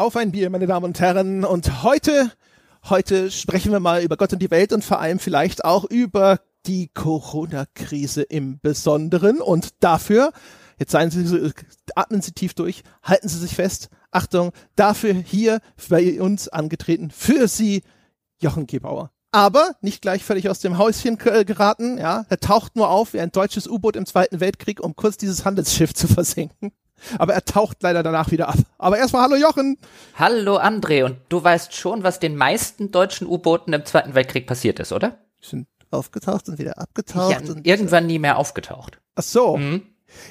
Auf ein Bier, meine Damen und Herren. Und heute, heute sprechen wir mal über Gott und die Welt und vor allem vielleicht auch über die Corona-Krise im Besonderen. Und dafür, jetzt seien Sie, atmen Sie tief durch, halten Sie sich fest. Achtung, dafür hier bei uns angetreten, für Sie, Jochen Gebauer. Aber nicht gleich völlig aus dem Häuschen geraten, ja. Er taucht nur auf wie ein deutsches U-Boot im Zweiten Weltkrieg, um kurz dieses Handelsschiff zu versenken. Aber er taucht leider danach wieder ab. Aber erstmal hallo Jochen. Hallo André. Und du weißt schon, was den meisten deutschen U-Booten im Zweiten Weltkrieg passiert ist, oder? Die sind aufgetaucht und wieder abgetaucht. Ja, und irgendwann nie mehr aufgetaucht. Ach so. Mhm.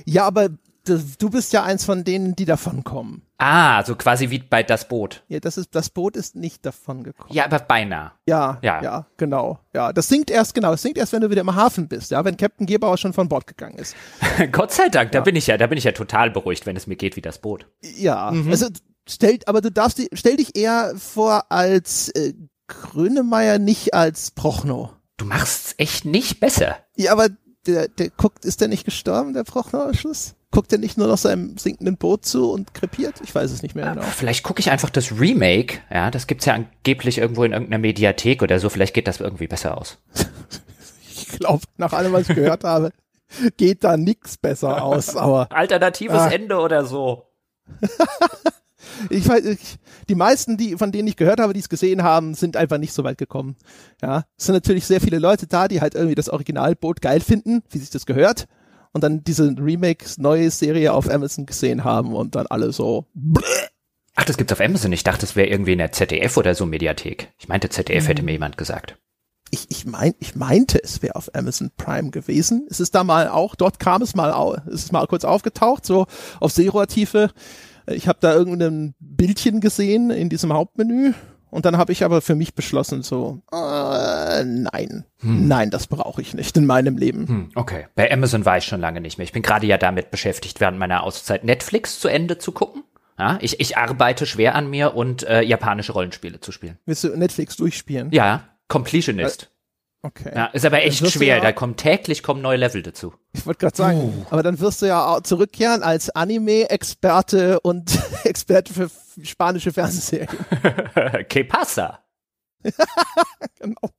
Ja, aber du bist ja eins von denen, die davon kommen. Ah, so quasi wie bei das Boot. Ja, das ist das Boot ist nicht davon gekommen. Ja, aber beinahe. Ja, ja, ja, genau. Ja, das sinkt erst genau. Das sinkt erst, wenn du wieder im Hafen bist. Ja, wenn Captain Gebauer schon von Bord gegangen ist. Gott sei Dank. Da bin ich ja, da bin ich ja total beruhigt, wenn es mir geht wie das Boot. Ja, mhm. also stell, aber du darfst, stell dich eher vor als äh, Grönemeyer, nicht als Prochnow. Du machst's echt nicht besser. Ja, aber der, der guckt, ist der nicht gestorben, der Prochnow am Schluss? Guckt er nicht nur noch seinem sinkenden Boot zu und krepiert? Ich weiß es nicht mehr genau. Vielleicht gucke ich einfach das Remake. Ja, das gibt's ja angeblich irgendwo in irgendeiner Mediathek oder so. Vielleicht geht das irgendwie besser aus. ich glaube, nach allem, was ich gehört habe, geht da nix besser aus. Aber alternatives ah. Ende oder so. ich weiß, ich, die meisten, die von denen ich gehört habe, die es gesehen haben, sind einfach nicht so weit gekommen. Ja, es sind natürlich sehr viele Leute da, die halt irgendwie das Originalboot geil finden, wie sich das gehört und dann diese Remakes, neue Serie auf Amazon gesehen haben und dann alle so. Bleh. Ach, das gibt's auf Amazon. Ich dachte, das wäre irgendwie in der ZDF oder so Mediathek. Ich meinte, ZDF hätte mir jemand gesagt. Ich, ich, mein, ich meinte, es wäre auf Amazon Prime gewesen. Es ist da mal auch, dort kam es mal, au, es ist mal kurz aufgetaucht, so auf Seerohrtiefe. Ich habe da irgendein Bildchen gesehen in diesem Hauptmenü und dann habe ich aber für mich beschlossen, so, äh, nein, hm. nein, das brauche ich nicht in meinem Leben. Hm, okay, bei Amazon war ich schon lange nicht mehr. Ich bin gerade ja damit beschäftigt, während meiner Auszeit Netflix zu Ende zu gucken. Ja, ich, ich arbeite schwer an mir und äh, japanische Rollenspiele zu spielen. Willst du Netflix durchspielen? Ja, Completionist. Okay. Ja, ist aber echt schwer. Ja, da kommen täglich kommen neue Level dazu. Ich wollte gerade sagen, uh. aber dann wirst du ja zurückkehren als Anime-Experte und Experte für spanische Fernsehserien. que pasa? genau.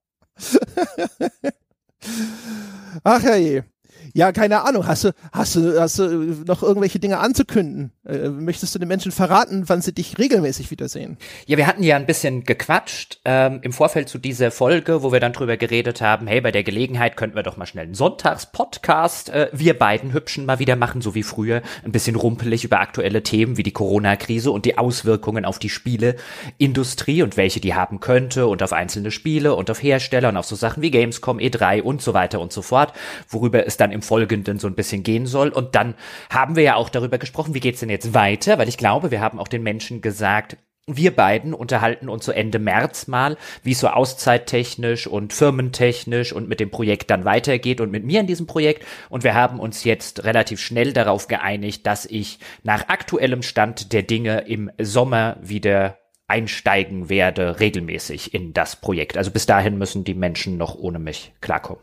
Ach ja je. Ja, keine Ahnung. Hast du, hast du, hast du noch irgendwelche Dinge anzukünden? Äh, möchtest du den Menschen verraten, wann sie dich regelmäßig wiedersehen? Ja, wir hatten ja ein bisschen gequatscht ähm, im Vorfeld zu dieser Folge, wo wir dann drüber geredet haben, hey, bei der Gelegenheit könnten wir doch mal schnell einen Sonntagspodcast, äh, wir beiden Hübschen mal wieder machen, so wie früher, ein bisschen rumpelig über aktuelle Themen wie die Corona-Krise und die Auswirkungen auf die Spieleindustrie und welche die haben könnte und auf einzelne Spiele und auf Hersteller und auf so Sachen wie Gamescom, E3 und so weiter und so fort, worüber es dann im Folgenden so ein bisschen gehen soll. Und dann haben wir ja auch darüber gesprochen, wie geht's denn jetzt weiter? Weil ich glaube, wir haben auch den Menschen gesagt, wir beiden unterhalten uns so Ende März mal, wie es so auszeittechnisch und firmentechnisch und mit dem Projekt dann weitergeht und mit mir in diesem Projekt. Und wir haben uns jetzt relativ schnell darauf geeinigt, dass ich nach aktuellem Stand der Dinge im Sommer wieder einsteigen werde, regelmäßig in das Projekt. Also bis dahin müssen die Menschen noch ohne mich klarkommen.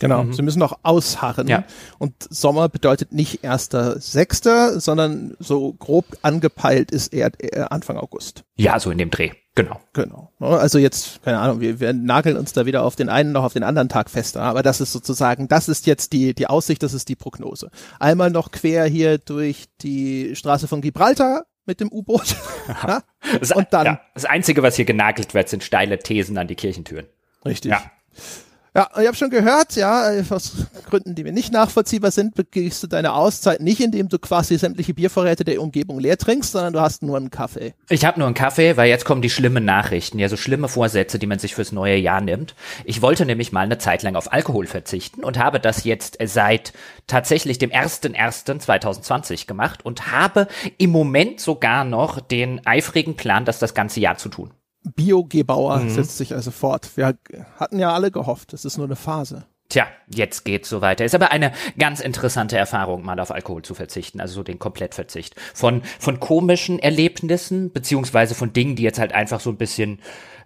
Genau, mhm. sie müssen noch ausharren. Ja. Und Sommer bedeutet nicht erster Sechster, sondern so grob angepeilt ist eher, eher Anfang August. Ja, so in dem Dreh. Genau. Genau. Also jetzt, keine Ahnung, wir, wir nageln uns da weder auf den einen noch auf den anderen Tag fest, aber das ist sozusagen, das ist jetzt die, die Aussicht, das ist die Prognose. Einmal noch quer hier durch die Straße von Gibraltar mit dem U-Boot. Und dann. Ja, das Einzige, was hier genagelt wird, sind steile Thesen an die Kirchentüren. Richtig. Ja. Ja, ich habe schon gehört, ja, aus Gründen, die mir nicht nachvollziehbar sind, begehst du deine Auszeit nicht, indem du quasi sämtliche Biervorräte der Umgebung leer trinkst, sondern du hast nur einen Kaffee. Ich habe nur einen Kaffee, weil jetzt kommen die schlimmen Nachrichten, ja, so schlimme Vorsätze, die man sich fürs neue Jahr nimmt. Ich wollte nämlich mal eine Zeit lang auf Alkohol verzichten und habe das jetzt seit tatsächlich dem 1.1.2020 gemacht und habe im Moment sogar noch den eifrigen Plan, das das ganze Jahr zu tun. Bio-Gebauer mhm. setzt sich also fort. Wir hatten ja alle gehofft, es ist nur eine Phase. Tja, jetzt geht's so weiter. Ist aber eine ganz interessante Erfahrung, mal auf Alkohol zu verzichten, also so den Komplettverzicht. Von, von komischen Erlebnissen, beziehungsweise von Dingen, die jetzt halt einfach so ein bisschen,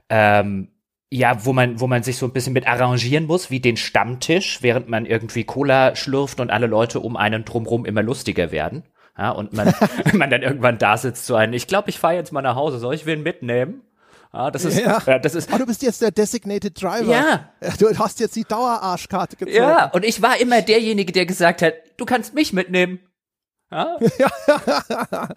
ähm, ja, wo man, wo man sich so ein bisschen mit arrangieren muss, wie den Stammtisch, während man irgendwie Cola schlürft und alle Leute um einen drumrum immer lustiger werden. Ja, und man, man dann irgendwann da sitzt so ein, ich glaube, ich fahre jetzt mal nach Hause, soll ich wen mitnehmen? Ja, das ist, ja. ja das ist. Oh, du bist jetzt der Designated Driver. Ja. Du hast jetzt die Dauerarschkarte gezogen. Ja, und ich war immer derjenige, der gesagt hat, du kannst mich mitnehmen. Ja?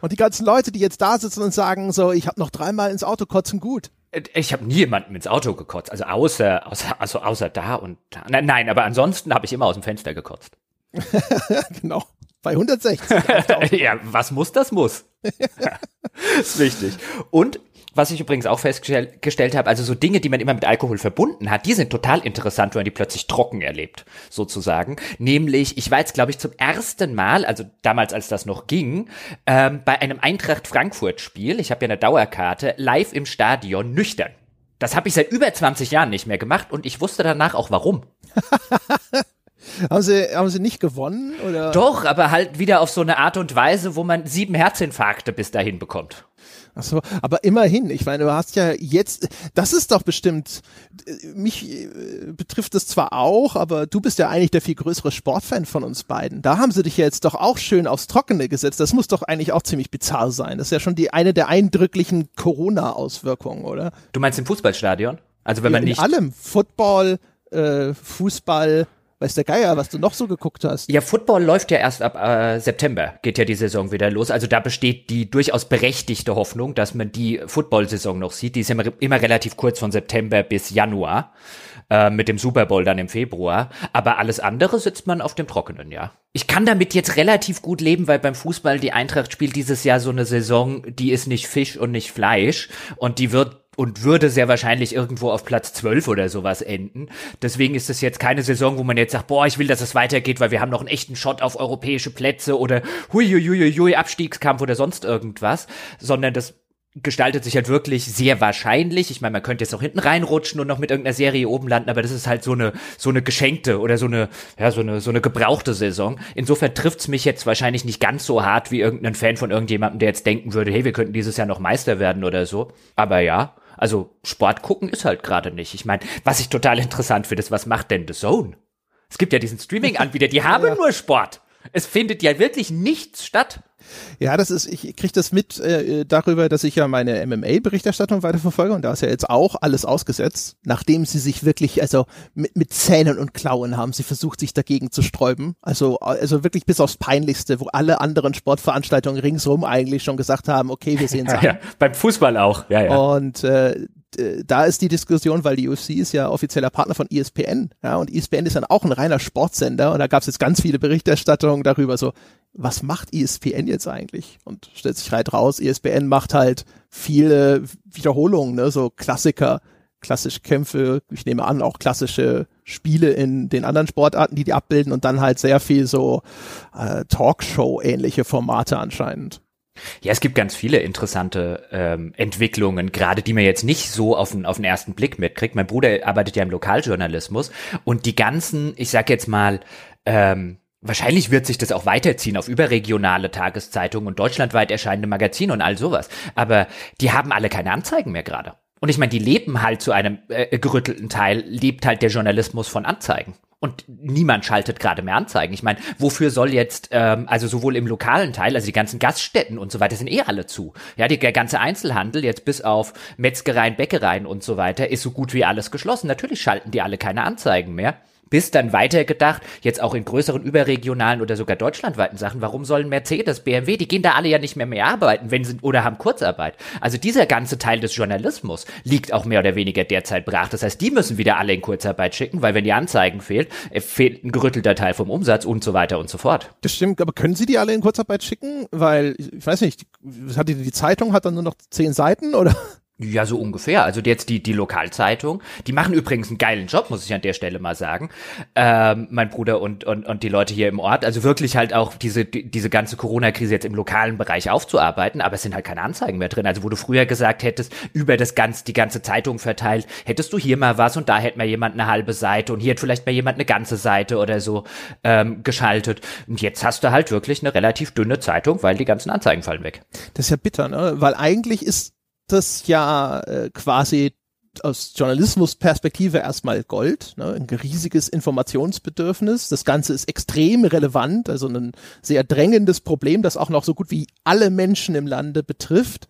und die ganzen Leute, die jetzt da sitzen und sagen so, ich habe noch dreimal ins Auto kotzen, gut. Ich habe nie jemanden ins Auto gekotzt, also außer, außer, also außer da und da. Nein, nein aber ansonsten habe ich immer aus dem Fenster gekotzt. genau. Bei 160. ja, was muss, das muss. ist wichtig. Und was ich übrigens auch festgestellt habe, also so Dinge, die man immer mit Alkohol verbunden hat, die sind total interessant, wenn man die plötzlich trocken erlebt, sozusagen. Nämlich, ich war jetzt, glaube ich, zum ersten Mal, also damals, als das noch ging, ähm, bei einem Eintracht Frankfurt-Spiel, ich habe ja eine Dauerkarte, live im Stadion nüchtern. Das habe ich seit über 20 Jahren nicht mehr gemacht und ich wusste danach auch warum. haben sie, haben sie nicht gewonnen oder? Doch, aber halt wieder auf so eine Art und Weise, wo man sieben Herzinfarkte bis dahin bekommt. Ach so, aber immerhin, ich meine, du hast ja jetzt, das ist doch bestimmt, mich äh, betrifft es zwar auch, aber du bist ja eigentlich der viel größere Sportfan von uns beiden. Da haben sie dich ja jetzt doch auch schön aufs Trockene gesetzt. Das muss doch eigentlich auch ziemlich bizarr sein. Das ist ja schon die eine der eindrücklichen Corona-Auswirkungen, oder? Du meinst im Fußballstadion? Also wenn man ja, nicht. In allem. Football, äh, Fußball, weiß der Geier, was du noch so geguckt hast. Ja, Football läuft ja erst ab äh, September, geht ja die Saison wieder los. Also da besteht die durchaus berechtigte Hoffnung, dass man die Football-Saison noch sieht. Die ist immer, immer relativ kurz von September bis Januar, äh, mit dem Super Bowl dann im Februar. Aber alles andere sitzt man auf dem Trockenen, ja. Ich kann damit jetzt relativ gut leben, weil beim Fußball die Eintracht spielt dieses Jahr so eine Saison, die ist nicht Fisch und nicht Fleisch und die wird und würde sehr wahrscheinlich irgendwo auf Platz 12 oder sowas enden. Deswegen ist es jetzt keine Saison, wo man jetzt sagt, boah, ich will, dass es weitergeht, weil wir haben noch einen echten Shot auf europäische Plätze oder huiuiuiui, Abstiegskampf oder sonst irgendwas, sondern das gestaltet sich halt wirklich sehr wahrscheinlich. Ich meine, man könnte jetzt auch hinten reinrutschen und noch mit irgendeiner Serie oben landen, aber das ist halt so eine so eine geschenkte oder so eine ja so eine so eine gebrauchte Saison. Insofern trifft's mich jetzt wahrscheinlich nicht ganz so hart wie irgendein Fan von irgendjemandem, der jetzt denken würde, hey, wir könnten dieses Jahr noch Meister werden oder so. Aber ja, also Sport gucken ist halt gerade nicht. Ich meine, was ich total interessant finde, ist, was macht denn The Zone? Es gibt ja diesen Streaming-Anbieter, die haben ja. nur Sport. Es findet ja wirklich nichts statt. Ja, das ist, ich kriege das mit äh, darüber, dass ich ja meine MMA-Berichterstattung weiterverfolge und da ist ja jetzt auch alles ausgesetzt, nachdem sie sich wirklich, also mit, mit Zähnen und Klauen haben sie versucht, sich dagegen zu sträuben. Also, also wirklich bis aufs Peinlichste, wo alle anderen Sportveranstaltungen ringsrum eigentlich schon gesagt haben, okay, wir sehen es an. Ja, beim Fußball auch, ja, ja. Und äh, da ist die Diskussion, weil die UFC ist ja offizieller Partner von ESPN, ja, und ESPN ist dann auch ein reiner Sportsender und da gab es jetzt ganz viele Berichterstattungen darüber, so, was macht ESPN jetzt eigentlich? Und stellt sich halt raus, ESPN macht halt viele Wiederholungen, ne, so Klassiker, klassische Kämpfe, ich nehme an, auch klassische Spiele in den anderen Sportarten, die die abbilden und dann halt sehr viel so äh, Talkshow-ähnliche Formate anscheinend. Ja, es gibt ganz viele interessante ähm, Entwicklungen, gerade die man jetzt nicht so auf den, auf den ersten Blick mitkriegt. Mein Bruder arbeitet ja im Lokaljournalismus und die ganzen, ich sag jetzt mal, ähm, Wahrscheinlich wird sich das auch weiterziehen auf überregionale Tageszeitungen und deutschlandweit erscheinende Magazine und all sowas. Aber die haben alle keine Anzeigen mehr gerade. Und ich meine, die leben halt zu einem äh, gerüttelten Teil, lebt halt der Journalismus von Anzeigen. Und niemand schaltet gerade mehr Anzeigen. Ich meine, wofür soll jetzt, ähm, also sowohl im lokalen Teil, also die ganzen Gaststätten und so weiter, sind eh alle zu. Ja, die, der ganze Einzelhandel, jetzt bis auf Metzgereien, Bäckereien und so weiter, ist so gut wie alles geschlossen. Natürlich schalten die alle keine Anzeigen mehr bis dann weitergedacht, jetzt auch in größeren überregionalen oder sogar deutschlandweiten Sachen, warum sollen Mercedes, BMW, die gehen da alle ja nicht mehr mehr arbeiten, wenn sie oder haben Kurzarbeit. Also dieser ganze Teil des Journalismus liegt auch mehr oder weniger derzeit brach. Das heißt, die müssen wieder alle in Kurzarbeit schicken, weil wenn die Anzeigen fehlt, äh, fehlt ein gerüttelter Teil vom Umsatz und so weiter und so fort. Das stimmt, aber können Sie die alle in Kurzarbeit schicken? Weil, ich weiß nicht, die, die Zeitung hat dann nur noch zehn Seiten oder? Ja, so ungefähr. Also jetzt die, die Lokalzeitung, die machen übrigens einen geilen Job, muss ich an der Stelle mal sagen. Ähm, mein Bruder und, und, und die Leute hier im Ort. Also wirklich halt auch diese, die, diese ganze Corona-Krise jetzt im lokalen Bereich aufzuarbeiten, aber es sind halt keine Anzeigen mehr drin. Also wo du früher gesagt hättest, über das ganz, die ganze Zeitung verteilt, hättest du hier mal was und da hätte mal jemand eine halbe Seite und hier hat vielleicht mal jemand eine ganze Seite oder so ähm, geschaltet. Und jetzt hast du halt wirklich eine relativ dünne Zeitung, weil die ganzen Anzeigen fallen weg. Das ist ja bitter, ne? Weil eigentlich ist das ja äh, quasi aus Journalismusperspektive erstmal Gold, ne, ein riesiges Informationsbedürfnis. Das Ganze ist extrem relevant, also ein sehr drängendes Problem, das auch noch so gut wie alle Menschen im Lande betrifft.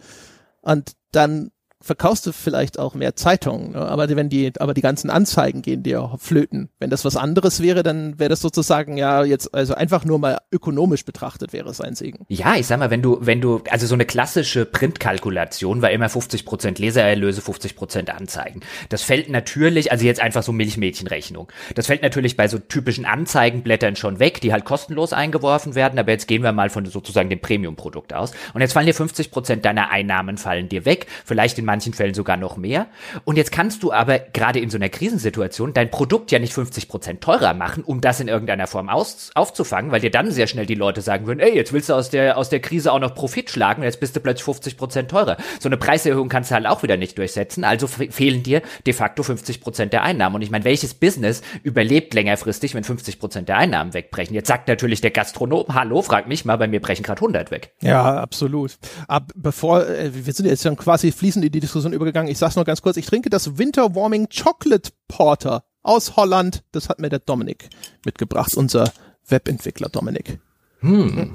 Und dann verkaufst du vielleicht auch mehr Zeitungen, ne? aber wenn die, aber die ganzen Anzeigen gehen dir flöten. Wenn das was anderes wäre, dann wäre das sozusagen ja jetzt, also einfach nur mal ökonomisch betrachtet wäre es ein Segen. Ja, ich sag mal, wenn du, wenn du, also so eine klassische Printkalkulation war immer 50 Prozent Lesererlöse, 50 Prozent Anzeigen. Das fällt natürlich, also jetzt einfach so Milchmädchenrechnung. Das fällt natürlich bei so typischen Anzeigenblättern schon weg, die halt kostenlos eingeworfen werden, aber jetzt gehen wir mal von sozusagen dem Premium-Produkt aus. Und jetzt fallen dir 50 Prozent deiner Einnahmen fallen dir weg, vielleicht in manchen Fällen sogar noch mehr. Und jetzt kannst du aber gerade in so einer Krisensituation dein Produkt ja nicht 50 Prozent teurer machen, um das in irgendeiner Form aus, aufzufangen, weil dir dann sehr schnell die Leute sagen würden, ey, jetzt willst du aus der, aus der Krise auch noch Profit schlagen jetzt bist du plötzlich 50 Prozent teurer. So eine Preiserhöhung kannst du halt auch wieder nicht durchsetzen, also fehlen dir de facto 50 Prozent der Einnahmen. Und ich meine, welches Business überlebt längerfristig, wenn 50 Prozent der Einnahmen wegbrechen? Jetzt sagt natürlich der Gastronom, hallo, frag mich mal, bei mir brechen gerade 100 weg. Ja, absolut. Aber bevor, äh, wir sind jetzt schon quasi fließend in die Diskussion übergegangen. Ich sag's noch ganz kurz. Ich trinke das Winter Warming Chocolate Porter aus Holland. Das hat mir der Dominik mitgebracht, unser Webentwickler Dominik. Hm.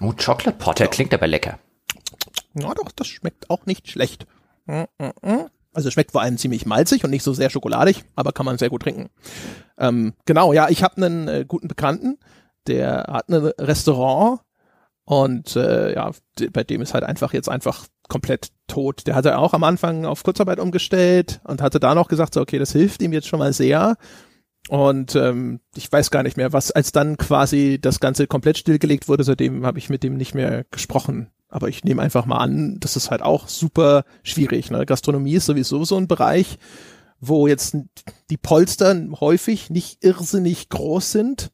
Oh, Chocolate Porter klingt aber lecker. Ja, doch, das schmeckt auch nicht schlecht. Also schmeckt vor allem ziemlich malzig und nicht so sehr schokoladig, aber kann man sehr gut trinken. Ähm, genau, ja, ich habe einen äh, guten Bekannten, der hat ein Restaurant und äh, ja, bei dem ist halt einfach jetzt einfach komplett tot. Der hatte auch am Anfang auf Kurzarbeit umgestellt und hatte da noch gesagt, so, okay, das hilft ihm jetzt schon mal sehr. Und ähm, ich weiß gar nicht mehr, was, als dann quasi das Ganze komplett stillgelegt wurde, seitdem habe ich mit dem nicht mehr gesprochen. Aber ich nehme einfach mal an, das ist halt auch super schwierig. Ne? Gastronomie ist sowieso so ein Bereich, wo jetzt die Polster häufig nicht irrsinnig groß sind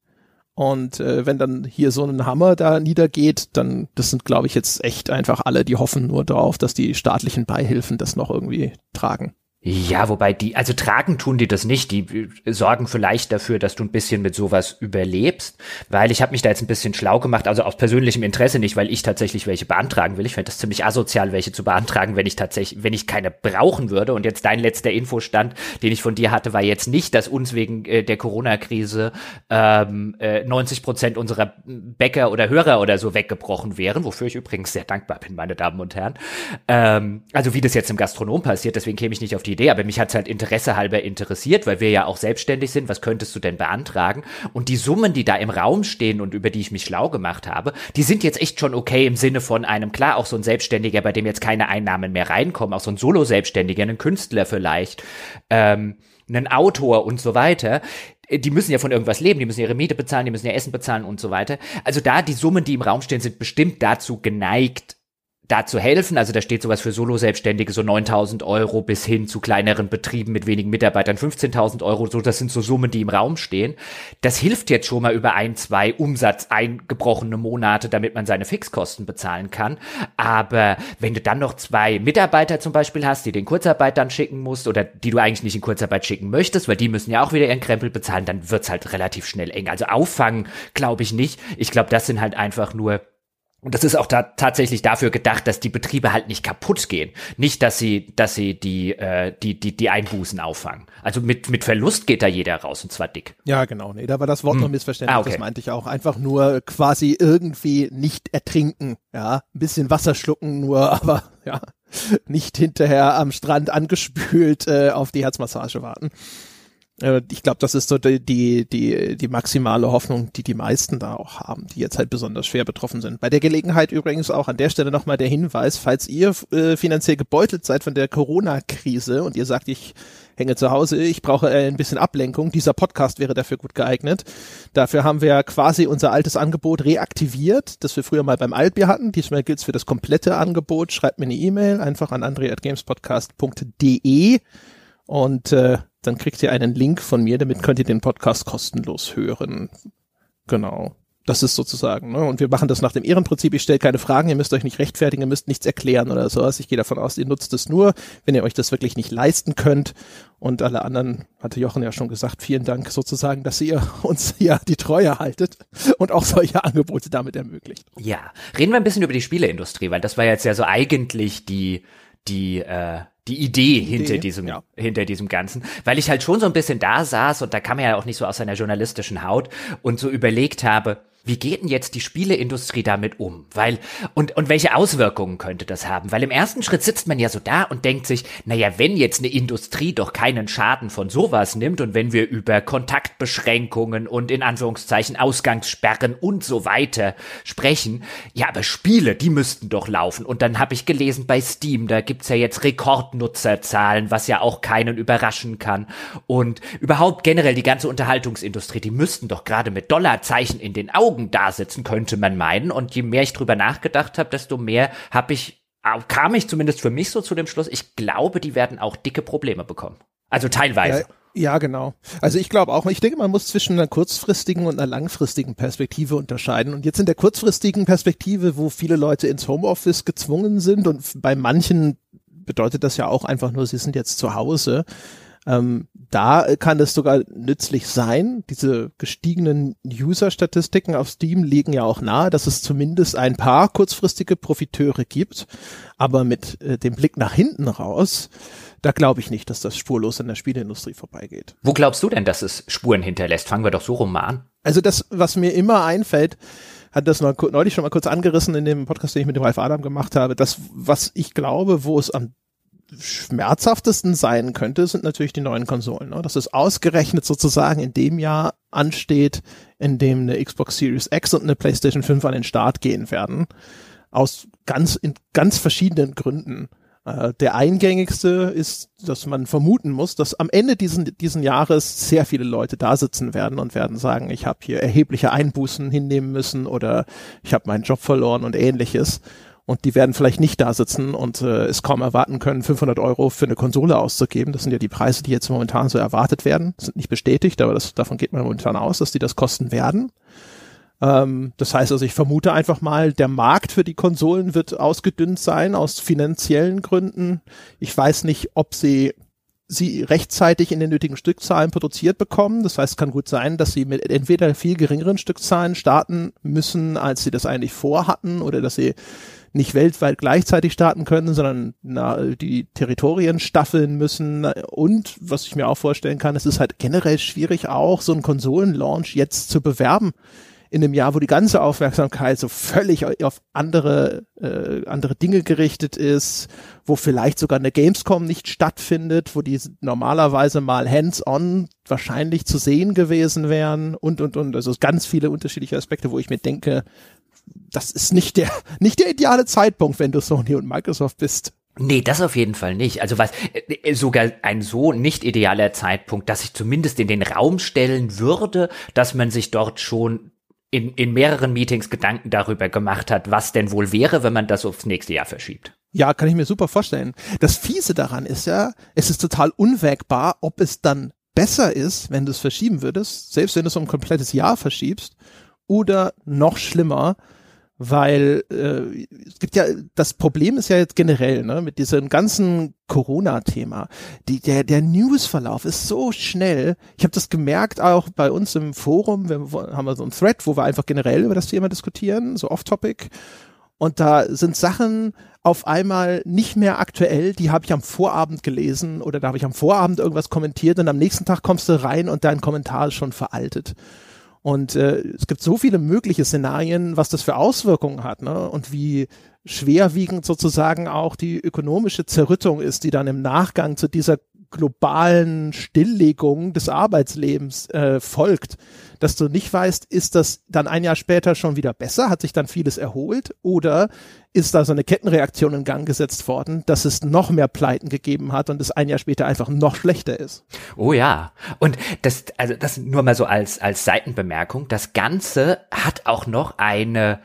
und äh, wenn dann hier so ein Hammer da niedergeht, dann, das sind, glaube ich, jetzt echt einfach alle, die hoffen nur darauf, dass die staatlichen Beihilfen das noch irgendwie tragen. Ja, wobei die, also tragen tun die das nicht. Die sorgen vielleicht dafür, dass du ein bisschen mit sowas überlebst, weil ich habe mich da jetzt ein bisschen schlau gemacht, also aus persönlichem Interesse nicht, weil ich tatsächlich welche beantragen will. Ich fände das ziemlich asozial, welche zu beantragen, wenn ich tatsächlich, wenn ich keine brauchen würde. Und jetzt dein letzter Infostand, den ich von dir hatte, war jetzt nicht, dass uns wegen äh, der Corona-Krise ähm, äh, 90 Prozent unserer Bäcker oder Hörer oder so weggebrochen wären, wofür ich übrigens sehr dankbar bin, meine Damen und Herren. Ähm, also wie das jetzt im Gastronom passiert, deswegen käme ich nicht auf die Idee, aber mich hat's halt Interesse halber interessiert, weil wir ja auch selbstständig sind. Was könntest du denn beantragen? Und die Summen, die da im Raum stehen und über die ich mich schlau gemacht habe, die sind jetzt echt schon okay im Sinne von einem, klar, auch so ein Selbstständiger, bei dem jetzt keine Einnahmen mehr reinkommen, auch so ein Solo-Selbstständiger, ein Künstler vielleicht, ähm, ein Autor und so weiter die müssen ja von irgendwas leben, die müssen ihre Miete bezahlen, die müssen ihr Essen bezahlen und so weiter. Also da die Summen, die im Raum stehen, sind bestimmt dazu geneigt, da zu helfen. Also da steht sowas für Solo-Selbstständige, so 9000 Euro bis hin zu kleineren Betrieben mit wenigen Mitarbeitern 15.000 Euro. So, das sind so Summen, die im Raum stehen. Das hilft jetzt schon mal über ein, zwei Umsatz eingebrochene Monate, damit man seine Fixkosten bezahlen kann. Aber wenn du dann noch zwei Mitarbeiter zum Beispiel hast, die den Kurzarbeit dann schicken musst oder die du eigentlich nicht in Kurzarbeit schicken möchtest, weil die müssen ja auch wieder ihren Krempel bezahlen, dann wird's halt relativ schnell eng. Also auffangen glaube ich nicht. Ich glaube, das sind halt einfach nur und das ist auch da tatsächlich dafür gedacht, dass die Betriebe halt nicht kaputt gehen. Nicht, dass sie, dass sie die, äh, die, die, die Einbußen auffangen. Also mit, mit Verlust geht da jeder raus und zwar dick. Ja, genau. Nee, da war das Wort hm. noch missverständlich. Ah, okay. Das meinte ich auch. Einfach nur quasi irgendwie nicht ertrinken. Ja, ein bisschen Wasser schlucken nur, aber ja, nicht hinterher am Strand angespült äh, auf die Herzmassage warten. Äh, ich glaube, das ist so die, die, die, die maximale Hoffnung, die die meisten da auch haben, die jetzt halt besonders schwer betroffen sind. Bei der Gelegenheit übrigens auch an der Stelle nochmal der Hinweis, falls ihr äh, finanziell gebeutelt seid von der Corona-Krise und ihr sagt, ich hänge zu Hause, ich brauche äh, ein bisschen Ablenkung, dieser Podcast wäre dafür gut geeignet. Dafür haben wir quasi unser altes Angebot reaktiviert, das wir früher mal beim Altbier hatten. Diesmal gilt's für das komplette Angebot. Schreibt mir eine E-Mail einfach an andre.gamespodcast.de und äh, dann kriegt ihr einen Link von mir, damit könnt ihr den Podcast kostenlos hören. Genau. Das ist sozusagen, ne? Und wir machen das nach dem Ehrenprinzip. Ich stelle keine Fragen, ihr müsst euch nicht rechtfertigen, ihr müsst nichts erklären oder sowas. Ich gehe davon aus, ihr nutzt es nur, wenn ihr euch das wirklich nicht leisten könnt. Und alle anderen, hatte Jochen ja schon gesagt, vielen Dank sozusagen, dass ihr uns hier die Treue haltet und auch solche Angebote damit ermöglicht. Ja, reden wir ein bisschen über die Spieleindustrie, weil das war jetzt ja so eigentlich die, die, äh, die Idee, Idee hinter diesem, ja. hinter diesem Ganzen, weil ich halt schon so ein bisschen da saß und da kam er ja auch nicht so aus seiner journalistischen Haut und so überlegt habe, wie geht denn jetzt die Spieleindustrie damit um? Weil, und, und welche Auswirkungen könnte das haben? Weil im ersten Schritt sitzt man ja so da und denkt sich, naja, wenn jetzt eine Industrie doch keinen Schaden von sowas nimmt und wenn wir über Kontaktbeschränkungen und in Anführungszeichen Ausgangssperren und so weiter sprechen, ja, aber Spiele, die müssten doch laufen. Und dann habe ich gelesen bei Steam, da gibt's ja jetzt Rekordnutzerzahlen, was ja auch keinen überraschen kann. Und überhaupt generell die ganze Unterhaltungsindustrie, die müssten doch gerade mit Dollarzeichen in den Augen Augen da sitzen, könnte man meinen. Und je mehr ich drüber nachgedacht habe, desto mehr habe ich, kam ich zumindest für mich so zu dem Schluss, ich glaube, die werden auch dicke Probleme bekommen. Also teilweise. Ja. Ja, genau. Also ich glaube auch, ich denke, man muss zwischen einer kurzfristigen und einer langfristigen Perspektive unterscheiden. Und jetzt in der kurzfristigen Perspektive, wo viele Leute ins Homeoffice gezwungen sind und bei manchen bedeutet das ja auch einfach nur, sie sind jetzt zu Hause, ähm, da kann es sogar nützlich sein. Diese gestiegenen User-Statistiken auf Steam liegen ja auch nahe, dass es zumindest ein paar kurzfristige Profiteure gibt. Aber mit äh, dem Blick nach hinten raus, da glaube ich nicht, dass das spurlos an der Spieleindustrie vorbeigeht. Wo glaubst du denn, dass es Spuren hinterlässt? Fangen wir doch so rum mal an. Also das, was mir immer einfällt, hat das neulich schon mal kurz angerissen in dem Podcast, den ich mit dem Ralf Adam gemacht habe. Das, was ich glaube, wo es am schmerzhaftesten sein könnte, sind natürlich die neuen Konsolen. Ne? Dass es ausgerechnet sozusagen in dem Jahr ansteht, in dem eine Xbox Series X und eine PlayStation 5 an den Start gehen werden. Aus ganz, in ganz verschiedenen Gründen. Äh, der eingängigste ist, dass man vermuten muss, dass am Ende diesen, diesen Jahres sehr viele Leute da sitzen werden und werden sagen, ich habe hier erhebliche Einbußen hinnehmen müssen oder ich habe meinen Job verloren und ähnliches und die werden vielleicht nicht da sitzen und äh, es kaum erwarten können, 500 Euro für eine Konsole auszugeben. Das sind ja die Preise, die jetzt momentan so erwartet werden. sind nicht bestätigt, aber das, davon geht man momentan aus, dass die das kosten werden. Ähm, das heißt also, ich vermute einfach mal, der Markt für die Konsolen wird ausgedünnt sein aus finanziellen Gründen. Ich weiß nicht, ob sie sie rechtzeitig in den nötigen Stückzahlen produziert bekommen. Das heißt, es kann gut sein, dass sie mit entweder viel geringeren Stückzahlen starten müssen, als sie das eigentlich vorhatten, oder dass sie nicht weltweit gleichzeitig starten können, sondern na, die Territorien staffeln müssen. Und was ich mir auch vorstellen kann, es ist halt generell schwierig, auch so einen Konsolenlaunch jetzt zu bewerben in einem Jahr, wo die ganze Aufmerksamkeit so völlig auf andere, äh, andere Dinge gerichtet ist, wo vielleicht sogar eine Gamescom nicht stattfindet, wo die normalerweise mal hands-on wahrscheinlich zu sehen gewesen wären und, und, und. Also ganz viele unterschiedliche Aspekte, wo ich mir denke, das ist nicht der, nicht der ideale Zeitpunkt, wenn du Sony und Microsoft bist. Nee, das auf jeden Fall nicht. Also was äh, sogar ein so nicht idealer Zeitpunkt, dass ich zumindest in den Raum stellen würde, dass man sich dort schon in, in mehreren Meetings Gedanken darüber gemacht hat, was denn wohl wäre, wenn man das aufs nächste Jahr verschiebt. Ja, kann ich mir super vorstellen. Das Fiese daran ist ja, es ist total unwägbar, ob es dann besser ist, wenn du es verschieben würdest, selbst wenn du es um ein komplettes Jahr verschiebst, oder noch schlimmer, weil äh, es gibt ja das Problem ist ja jetzt generell ne mit diesem ganzen Corona-Thema. Die der der Newsverlauf ist so schnell. Ich habe das gemerkt auch bei uns im Forum. Wir haben wir so einen Thread, wo wir einfach generell über das Thema diskutieren, so off-topic. Und da sind Sachen auf einmal nicht mehr aktuell, die habe ich am Vorabend gelesen oder da habe ich am Vorabend irgendwas kommentiert und am nächsten Tag kommst du rein und dein Kommentar ist schon veraltet. Und äh, es gibt so viele mögliche Szenarien, was das für Auswirkungen hat, ne? Und wie schwerwiegend sozusagen auch die ökonomische Zerrüttung ist, die dann im Nachgang zu dieser globalen Stilllegung des Arbeitslebens äh, folgt, dass du nicht weißt, ist das dann ein Jahr später schon wieder besser, hat sich dann vieles erholt oder ist da so eine Kettenreaktion in Gang gesetzt worden, dass es noch mehr Pleiten gegeben hat und es ein Jahr später einfach noch schlechter ist. Oh ja. Und das, also das nur mal so als, als Seitenbemerkung. Das Ganze hat auch noch eine,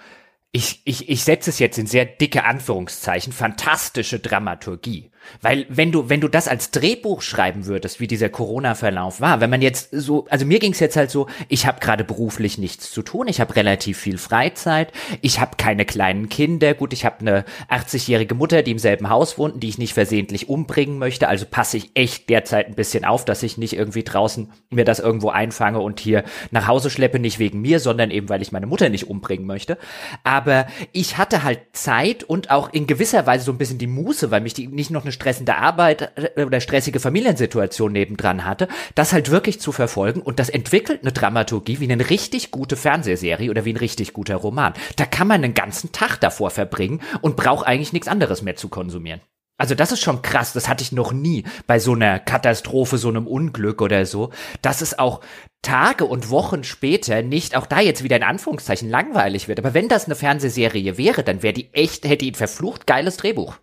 ich, ich, ich setze es jetzt in sehr dicke Anführungszeichen, fantastische Dramaturgie. Weil wenn du, wenn du das als Drehbuch schreiben würdest, wie dieser Corona-Verlauf war, wenn man jetzt so, also mir ging es jetzt halt so, ich habe gerade beruflich nichts zu tun, ich habe relativ viel Freizeit, ich habe keine kleinen Kinder, gut, ich habe eine 80-jährige Mutter, die im selben Haus wohnt, die ich nicht versehentlich umbringen möchte, also passe ich echt derzeit ein bisschen auf, dass ich nicht irgendwie draußen mir das irgendwo einfange und hier nach Hause schleppe, nicht wegen mir, sondern eben, weil ich meine Mutter nicht umbringen möchte. Aber ich hatte halt Zeit und auch in gewisser Weise so ein bisschen die Muße, weil mich die nicht noch eine stressende Arbeit äh, oder stressige Familiensituation nebendran hatte, das halt wirklich zu verfolgen und das entwickelt eine Dramaturgie wie eine richtig gute Fernsehserie oder wie ein richtig guter Roman. Da kann man einen ganzen Tag davor verbringen und braucht eigentlich nichts anderes mehr zu konsumieren. Also das ist schon krass, das hatte ich noch nie bei so einer Katastrophe, so einem Unglück oder so, dass es auch Tage und Wochen später nicht, auch da jetzt wieder in Anführungszeichen langweilig wird. Aber wenn das eine Fernsehserie wäre, dann wäre die echt, hätte die ein verflucht geiles Drehbuch.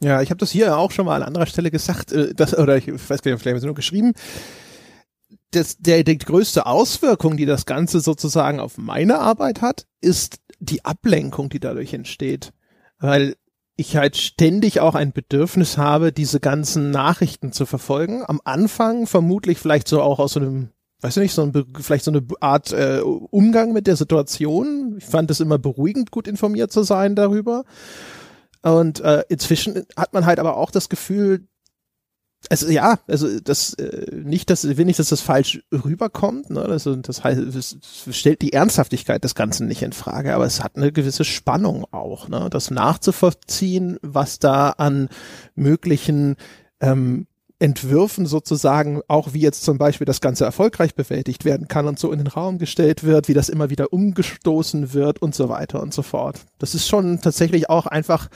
Ja, ich habe das hier auch schon mal an anderer Stelle gesagt, äh, das, oder ich weiß gar nicht, vielleicht haben nur geschrieben. Das, der, die größte Auswirkung, die das Ganze sozusagen auf meine Arbeit hat, ist die Ablenkung, die dadurch entsteht. Weil ich halt ständig auch ein Bedürfnis habe, diese ganzen Nachrichten zu verfolgen. Am Anfang vermutlich vielleicht so auch aus so einem, weiß ich nicht, so ein, vielleicht so eine Art äh, Umgang mit der Situation. Ich fand es immer beruhigend, gut informiert zu sein darüber. Und äh, inzwischen hat man halt aber auch das Gefühl, also ja, also das äh, nicht, dass will nicht, dass das falsch rüberkommt. Ne? Also das heißt, es stellt die Ernsthaftigkeit des Ganzen nicht in Frage, aber es hat eine gewisse Spannung auch, ne? das nachzuvollziehen, was da an möglichen ähm, Entwürfen sozusagen, auch wie jetzt zum Beispiel das Ganze erfolgreich bewältigt werden kann und so in den Raum gestellt wird, wie das immer wieder umgestoßen wird und so weiter und so fort. Das ist schon tatsächlich auch einfach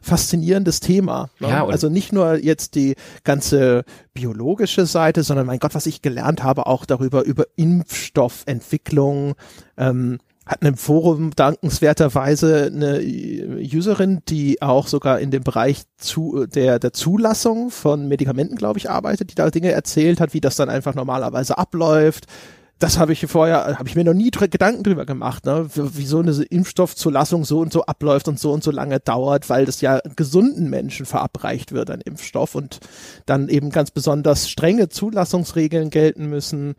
faszinierendes Thema. Ne? Ja, also nicht nur jetzt die ganze biologische Seite, sondern mein Gott, was ich gelernt habe, auch darüber, über Impfstoffentwicklung, ähm, hatten im Forum dankenswerterweise eine Userin, die auch sogar in dem Bereich zu, der, der Zulassung von Medikamenten, glaube ich, arbeitet, die da Dinge erzählt hat, wie das dann einfach normalerweise abläuft. Das habe ich vorher, habe ich mir noch nie Gedanken drüber gemacht, ne? wie so eine Impfstoffzulassung so und so abläuft und so und so lange dauert, weil das ja gesunden Menschen verabreicht wird, ein Impfstoff und dann eben ganz besonders strenge Zulassungsregeln gelten müssen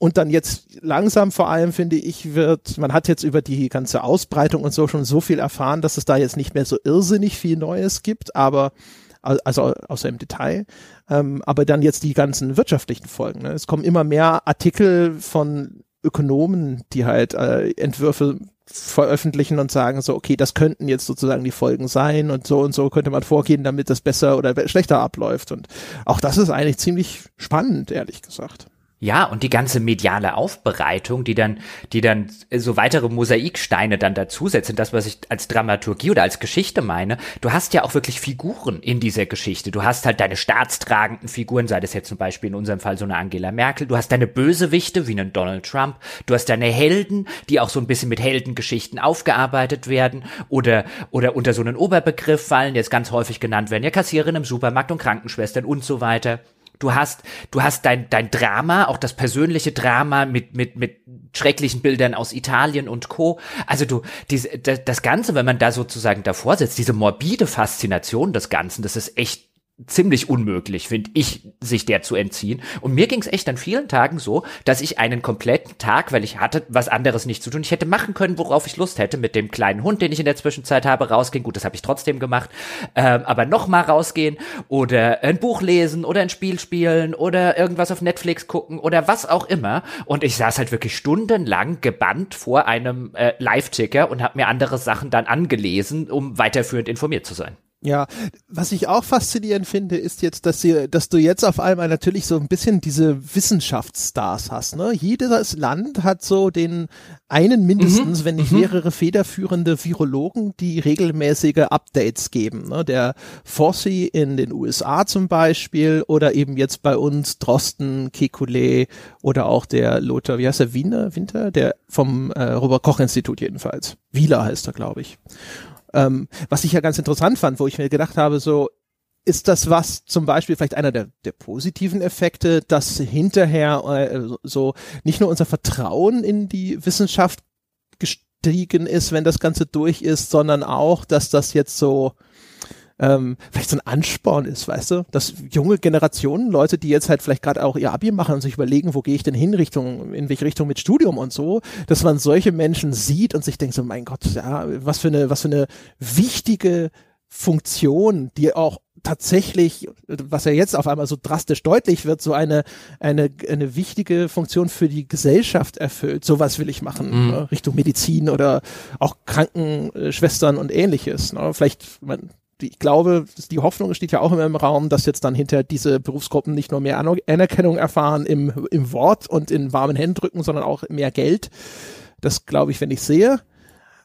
und dann jetzt langsam vor allem, finde ich, wird, man hat jetzt über die ganze Ausbreitung und so schon so viel erfahren, dass es da jetzt nicht mehr so irrsinnig viel Neues gibt, aber also außer im Detail, ähm, aber dann jetzt die ganzen wirtschaftlichen Folgen. Ne? Es kommen immer mehr Artikel von Ökonomen, die halt äh, Entwürfe veröffentlichen und sagen so, okay, das könnten jetzt sozusagen die Folgen sein und so und so könnte man vorgehen, damit das besser oder schlechter abläuft. Und auch das ist eigentlich ziemlich spannend, ehrlich gesagt. Ja, und die ganze mediale Aufbereitung, die dann, die dann so weitere Mosaiksteine dann dazusetzen, das, was ich als Dramaturgie oder als Geschichte meine, du hast ja auch wirklich Figuren in dieser Geschichte. Du hast halt deine staatstragenden Figuren, sei das jetzt zum Beispiel in unserem Fall so eine Angela Merkel, du hast deine Bösewichte wie einen Donald Trump, du hast deine Helden, die auch so ein bisschen mit Heldengeschichten aufgearbeitet werden oder, oder unter so einen Oberbegriff fallen, jetzt ganz häufig genannt werden, ja Kassiererin im Supermarkt und Krankenschwestern und so weiter. Du hast, du hast dein, dein Drama, auch das persönliche Drama mit, mit, mit schrecklichen Bildern aus Italien und Co. Also du, diese, das Ganze, wenn man da sozusagen davor sitzt, diese morbide Faszination des Ganzen, das ist echt ziemlich unmöglich, finde ich, sich der zu entziehen. Und mir ging es echt an vielen Tagen so, dass ich einen kompletten Tag, weil ich hatte was anderes nicht zu tun, ich hätte machen können, worauf ich Lust hätte, mit dem kleinen Hund, den ich in der Zwischenzeit habe, rausgehen. Gut, das habe ich trotzdem gemacht. Ähm, aber noch mal rausgehen oder ein Buch lesen oder ein Spiel spielen oder irgendwas auf Netflix gucken oder was auch immer. Und ich saß halt wirklich stundenlang gebannt vor einem äh, Live-Ticker und habe mir andere Sachen dann angelesen, um weiterführend informiert zu sein. Ja, was ich auch faszinierend finde, ist jetzt, dass, sie, dass du jetzt auf einmal natürlich so ein bisschen diese Wissenschaftsstars hast. Ne? Jedes Land hat so den einen mindestens, mhm. wenn nicht mhm. mehrere federführende Virologen, die regelmäßige Updates geben. Ne? Der Fossi in den USA zum Beispiel oder eben jetzt bei uns Drosten, Kekulé oder auch der Lothar, wie heißt der, Wiener, Winter? Der vom äh, Robert-Koch-Institut jedenfalls. Wieler heißt er, glaube ich. Ähm, was ich ja ganz interessant fand, wo ich mir gedacht habe, so, ist das was zum Beispiel vielleicht einer der, der positiven Effekte, dass hinterher äh, so nicht nur unser Vertrauen in die Wissenschaft gestiegen ist, wenn das Ganze durch ist, sondern auch, dass das jetzt so ähm, vielleicht so ein Ansporn ist, weißt du, dass junge Generationen, Leute, die jetzt halt vielleicht gerade auch ihr Abi machen und sich überlegen, wo gehe ich denn hin, Richtung, in welche Richtung mit Studium und so, dass man solche Menschen sieht und sich denkt so, mein Gott, ja, was für eine, was für eine wichtige Funktion, die auch tatsächlich, was ja jetzt auf einmal so drastisch deutlich wird, so eine, eine, eine wichtige Funktion für die Gesellschaft erfüllt. Sowas will ich machen, mhm. ne? Richtung Medizin oder auch Krankenschwestern und ähnliches. Ne? Vielleicht, man, ich glaube, die Hoffnung steht ja auch immer im Raum, dass jetzt dann hinter diese Berufsgruppen nicht nur mehr Anerkennung erfahren im, im Wort und in warmen Händedrücken, sondern auch mehr Geld. Das glaube ich, wenn ich sehe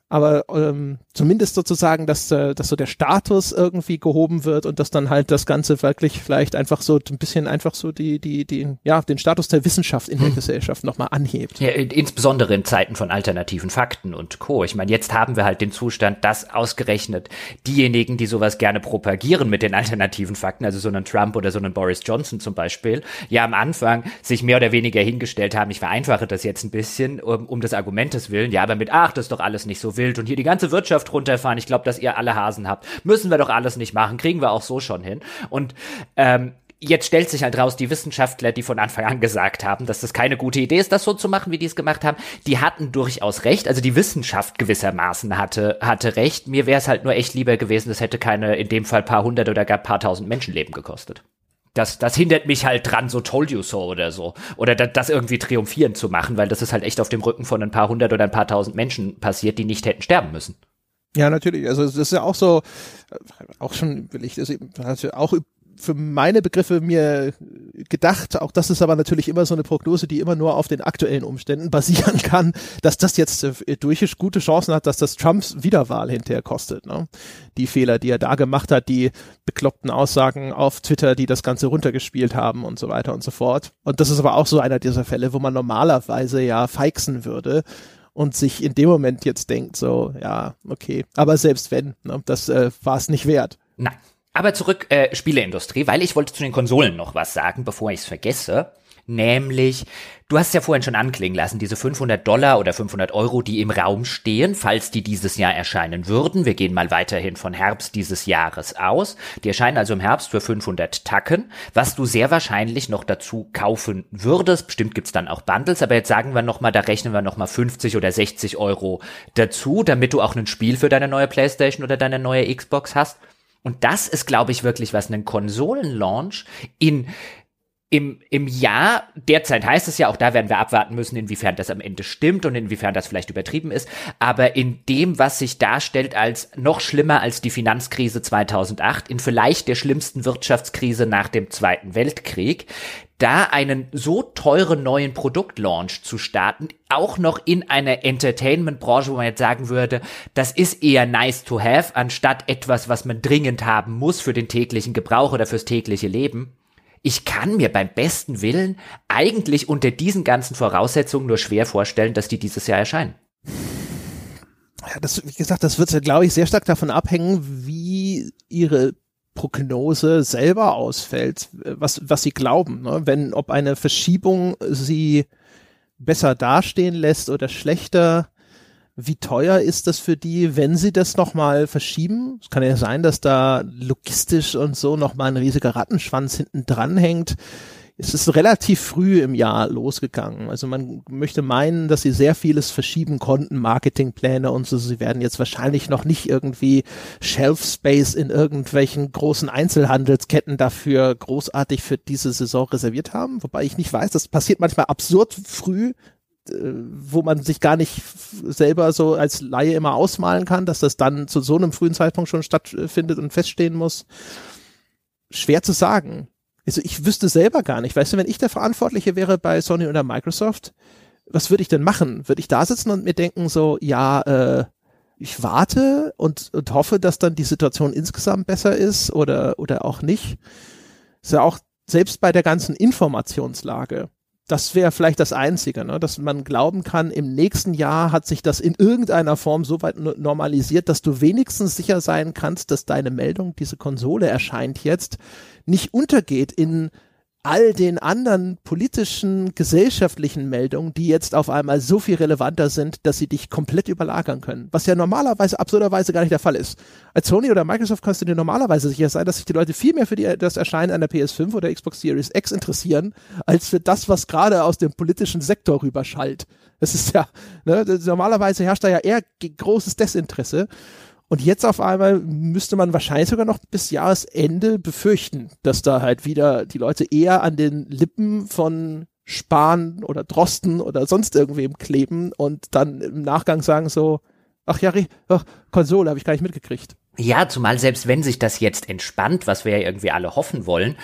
aber ähm, zumindest sozusagen, dass, äh, dass so der Status irgendwie gehoben wird und dass dann halt das Ganze wirklich vielleicht einfach so ein bisschen einfach so die, die, die, ja, den Status der Wissenschaft in der hm. Gesellschaft nochmal anhebt. Ja, insbesondere in Zeiten von alternativen Fakten und Co. Ich meine, jetzt haben wir halt den Zustand, dass ausgerechnet diejenigen, die sowas gerne propagieren mit den alternativen Fakten, also so einen Trump oder so einen Boris Johnson zum Beispiel, ja am Anfang sich mehr oder weniger hingestellt haben, ich vereinfache das jetzt ein bisschen, um, um des Argumentes willen, ja, aber mit, ach, das ist doch alles nicht so wild und hier die ganze Wirtschaft runterfahren. Ich glaube, dass ihr alle Hasen habt. Müssen wir doch alles nicht machen. Kriegen wir auch so schon hin. Und ähm, jetzt stellt sich halt raus, die Wissenschaftler, die von Anfang an gesagt haben, dass das keine gute Idee ist, das so zu machen, wie die es gemacht haben, die hatten durchaus recht. Also die Wissenschaft gewissermaßen hatte, hatte recht. Mir wäre es halt nur echt lieber gewesen, das hätte keine, in dem Fall paar hundert oder gar paar tausend Menschenleben gekostet das, das hindert mich halt dran, so told you so oder so. Oder das, das irgendwie triumphierend zu machen, weil das ist halt echt auf dem Rücken von ein paar hundert oder ein paar tausend Menschen passiert, die nicht hätten sterben müssen. Ja, natürlich. Also das ist ja auch so, äh, auch schon, will ich das eben, also auch für meine Begriffe mir gedacht, auch das ist aber natürlich immer so eine Prognose, die immer nur auf den aktuellen Umständen basieren kann, dass das jetzt äh, durch gute Chancen hat, dass das Trumps Wiederwahl hinterher kostet. Ne? Die Fehler, die er da gemacht hat, die bekloppten Aussagen auf Twitter, die das Ganze runtergespielt haben und so weiter und so fort. Und das ist aber auch so einer dieser Fälle, wo man normalerweise ja feixen würde und sich in dem Moment jetzt denkt, so, ja, okay, aber selbst wenn, ne, das äh, war es nicht wert. Nein. Aber zurück äh, Spieleindustrie, weil ich wollte zu den Konsolen noch was sagen, bevor ich es vergesse. Nämlich, du hast ja vorhin schon anklingen lassen, diese 500 Dollar oder 500 Euro, die im Raum stehen, falls die dieses Jahr erscheinen würden. Wir gehen mal weiterhin von Herbst dieses Jahres aus. Die erscheinen also im Herbst für 500 Tacken, was du sehr wahrscheinlich noch dazu kaufen würdest. Bestimmt gibt's dann auch Bundles, aber jetzt sagen wir nochmal, da rechnen wir nochmal 50 oder 60 Euro dazu, damit du auch ein Spiel für deine neue Playstation oder deine neue Xbox hast. Und das ist, glaube ich, wirklich was einen Konsolenlaunch in im, im Jahr, derzeit heißt es ja, auch da werden wir abwarten müssen, inwiefern das am Ende stimmt und inwiefern das vielleicht übertrieben ist, aber in dem, was sich darstellt als noch schlimmer als die Finanzkrise 2008, in vielleicht der schlimmsten Wirtschaftskrise nach dem Zweiten Weltkrieg, da einen so teuren neuen Produktlaunch zu starten, auch noch in einer Entertainment-Branche, wo man jetzt sagen würde, das ist eher nice to have, anstatt etwas, was man dringend haben muss für den täglichen Gebrauch oder fürs tägliche Leben. Ich kann mir beim besten Willen eigentlich unter diesen ganzen Voraussetzungen nur schwer vorstellen, dass die dieses Jahr erscheinen. Ja, das, wie gesagt, das wird, glaube ich, sehr stark davon abhängen, wie ihre Prognose selber ausfällt, was, was sie glauben. Ne? Wenn, ob eine Verschiebung sie besser dastehen lässt oder schlechter, wie teuer ist das für die, wenn sie das nochmal verschieben? Es kann ja sein, dass da logistisch und so nochmal ein riesiger Rattenschwanz hinten dran hängt es ist relativ früh im Jahr losgegangen. Also man möchte meinen, dass sie sehr vieles verschieben konnten, Marketingpläne und so. Sie werden jetzt wahrscheinlich noch nicht irgendwie Shelf Space in irgendwelchen großen Einzelhandelsketten dafür großartig für diese Saison reserviert haben. Wobei ich nicht weiß, das passiert manchmal absurd früh äh, wo man sich gar nicht selber so als Laie immer ausmalen kann, dass das dann zu so einem frühen Zeitpunkt schon stattfindet und feststehen muss. Schwer zu sagen. Also ich wüsste selber gar nicht. Weißt du, wenn ich der Verantwortliche wäre bei Sony oder Microsoft, was würde ich denn machen? Würde ich da sitzen und mir denken so, ja, äh, ich warte und, und hoffe, dass dann die Situation insgesamt besser ist oder, oder auch nicht. Ist ja auch selbst bei der ganzen Informationslage das wäre vielleicht das Einzige, ne? dass man glauben kann, im nächsten Jahr hat sich das in irgendeiner Form so weit normalisiert, dass du wenigstens sicher sein kannst, dass deine Meldung, diese Konsole erscheint jetzt, nicht untergeht in all den anderen politischen, gesellschaftlichen Meldungen, die jetzt auf einmal so viel relevanter sind, dass sie dich komplett überlagern können. Was ja normalerweise absurderweise gar nicht der Fall ist. Als Sony oder Microsoft kannst du dir normalerweise sicher sein, dass sich die Leute viel mehr für die, das Erscheinen einer PS5 oder Xbox Series X interessieren, als für das, was gerade aus dem politischen Sektor rüberschallt. Das ist ja, ne, normalerweise herrscht da ja eher großes Desinteresse. Und jetzt auf einmal müsste man wahrscheinlich sogar noch bis Jahresende befürchten, dass da halt wieder die Leute eher an den Lippen von Spahn oder Drosten oder sonst irgendwem kleben und dann im Nachgang sagen so, ach ja, ach, Konsole habe ich gar nicht mitgekriegt. Ja, zumal selbst wenn sich das jetzt entspannt, was wir ja irgendwie alle hoffen wollen,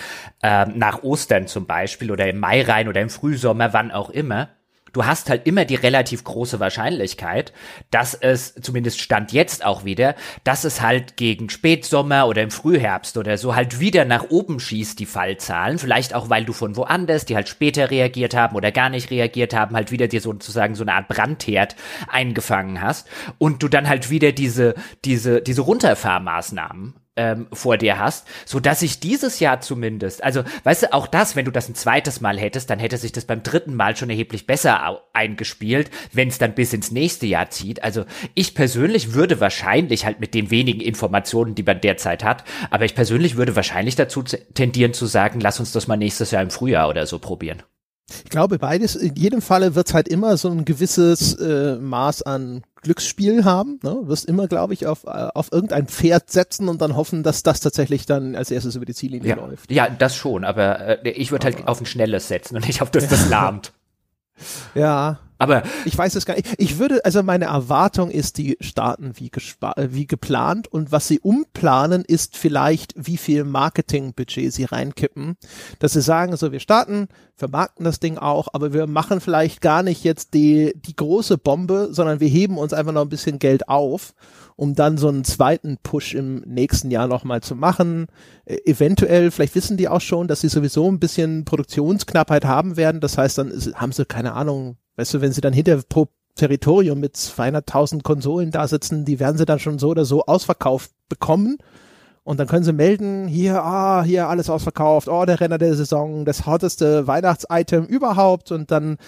äh, nach Ostern zum Beispiel oder im Mai rein oder im Frühsommer, wann auch immer, du hast halt immer die relativ große Wahrscheinlichkeit, dass es, zumindest stand jetzt auch wieder, dass es halt gegen Spätsommer oder im Frühherbst oder so halt wieder nach oben schießt, die Fallzahlen. Vielleicht auch, weil du von woanders, die halt später reagiert haben oder gar nicht reagiert haben, halt wieder dir sozusagen so eine Art Brandherd eingefangen hast und du dann halt wieder diese, diese, diese Runterfahrmaßnahmen ähm, vor dir hast, so dass ich dieses Jahr zumindest, also weißt du, auch das, wenn du das ein zweites Mal hättest, dann hätte sich das beim dritten Mal schon erheblich besser eingespielt, wenn es dann bis ins nächste Jahr zieht. Also ich persönlich würde wahrscheinlich halt mit den wenigen Informationen, die man derzeit hat, aber ich persönlich würde wahrscheinlich dazu tendieren zu sagen, lass uns das mal nächstes Jahr im Frühjahr oder so probieren. Ich glaube beides. In jedem Falle wird es halt immer so ein gewisses äh, Maß an Glücksspiel haben. Ne? Du wirst immer, glaube ich, auf, äh, auf irgendein Pferd setzen und dann hoffen, dass das tatsächlich dann als erstes über die Ziellinie ja. läuft. Ja, das schon, aber äh, ich würde halt auf ein schnelles setzen und nicht auf das, das lahmt. Ja, aber ich weiß es gar nicht. Ich würde, also meine Erwartung ist, die starten wie, wie geplant und was sie umplanen ist vielleicht, wie viel Marketingbudget sie reinkippen. Dass sie sagen, so wir starten, vermarkten das Ding auch, aber wir machen vielleicht gar nicht jetzt die, die große Bombe, sondern wir heben uns einfach noch ein bisschen Geld auf, um dann so einen zweiten Push im nächsten Jahr nochmal zu machen. Äh, eventuell, vielleicht wissen die auch schon, dass sie sowieso ein bisschen Produktionsknappheit haben werden. Das heißt, dann haben sie, keine Ahnung, Weißt du, wenn sie dann hinter pro Territorium mit 200.000 Konsolen da sitzen, die werden sie dann schon so oder so ausverkauft bekommen. Und dann können sie melden, hier, ah, hier alles ausverkauft, oh, der Renner der Saison, das hotteste Weihnachtsitem überhaupt und dann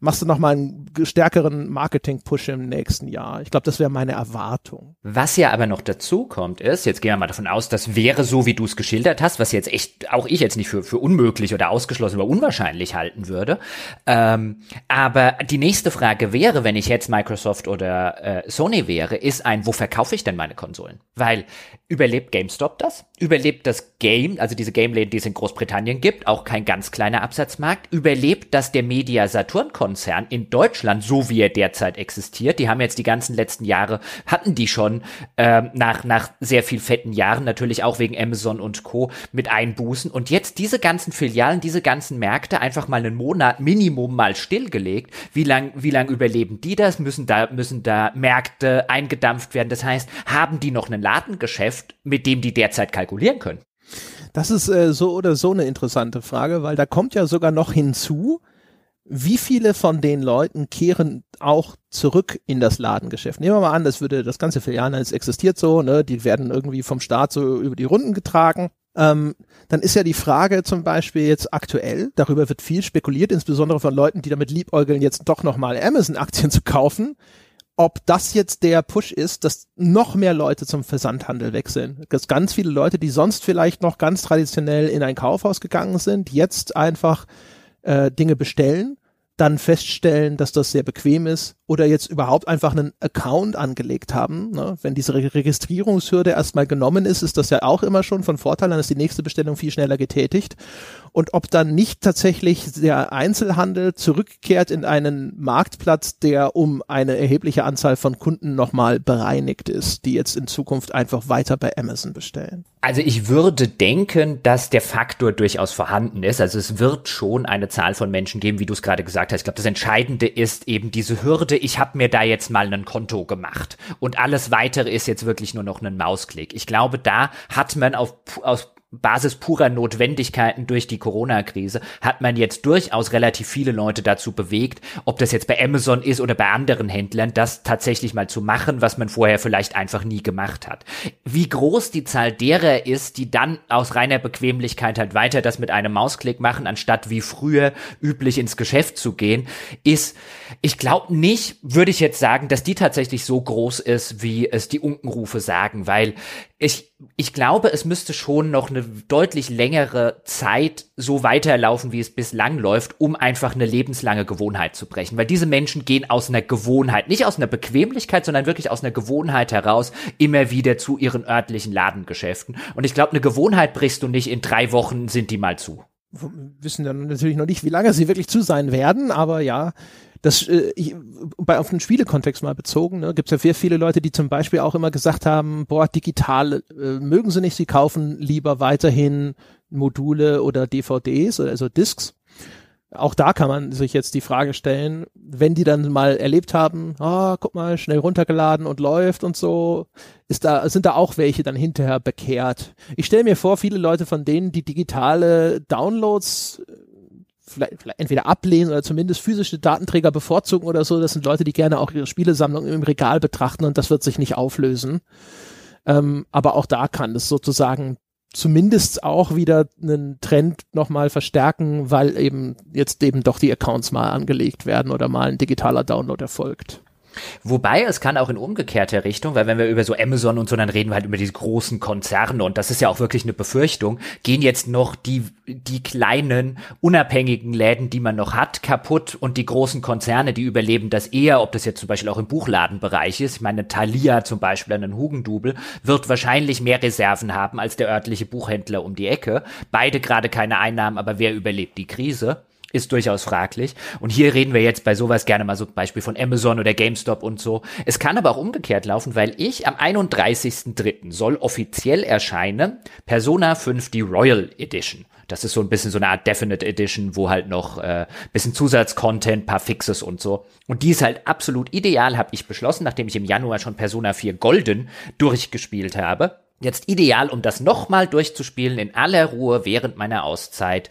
machst du nochmal einen stärkeren Marketing-Push im nächsten Jahr. Ich glaube, das wäre meine Erwartung. Was ja aber noch dazu kommt ist, jetzt gehen wir mal davon aus, das wäre so, wie du es geschildert hast, was jetzt echt, auch ich jetzt nicht für, für unmöglich oder ausgeschlossen oder unwahrscheinlich halten würde. Ähm, aber die nächste Frage wäre, wenn ich jetzt Microsoft oder äh, Sony wäre, ist ein, wo verkaufe ich denn meine Konsolen? Weil überlebt GameStop das? Überlebt das Game, also diese Game-Läden, die es in Großbritannien gibt, auch kein ganz kleiner Absatzmarkt? Überlebt das der Media Saturn-Konzern in Deutschland, so wie er derzeit existiert? Die haben jetzt die ganzen letzten Jahre, hatten die schon äh, nach, nach sehr viel fetten Jahren, natürlich auch wegen Amazon und Co. mit Einbußen. Und jetzt diese ganzen Filialen, diese ganzen Märkte einfach mal einen Monat Minimum mal stillgelegt. Wie lang, wie lang überleben die das? Müssen da, müssen da Märkte eingedampft werden? Das heißt, haben die noch ein Ladengeschäft, mit dem die derzeit kalkulieren können? Das ist äh, so oder so eine interessante Frage, weil da kommt ja sogar noch hinzu, wie viele von den Leuten kehren auch zurück in das Ladengeschäft? Nehmen wir mal an, das würde das ganze Filialen es existiert so, ne, die werden irgendwie vom Staat so über die Runden getragen. Ähm, dann ist ja die Frage zum Beispiel jetzt aktuell, darüber wird viel spekuliert, insbesondere von Leuten, die damit liebäugeln, jetzt doch nochmal Amazon-Aktien zu kaufen ob das jetzt der Push ist, dass noch mehr Leute zum Versandhandel wechseln. Dass ganz viele Leute, die sonst vielleicht noch ganz traditionell in ein Kaufhaus gegangen sind, jetzt einfach äh, Dinge bestellen, dann feststellen, dass das sehr bequem ist oder jetzt überhaupt einfach einen Account angelegt haben. Ne? Wenn diese Registrierungshürde erstmal genommen ist, ist das ja auch immer schon von Vorteil, dann ist die nächste Bestellung viel schneller getätigt und ob dann nicht tatsächlich der Einzelhandel zurückkehrt in einen Marktplatz, der um eine erhebliche Anzahl von Kunden nochmal bereinigt ist, die jetzt in Zukunft einfach weiter bei Amazon bestellen. Also ich würde denken, dass der Faktor durchaus vorhanden ist. Also es wird schon eine Zahl von Menschen geben, wie du es gerade gesagt hast. Ich glaube, das Entscheidende ist eben diese Hürde, ich habe mir da jetzt mal ein Konto gemacht und alles weitere ist jetzt wirklich nur noch ein Mausklick. Ich glaube, da hat man auf, aus Basis purer Notwendigkeiten durch die Corona-Krise hat man jetzt durchaus relativ viele Leute dazu bewegt, ob das jetzt bei Amazon ist oder bei anderen Händlern, das tatsächlich mal zu machen, was man vorher vielleicht einfach nie gemacht hat. Wie groß die Zahl derer ist, die dann aus reiner Bequemlichkeit halt weiter das mit einem Mausklick machen, anstatt wie früher üblich ins Geschäft zu gehen, ist, ich glaube nicht, würde ich jetzt sagen, dass die tatsächlich so groß ist, wie es die Unkenrufe sagen, weil ich, ich glaube, es müsste schon noch eine deutlich längere Zeit so weiterlaufen, wie es bislang läuft, um einfach eine lebenslange Gewohnheit zu brechen. Weil diese Menschen gehen aus einer Gewohnheit, nicht aus einer Bequemlichkeit, sondern wirklich aus einer Gewohnheit heraus immer wieder zu ihren örtlichen Ladengeschäften. Und ich glaube, eine Gewohnheit brichst du nicht in drei Wochen, sind die mal zu. Wir wissen dann natürlich noch nicht, wie lange sie wirklich zu sein werden, aber ja, das äh, ich, bei auf den Spielekontext mal bezogen, ne, gibt es ja sehr viele Leute, die zum Beispiel auch immer gesagt haben, boah, digital äh, mögen sie nicht, sie kaufen lieber weiterhin Module oder DVDs oder also Discs. Auch da kann man sich jetzt die Frage stellen, wenn die dann mal erlebt haben, ah, guck mal, schnell runtergeladen und läuft und so, ist da, sind da auch welche dann hinterher bekehrt. Ich stelle mir vor, viele Leute von denen, die digitale Downloads vielleicht, vielleicht entweder ablehnen oder zumindest physische Datenträger bevorzugen oder so. Das sind Leute, die gerne auch ihre Spielesammlung im Regal betrachten und das wird sich nicht auflösen. Ähm, aber auch da kann es sozusagen zumindest auch wieder einen Trend nochmal verstärken, weil eben jetzt eben doch die Accounts mal angelegt werden oder mal ein digitaler Download erfolgt. Wobei es kann auch in umgekehrter Richtung, weil wenn wir über so Amazon und so, dann reden wir halt über diese großen Konzerne und das ist ja auch wirklich eine Befürchtung, gehen jetzt noch die, die kleinen, unabhängigen Läden, die man noch hat, kaputt und die großen Konzerne, die überleben das eher, ob das jetzt zum Beispiel auch im Buchladenbereich ist. Ich meine, Thalia zum Beispiel, einen Hugendubel, wird wahrscheinlich mehr Reserven haben als der örtliche Buchhändler um die Ecke. Beide gerade keine Einnahmen, aber wer überlebt die Krise? Ist durchaus fraglich. Und hier reden wir jetzt bei sowas gerne mal so Beispiel von Amazon oder GameStop und so. Es kann aber auch umgekehrt laufen, weil ich am 31.3. soll offiziell erscheinen Persona 5 die Royal Edition. Das ist so ein bisschen so eine Art Definite Edition, wo halt noch äh, bisschen Zusatzcontent, paar Fixes und so. Und die ist halt absolut ideal, habe ich beschlossen, nachdem ich im Januar schon Persona 4 Golden durchgespielt habe Jetzt ideal, um das nochmal durchzuspielen in aller Ruhe während meiner Auszeit,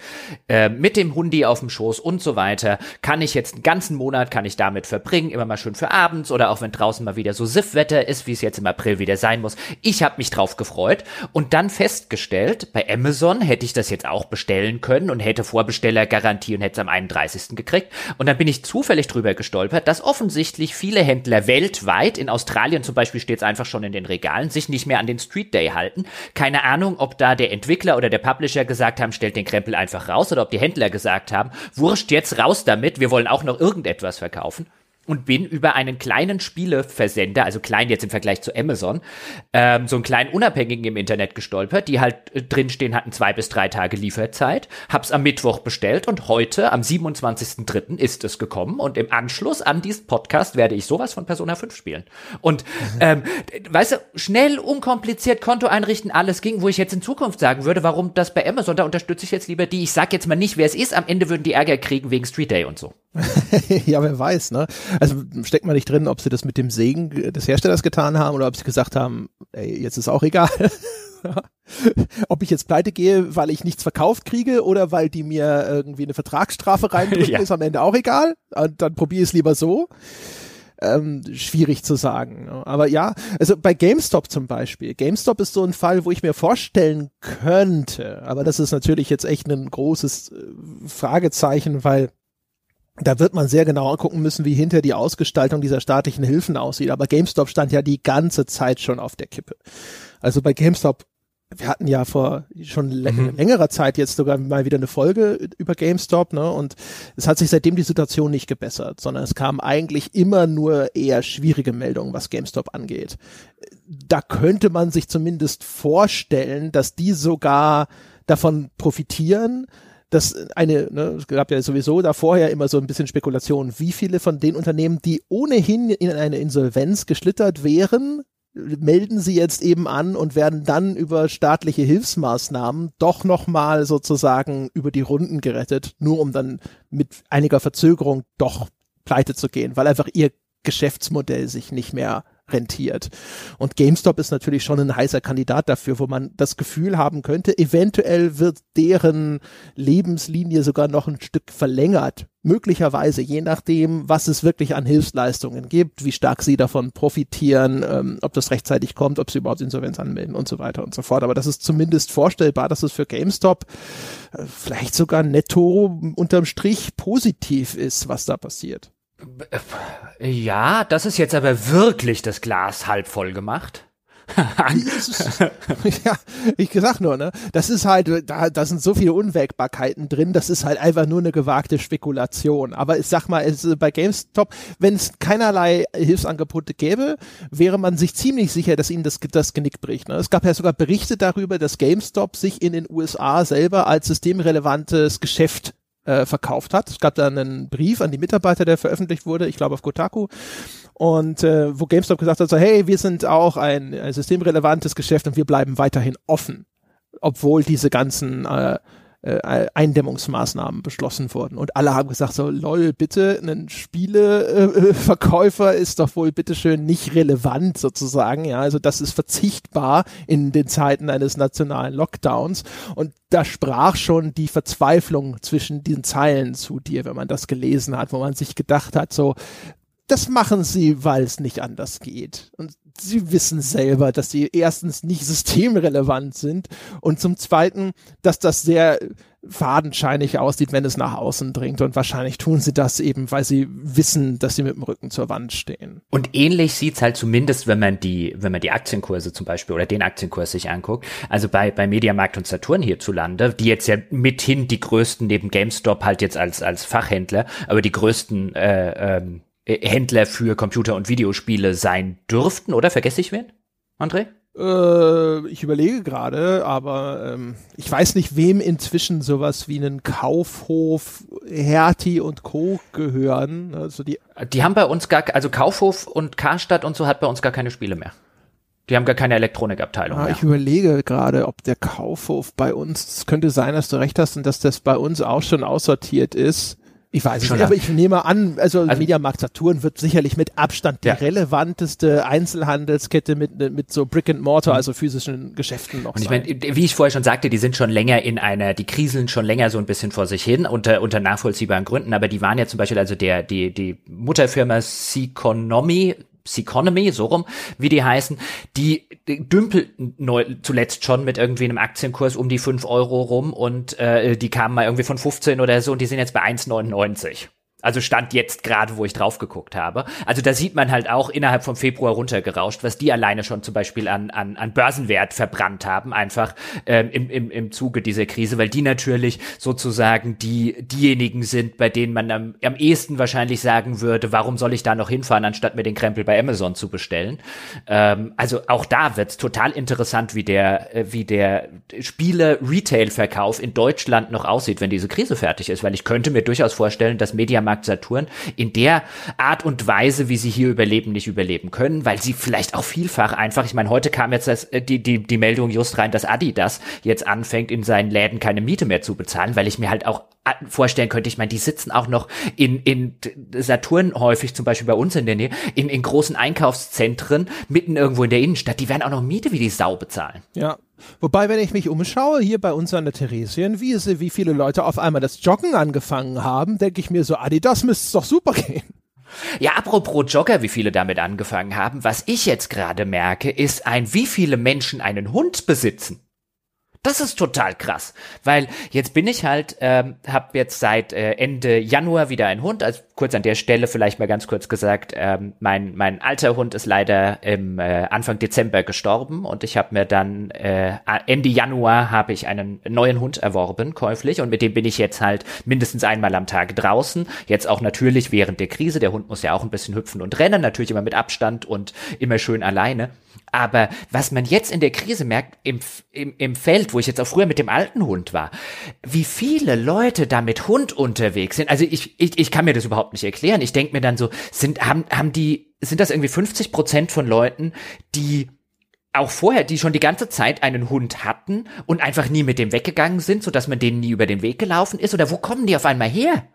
äh, mit dem Hundi auf dem Schoß und so weiter, kann ich jetzt einen ganzen Monat, kann ich damit verbringen, immer mal schön für abends oder auch wenn draußen mal wieder so Siffwetter ist, wie es jetzt im April wieder sein muss. Ich habe mich drauf gefreut und dann festgestellt, bei Amazon hätte ich das jetzt auch bestellen können und hätte Vorbestellergarantie und hätte es am 31. gekriegt. Und dann bin ich zufällig drüber gestolpert, dass offensichtlich viele Händler weltweit, in Australien zum Beispiel steht es einfach schon in den Regalen, sich nicht mehr an den Street Day halten. Keine Ahnung, ob da der Entwickler oder der Publisher gesagt haben, stellt den Krempel einfach raus oder ob die Händler gesagt haben, wurscht jetzt raus damit, wir wollen auch noch irgendetwas verkaufen und bin über einen kleinen Spieleversender, also klein jetzt im Vergleich zu Amazon, ähm, so einen kleinen Unabhängigen im Internet gestolpert, die halt äh, drinstehen hatten zwei bis drei Tage Lieferzeit, hab's am Mittwoch bestellt und heute, am 27.03. ist es gekommen und im Anschluss an diesen Podcast werde ich sowas von Persona 5 spielen. Und, mhm. ähm, weißt du, schnell, unkompliziert Konto einrichten, alles ging, wo ich jetzt in Zukunft sagen würde, warum das bei Amazon, da unterstütze ich jetzt lieber die, ich sag jetzt mal nicht, wer es ist, am Ende würden die Ärger kriegen wegen Street Day und so. ja, wer weiß, ne? Also steckt man nicht drin, ob sie das mit dem Segen des Herstellers getan haben oder ob sie gesagt haben, ey, jetzt ist auch egal. ob ich jetzt pleite gehe, weil ich nichts verkauft kriege oder weil die mir irgendwie eine Vertragsstrafe reindrücken, ja. ist am Ende auch egal. Und dann probiere ich es lieber so. Ähm, schwierig zu sagen. Ne? Aber ja, also bei GameStop zum Beispiel. GameStop ist so ein Fall, wo ich mir vorstellen könnte, aber das ist natürlich jetzt echt ein großes äh, Fragezeichen, weil da wird man sehr genau angucken müssen, wie hinter die Ausgestaltung dieser staatlichen Hilfen aussieht. Aber GameStop stand ja die ganze Zeit schon auf der Kippe. Also bei GameStop, wir hatten ja vor schon mhm. längerer Zeit jetzt sogar mal wieder eine Folge über GameStop, ne? Und es hat sich seitdem die Situation nicht gebessert, sondern es kamen eigentlich immer nur eher schwierige Meldungen, was GameStop angeht. Da könnte man sich zumindest vorstellen, dass die sogar davon profitieren, dass eine, ne, es gab ja sowieso da vorher immer so ein bisschen Spekulation, wie viele von den Unternehmen, die ohnehin in eine Insolvenz geschlittert wären, melden sie jetzt eben an und werden dann über staatliche Hilfsmaßnahmen doch nochmal sozusagen über die Runden gerettet, nur um dann mit einiger Verzögerung doch pleite zu gehen, weil einfach ihr Geschäftsmodell sich nicht mehr rentiert. Und GameStop ist natürlich schon ein heißer Kandidat dafür, wo man das Gefühl haben könnte, eventuell wird deren Lebenslinie sogar noch ein Stück verlängert. Möglicherweise, je nachdem, was es wirklich an Hilfsleistungen gibt, wie stark sie davon profitieren, ähm, ob das rechtzeitig kommt, ob sie überhaupt Insolvenz anmelden und so weiter und so fort. Aber das ist zumindest vorstellbar, dass es für GameStop äh, vielleicht sogar netto unterm Strich positiv ist, was da passiert. Ja, das ist jetzt aber wirklich das Glas halb voll gemacht. ja, ich sag nur, ne? Das ist halt, da, da sind so viele Unwägbarkeiten drin, das ist halt einfach nur eine gewagte Spekulation. Aber ich sag mal, es, bei GameStop, wenn es keinerlei Hilfsangebote gäbe, wäre man sich ziemlich sicher, dass ihnen das, das Genick bricht. Ne? Es gab ja sogar Berichte darüber, dass GameStop sich in den USA selber als systemrelevantes Geschäft äh, verkauft hat. Es gab da einen Brief an die Mitarbeiter, der veröffentlicht wurde, ich glaube auf Kotaku, und äh, wo GameStop gesagt hat, so, hey, wir sind auch ein, ein systemrelevantes Geschäft und wir bleiben weiterhin offen, obwohl diese ganzen äh, äh, Eindämmungsmaßnahmen beschlossen wurden. Und alle haben gesagt, so, lol, bitte, ein Spieleverkäufer ist doch wohl bitteschön nicht relevant sozusagen. Ja, also das ist verzichtbar in den Zeiten eines nationalen Lockdowns. Und da sprach schon die Verzweiflung zwischen den Zeilen zu dir, wenn man das gelesen hat, wo man sich gedacht hat, so, das machen sie, weil es nicht anders geht. Und sie wissen selber, dass sie erstens nicht systemrelevant sind und zum zweiten, dass das sehr fadenscheinig aussieht, wenn es nach außen dringt. Und wahrscheinlich tun sie das eben, weil sie wissen, dass sie mit dem Rücken zur Wand stehen. Und ähnlich sieht's halt zumindest, wenn man die, wenn man die Aktienkurse zum Beispiel oder den Aktienkurs sich anguckt. Also bei, bei Mediamarkt und Saturn hierzulande, die jetzt ja mithin die größten neben GameStop halt jetzt als, als Fachhändler, aber die größten äh, ähm, äh, Händler für Computer- und Videospiele sein dürften, oder? Vergesse ich wen? André? Äh, ich überlege gerade, aber ähm, ich weiß nicht, wem inzwischen sowas wie einen Kaufhof, Hertie und Co. gehören. Also die, die haben bei uns gar, also Kaufhof und Karstadt und so hat bei uns gar keine Spiele mehr. Die haben gar keine Elektronikabteilung ah, mehr. Ich überlege gerade, ob der Kaufhof bei uns, es könnte sein, dass du recht hast und dass das bei uns auch schon aussortiert ist. Ich weiß nicht, aber ich nehme an, also, also Mediamarkt Saturn wird sicherlich mit Abstand die ja. relevanteste Einzelhandelskette mit, mit so Brick and Mortar, mhm. also physischen Geschäften noch. Und ich meine, wie ich vorher schon sagte, die sind schon länger in einer, die kriseln schon länger so ein bisschen vor sich hin unter, unter nachvollziehbaren Gründen, aber die waren ja zum Beispiel, also der, die, die Mutterfirma Seconomy, Seconomy, so rum, wie die heißen, die dümpelten zuletzt schon mit irgendwie einem Aktienkurs um die fünf Euro rum und äh, die kamen mal irgendwie von 15 oder so und die sind jetzt bei 1,99. Also stand jetzt gerade, wo ich drauf geguckt habe. Also da sieht man halt auch innerhalb vom Februar runtergerauscht, was die alleine schon zum Beispiel an, an, an Börsenwert verbrannt haben, einfach ähm, im, im, im Zuge dieser Krise, weil die natürlich sozusagen die diejenigen sind, bei denen man am, am ehesten wahrscheinlich sagen würde, warum soll ich da noch hinfahren, anstatt mir den Krempel bei Amazon zu bestellen. Ähm, also auch da wird's total interessant, wie der, äh, wie der Spiele-Retail-Verkauf in Deutschland noch aussieht, wenn diese Krise fertig ist, weil ich könnte mir durchaus vorstellen, dass Mediamarkt Mediamarkt Saturn in der Art und Weise, wie sie hier überleben, nicht überleben können, weil sie vielleicht auch vielfach einfach, ich meine, heute kam jetzt das, äh, die, die, die Meldung just rein, dass Adidas jetzt anfängt, in seinen Läden keine Miete mehr zu bezahlen, weil ich mir halt auch vorstellen könnte, ich meine, die sitzen auch noch in, in Saturn häufig, zum Beispiel bei uns in der Nähe, in, in großen Einkaufszentren, mitten irgendwo in der Innenstadt, die werden auch noch Miete wie die Sau bezahlen. Ja, Wobei, wenn ich mich umschaue, hier bei uns an der Theresienwiese, wie viele Leute auf einmal das Joggen angefangen haben, denke ich mir so, Adidas müsste doch super gehen. Ja, apropos Jogger, wie viele damit angefangen haben, was ich jetzt gerade merke, ist ein, wie viele Menschen einen Hund besitzen. Das ist total krass, weil jetzt bin ich halt, ähm, habe jetzt seit äh, Ende Januar wieder einen Hund. Also kurz an der Stelle vielleicht mal ganz kurz gesagt, ähm, mein mein alter Hund ist leider im äh, Anfang Dezember gestorben und ich habe mir dann äh, Ende Januar habe ich einen neuen Hund erworben käuflich und mit dem bin ich jetzt halt mindestens einmal am Tag draußen. Jetzt auch natürlich während der Krise. Der Hund muss ja auch ein bisschen hüpfen und rennen, natürlich immer mit Abstand und immer schön alleine. Aber was man jetzt in der Krise merkt, im, im, im Feld, wo ich jetzt auch früher mit dem alten Hund war, wie viele Leute da mit Hund unterwegs sind. Also ich, ich, ich kann mir das überhaupt nicht erklären. Ich denke mir dann so, sind, haben, haben die, sind das irgendwie 50 Prozent von Leuten, die auch vorher, die schon die ganze Zeit einen Hund hatten und einfach nie mit dem weggegangen sind, sodass man denen nie über den Weg gelaufen ist? Oder wo kommen die auf einmal her?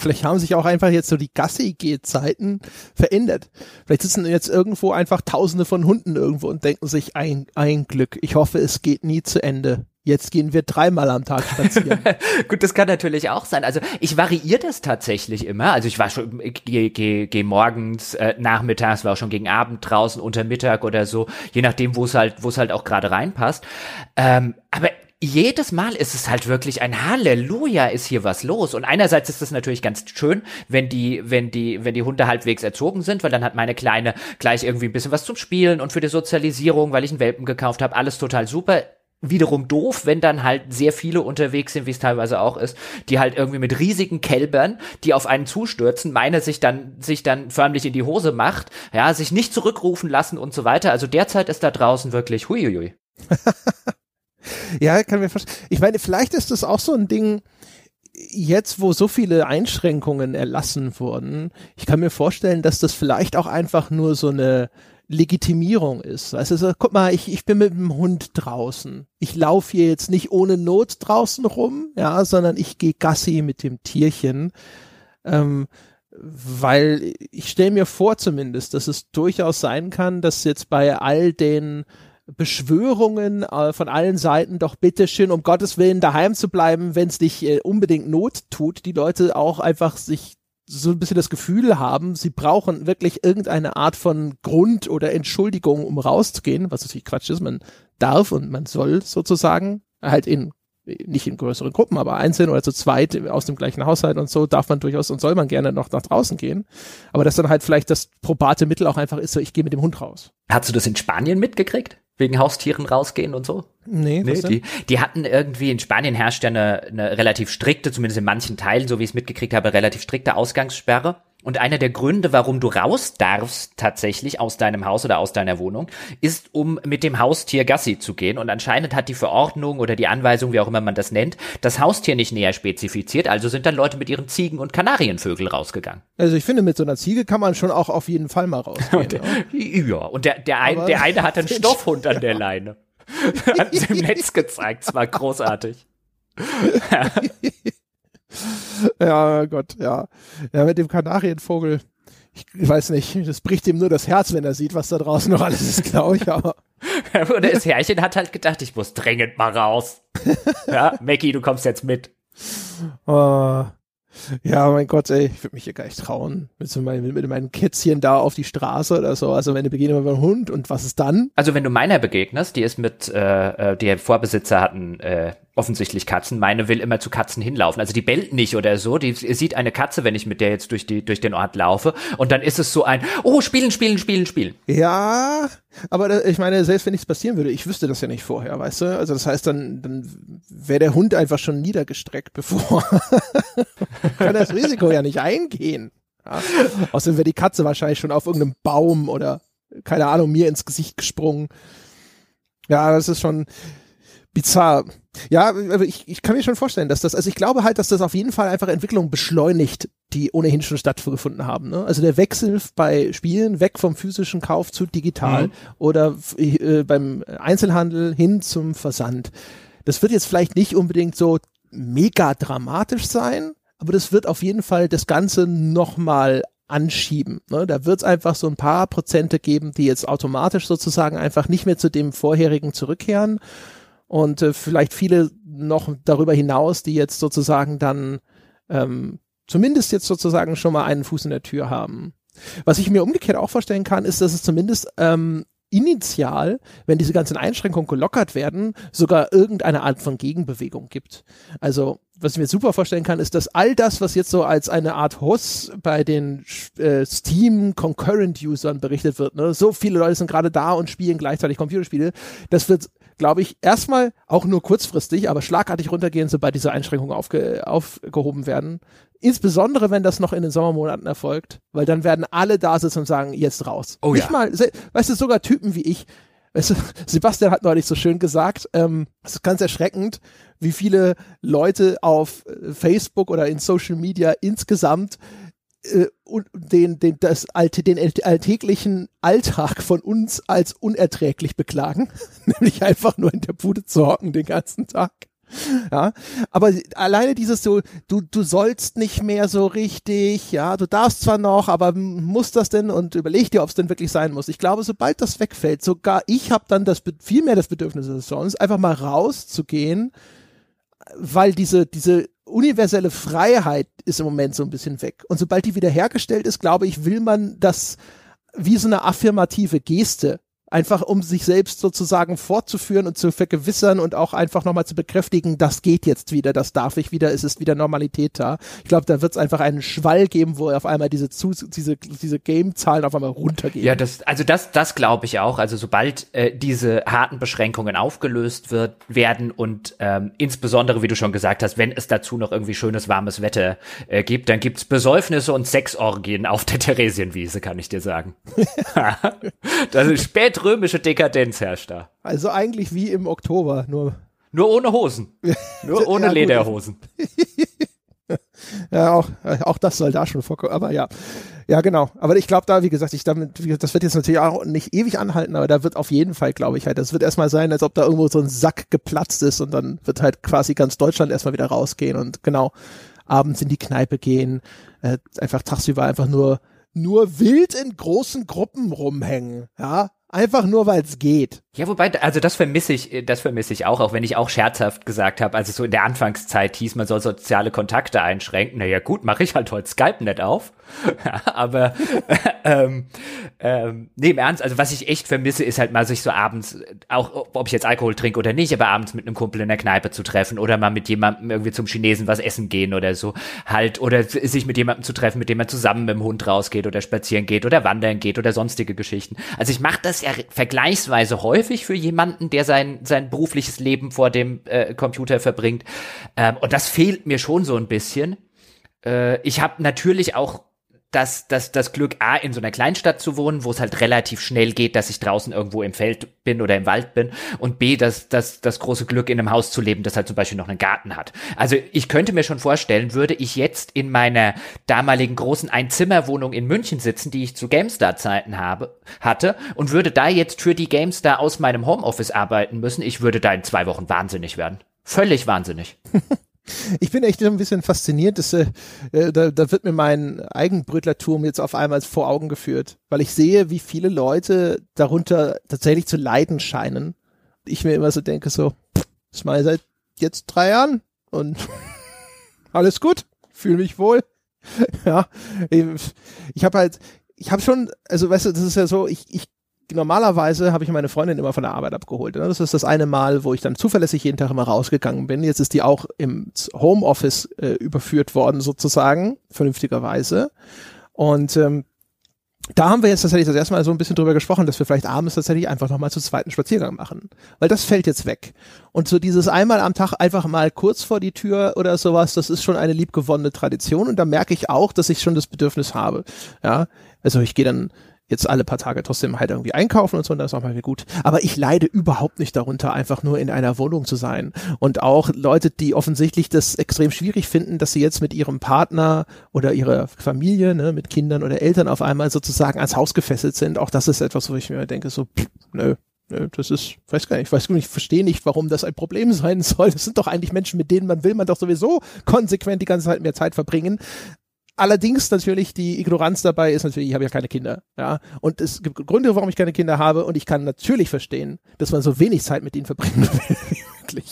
Vielleicht haben sich auch einfach jetzt so die Gassi-Geh-Zeiten verändert. Vielleicht sitzen jetzt irgendwo einfach tausende von Hunden irgendwo und denken sich ein, ein Glück. Ich hoffe, es geht nie zu Ende. Jetzt gehen wir dreimal am Tag spazieren. Gut, das kann natürlich auch sein. Also ich variiere das tatsächlich immer. Also ich war schon, gehe geh, geh morgens, äh, nachmittags, war auch schon gegen Abend draußen, unter Mittag oder so, je nachdem, wo es halt, wo es halt auch gerade reinpasst. Ähm, aber jedes Mal ist es halt wirklich ein Halleluja, ist hier was los. Und einerseits ist es natürlich ganz schön, wenn die, wenn die, wenn die Hunde halbwegs erzogen sind, weil dann hat meine Kleine gleich irgendwie ein bisschen was zum Spielen und für die Sozialisierung, weil ich einen Welpen gekauft habe, alles total super wiederum doof, wenn dann halt sehr viele unterwegs sind, wie es teilweise auch ist, die halt irgendwie mit riesigen Kälbern, die auf einen zustürzen, meine sich dann, sich dann förmlich in die Hose macht, ja, sich nicht zurückrufen lassen und so weiter. Also derzeit ist da draußen wirklich huiuiui. Ja, kann mir verstehen. Ich meine, vielleicht ist das auch so ein Ding, jetzt, wo so viele Einschränkungen erlassen wurden, ich kann mir vorstellen, dass das vielleicht auch einfach nur so eine Legitimierung ist. Also so, guck mal, ich, ich bin mit dem Hund draußen. Ich laufe hier jetzt nicht ohne Not draußen rum, ja, sondern ich gehe Gassi mit dem Tierchen. Ähm, weil ich stelle mir vor zumindest, dass es durchaus sein kann, dass jetzt bei all den Beschwörungen äh, von allen Seiten doch bitteschön, um Gottes Willen daheim zu bleiben, wenn es nicht äh, unbedingt Not tut, die Leute auch einfach sich so ein bisschen das Gefühl haben, sie brauchen wirklich irgendeine Art von Grund oder Entschuldigung, um rauszugehen, was natürlich Quatsch ist. Man darf und man soll sozusagen halt in nicht in größeren Gruppen, aber einzeln oder zu zweit aus dem gleichen Haushalt und so darf man durchaus und soll man gerne noch nach draußen gehen. Aber dass dann halt vielleicht das probate Mittel auch einfach ist, so ich gehe mit dem Hund raus. Hast du das in Spanien mitgekriegt? Wegen Haustieren rausgehen und so? Nee, nee die, die hatten irgendwie, in Spanien herrscht ja eine, eine relativ strikte, zumindest in manchen Teilen, so wie ich es mitgekriegt habe, relativ strikte Ausgangssperre. Und einer der Gründe, warum du raus darfst tatsächlich aus deinem Haus oder aus deiner Wohnung, ist, um mit dem Haustier Gassi zu gehen. Und anscheinend hat die Verordnung oder die Anweisung, wie auch immer man das nennt, das Haustier nicht näher spezifiziert. Also sind dann Leute mit ihren Ziegen und Kanarienvögel rausgegangen. Also ich finde, mit so einer Ziege kann man schon auch auf jeden Fall mal rausgehen. ja, und der, der, ein, der eine hat einen Stoffhund an der Leine. hat es im Netz gezeigt. Es war großartig. ja, Gott, ja. Ja, mit dem Kanarienvogel, ich weiß nicht, das bricht ihm nur das Herz, wenn er sieht, was da draußen noch alles ist, glaube ich, aber. Und das Herrchen hat halt gedacht, ich muss dringend mal raus. ja, Mackie, du kommst jetzt mit. Oh, ja, mein Gott, ey, ich würde mich hier gar nicht trauen. Mit, so mein, mit meinem Kätzchen da auf die Straße oder so. Also wenn du begegnest mit einem Hund und was ist dann? Also wenn du meiner begegnest, die ist mit, äh, äh die Vorbesitzer hatten äh, offensichtlich Katzen. Meine will immer zu Katzen hinlaufen. Also die bellt nicht oder so. Die sieht eine Katze, wenn ich mit der jetzt durch die durch den Ort laufe. Und dann ist es so ein, oh, spielen, spielen, spielen, spielen. Ja, aber ich meine, selbst wenn nichts passieren würde, ich wüsste das ja nicht vorher, weißt du? Also das heißt, dann, dann wäre der Hund einfach schon niedergestreckt, bevor kann das Risiko ja nicht eingehen. Ja? Außerdem wäre die Katze wahrscheinlich schon auf irgendeinem Baum oder keine Ahnung mir ins Gesicht gesprungen. Ja, das ist schon bizarr. Ja, ich, ich kann mir schon vorstellen, dass das, also ich glaube halt, dass das auf jeden Fall einfach Entwicklungen beschleunigt, die ohnehin schon stattgefunden haben. Ne? Also der Wechsel bei Spielen weg vom physischen Kauf zu digital mhm. oder äh, beim Einzelhandel hin zum Versand. Das wird jetzt vielleicht nicht unbedingt so mega dramatisch sein, aber das wird auf jeden Fall das Ganze nochmal anschieben. Ne? Da wird es einfach so ein paar Prozente geben, die jetzt automatisch sozusagen einfach nicht mehr zu dem vorherigen zurückkehren und äh, vielleicht viele noch darüber hinaus, die jetzt sozusagen dann ähm, zumindest jetzt sozusagen schon mal einen Fuß in der Tür haben. Was ich mir umgekehrt auch vorstellen kann, ist, dass es zumindest ähm, initial, wenn diese ganzen Einschränkungen gelockert werden, sogar irgendeine Art von Gegenbewegung gibt. Also was ich mir super vorstellen kann, ist, dass all das, was jetzt so als eine Art Hoss bei den äh, Steam Concurrent Usern berichtet wird, ne, so viele Leute sind gerade da und spielen gleichzeitig Computerspiele, das wird glaube ich, erstmal auch nur kurzfristig, aber schlagartig runtergehen, sobald diese Einschränkungen aufge aufgehoben werden. Insbesondere, wenn das noch in den Sommermonaten erfolgt, weil dann werden alle da sitzen und sagen, jetzt raus. Oh Nicht ja. mal, weißt du, sogar Typen wie ich, weißt du, Sebastian hat neulich so schön gesagt, ähm, es ist ganz erschreckend, wie viele Leute auf äh, Facebook oder in Social Media insgesamt äh, den, den, das alte, den alltäglichen Alltag von uns als unerträglich beklagen, nämlich einfach nur in der Bude zu hocken den ganzen Tag. Ja, aber alleine dieses so, du, du sollst nicht mehr so richtig, ja, du darfst zwar noch, aber muss das denn und überleg dir, ob es denn wirklich sein muss. Ich glaube, sobald das wegfällt, sogar ich habe dann das viel mehr das Bedürfnis als sonst, einfach mal rauszugehen, weil diese, diese universelle Freiheit ist im Moment so ein bisschen weg. Und sobald die wiederhergestellt ist, glaube ich, will man das wie so eine affirmative Geste einfach um sich selbst sozusagen fortzuführen und zu vergewissern und auch einfach nochmal zu bekräftigen, das geht jetzt wieder, das darf ich wieder, es ist wieder Normalität da. Ich glaube, da wird es einfach einen Schwall geben, wo auf einmal diese diese diese Game-Zahlen auf einmal runtergehen. Ja, das also das das glaube ich auch. Also sobald äh, diese harten Beschränkungen aufgelöst wird werden und ähm, insbesondere, wie du schon gesagt hast, wenn es dazu noch irgendwie schönes warmes Wetter äh, gibt, dann gibt's Besäufnisse und Sexorgien auf der Theresienwiese, kann ich dir sagen. das ist spät römische Dekadenz herrscht da. Also eigentlich wie im Oktober, nur. Nur ohne Hosen. Nur ohne ja, Lederhosen. ja, auch, auch das soll da schon vorkommen, aber ja. Ja, genau. Aber ich glaube da, wie gesagt, ich damit, das wird jetzt natürlich auch nicht ewig anhalten, aber da wird auf jeden Fall, glaube ich, halt, das wird erstmal sein, als ob da irgendwo so ein Sack geplatzt ist und dann wird halt quasi ganz Deutschland erstmal wieder rausgehen und genau, abends in die Kneipe gehen, äh, einfach tagsüber einfach nur, nur wild in großen Gruppen rumhängen, ja, Einfach nur, weil es geht. Ja, wobei, also das vermisse ich, das vermisse ich auch, auch wenn ich auch scherzhaft gesagt habe, also so in der Anfangszeit hieß, man soll soziale Kontakte einschränken. Naja, gut, mache ich halt heute Skype nicht auf. aber ähm, ähm, nee, im Ernst, also was ich echt vermisse, ist halt mal sich so abends, auch ob ich jetzt Alkohol trinke oder nicht, aber abends mit einem Kumpel in der Kneipe zu treffen oder mal mit jemandem irgendwie zum Chinesen was essen gehen oder so. Halt, oder sich mit jemandem zu treffen, mit dem man zusammen mit dem Hund rausgeht oder spazieren geht oder wandern geht oder sonstige Geschichten. Also ich mache das ja vergleichsweise häufig für jemanden, der sein, sein berufliches Leben vor dem äh, Computer verbringt. Ähm, und das fehlt mir schon so ein bisschen. Äh, ich habe natürlich auch das, das, das Glück, A, in so einer Kleinstadt zu wohnen, wo es halt relativ schnell geht, dass ich draußen irgendwo im Feld bin oder im Wald bin und B, das, das, das große Glück, in einem Haus zu leben, das halt zum Beispiel noch einen Garten hat. Also ich könnte mir schon vorstellen, würde ich jetzt in meiner damaligen großen Einzimmerwohnung in München sitzen, die ich zu GameStar-Zeiten habe, hatte und würde da jetzt für die GameStar aus meinem Homeoffice arbeiten müssen, ich würde da in zwei Wochen wahnsinnig werden. Völlig wahnsinnig. Ich bin echt ein bisschen fasziniert, dass, äh, äh, da, da wird mir mein Eigenbrötlertum jetzt auf einmal vor Augen geführt, weil ich sehe, wie viele Leute darunter tatsächlich zu leiden scheinen. Ich mir immer so denke, so, das mal seit jetzt drei Jahren und alles gut, fühle mich wohl. ja, ich, ich habe halt, ich habe schon, also weißt du, das ist ja so, ich, ich normalerweise habe ich meine Freundin immer von der Arbeit abgeholt. Ne? Das ist das eine Mal, wo ich dann zuverlässig jeden Tag immer rausgegangen bin. Jetzt ist die auch im Homeoffice äh, überführt worden, sozusagen, vernünftigerweise. Und ähm, da haben wir jetzt tatsächlich das erste Mal so ein bisschen drüber gesprochen, dass wir vielleicht abends tatsächlich einfach nochmal zu zweiten Spaziergang machen. Weil das fällt jetzt weg. Und so dieses einmal am Tag einfach mal kurz vor die Tür oder sowas, das ist schon eine liebgewonnene Tradition. Und da merke ich auch, dass ich schon das Bedürfnis habe. Ja, also ich gehe dann jetzt alle paar Tage trotzdem halt irgendwie einkaufen und so, und das ist auch mal wieder gut. Aber ich leide überhaupt nicht darunter, einfach nur in einer Wohnung zu sein. Und auch Leute, die offensichtlich das extrem schwierig finden, dass sie jetzt mit ihrem Partner oder ihrer Familie, ne, mit Kindern oder Eltern auf einmal sozusagen ans Haus gefesselt sind, auch das ist etwas, wo ich mir denke, so, pff, nö, das ist, weiß gar nicht, ich weiß nicht, ich verstehe nicht, warum das ein Problem sein soll. Das sind doch eigentlich Menschen, mit denen man will, man doch sowieso konsequent die ganze Zeit mehr Zeit verbringen. Allerdings natürlich die Ignoranz dabei ist natürlich, ich habe ja keine Kinder, ja. Und es gibt Gründe, warum ich keine Kinder habe und ich kann natürlich verstehen, dass man so wenig Zeit mit ihnen verbringen will.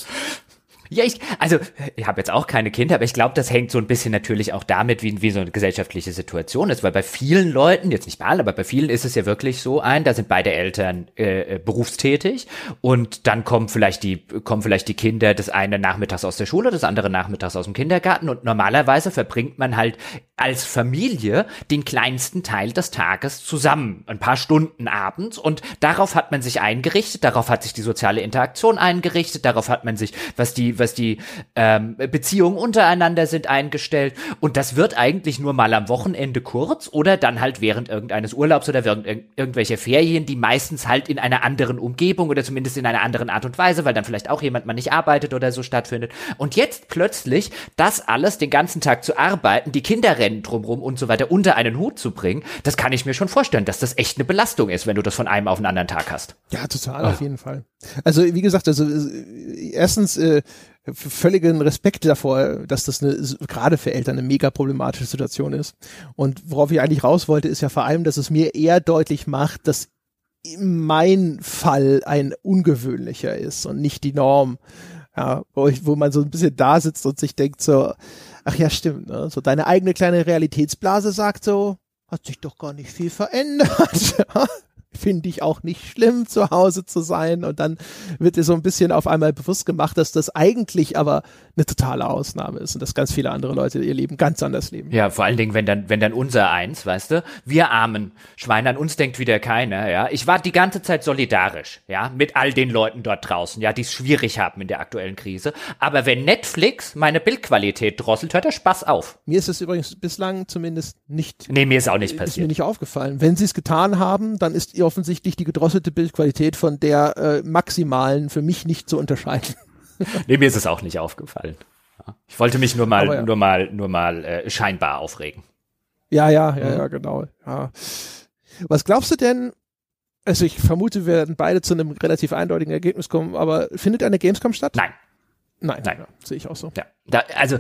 Ja, ich, also ich habe jetzt auch keine Kinder, aber ich glaube, das hängt so ein bisschen natürlich auch damit, wie, wie so eine gesellschaftliche Situation ist, weil bei vielen Leuten, jetzt nicht bei allen, aber bei vielen ist es ja wirklich so ein, da sind beide Eltern äh, äh, berufstätig und dann kommen vielleicht die kommen vielleicht die Kinder das eine nachmittags aus der Schule, das andere nachmittags aus dem Kindergarten und normalerweise verbringt man halt als Familie den kleinsten Teil des Tages zusammen, ein paar Stunden abends und darauf hat man sich eingerichtet, darauf hat sich die soziale Interaktion eingerichtet, darauf hat man sich, was die was die ähm, Beziehungen untereinander sind eingestellt. Und das wird eigentlich nur mal am Wochenende kurz oder dann halt während irgendeines Urlaubs oder während ir irgendwelcher Ferien, die meistens halt in einer anderen Umgebung oder zumindest in einer anderen Art und Weise, weil dann vielleicht auch jemand mal nicht arbeitet oder so stattfindet. Und jetzt plötzlich das alles den ganzen Tag zu arbeiten, die Kinder rennen drumrum und so weiter unter einen Hut zu bringen, das kann ich mir schon vorstellen, dass das echt eine Belastung ist, wenn du das von einem auf den anderen Tag hast. Ja, total, oh. auf jeden Fall. Also wie gesagt, also äh, erstens äh, völligen Respekt davor, dass das eine, gerade für Eltern eine mega problematische Situation ist. Und worauf ich eigentlich raus wollte, ist ja vor allem, dass es mir eher deutlich macht, dass mein Fall ein ungewöhnlicher ist und nicht die Norm. Ja, wo, ich, wo man so ein bisschen da sitzt und sich denkt so, ach ja, stimmt, ne? so deine eigene kleine Realitätsblase sagt so, hat sich doch gar nicht viel verändert finde ich auch nicht schlimm, zu Hause zu sein. Und dann wird dir so ein bisschen auf einmal bewusst gemacht, dass das eigentlich aber eine totale Ausnahme ist und dass ganz viele andere Leute ihr Leben ganz anders leben. Ja, vor allen Dingen, wenn dann, wenn dann unser eins, weißt du, wir armen Schweine, an uns denkt wieder keiner, ja. Ich war die ganze Zeit solidarisch, ja, mit all den Leuten dort draußen, ja, die es schwierig haben in der aktuellen Krise. Aber wenn Netflix meine Bildqualität drosselt, hört der Spaß auf. Mir ist es übrigens bislang zumindest nicht. Nee, mir ist auch nicht passiert. Ist mir nicht aufgefallen. Wenn sie es getan haben, dann ist ihr offensichtlich die gedrosselte Bildqualität von der äh, maximalen für mich nicht zu unterscheiden. nee, mir ist es auch nicht aufgefallen. Ich wollte mich nur mal, ja. nur mal, nur mal äh, scheinbar aufregen. Ja, ja, ja, ja, genau. Ja. Was glaubst du denn? Also ich vermute, wir werden beide zu einem relativ eindeutigen Ergebnis kommen, aber findet eine Gamescom statt? Nein. Nein, Nein. Ja, sehe ich auch so. Ja, da, also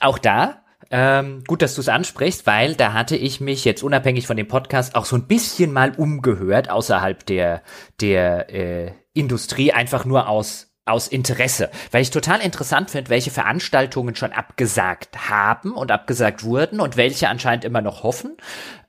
auch da ähm, gut, dass du es ansprichst, weil da hatte ich mich jetzt unabhängig von dem Podcast auch so ein bisschen mal umgehört außerhalb der der äh, Industrie einfach nur aus aus Interesse, weil ich total interessant finde, welche Veranstaltungen schon abgesagt haben und abgesagt wurden und welche anscheinend immer noch hoffen.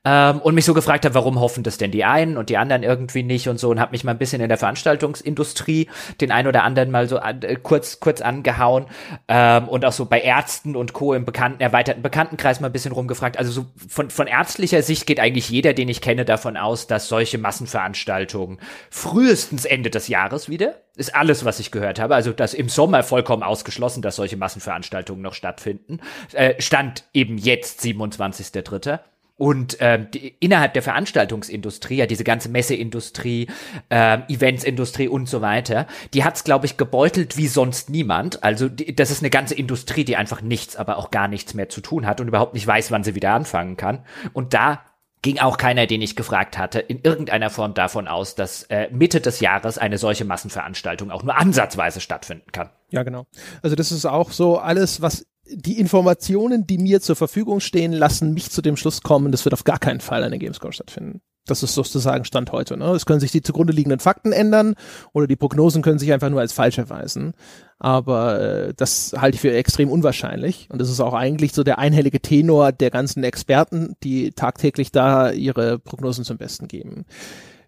Ähm, und mich so gefragt habe, warum hoffen das denn die einen und die anderen irgendwie nicht und so und habe mich mal ein bisschen in der Veranstaltungsindustrie den einen oder anderen mal so an, äh, kurz kurz angehauen ähm, und auch so bei Ärzten und Co. im bekannten erweiterten Bekanntenkreis mal ein bisschen rumgefragt. Also so von von ärztlicher Sicht geht eigentlich jeder, den ich kenne, davon aus, dass solche Massenveranstaltungen frühestens Ende des Jahres wieder ist alles, was ich gehört habe. Also das im Sommer vollkommen ausgeschlossen, dass solche Massenveranstaltungen noch stattfinden. Äh, stand eben jetzt 27.3. Und ähm, die, innerhalb der Veranstaltungsindustrie, ja diese ganze Messeindustrie, äh, Eventsindustrie und so weiter, die hat's glaube ich gebeutelt wie sonst niemand. Also die, das ist eine ganze Industrie, die einfach nichts, aber auch gar nichts mehr zu tun hat und überhaupt nicht weiß, wann sie wieder anfangen kann. Und da ging auch keiner, den ich gefragt hatte, in irgendeiner Form davon aus, dass äh, Mitte des Jahres eine solche Massenveranstaltung auch nur ansatzweise stattfinden kann. Ja, genau. Also das ist auch so alles, was die Informationen, die mir zur Verfügung stehen, lassen mich zu dem Schluss kommen, das wird auf gar keinen Fall eine Gamescom stattfinden. Das ist sozusagen Stand heute. Ne? Es können sich die zugrunde liegenden Fakten ändern oder die Prognosen können sich einfach nur als falsch erweisen. Aber äh, das halte ich für extrem unwahrscheinlich. Und das ist auch eigentlich so der einhellige Tenor der ganzen Experten, die tagtäglich da ihre Prognosen zum Besten geben.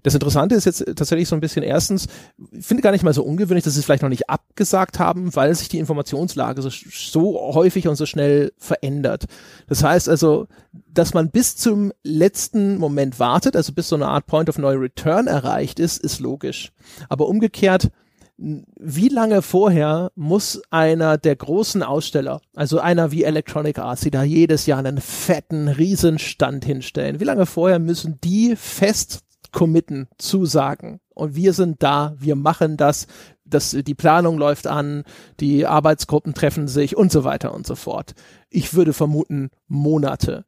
Das Interessante ist jetzt tatsächlich so ein bisschen erstens, ich finde gar nicht mal so ungewöhnlich, dass sie es vielleicht noch nicht abgesagt haben, weil sich die Informationslage so, so häufig und so schnell verändert. Das heißt also, dass man bis zum letzten Moment wartet, also bis so eine Art Point of No Return erreicht ist, ist logisch. Aber umgekehrt, wie lange vorher muss einer der großen Aussteller, also einer wie Electronic Arts, die da jedes Jahr einen fetten Riesenstand hinstellen, wie lange vorher müssen die fest committen, zusagen. Und wir sind da, wir machen das, das, die Planung läuft an, die Arbeitsgruppen treffen sich und so weiter und so fort. Ich würde vermuten Monate.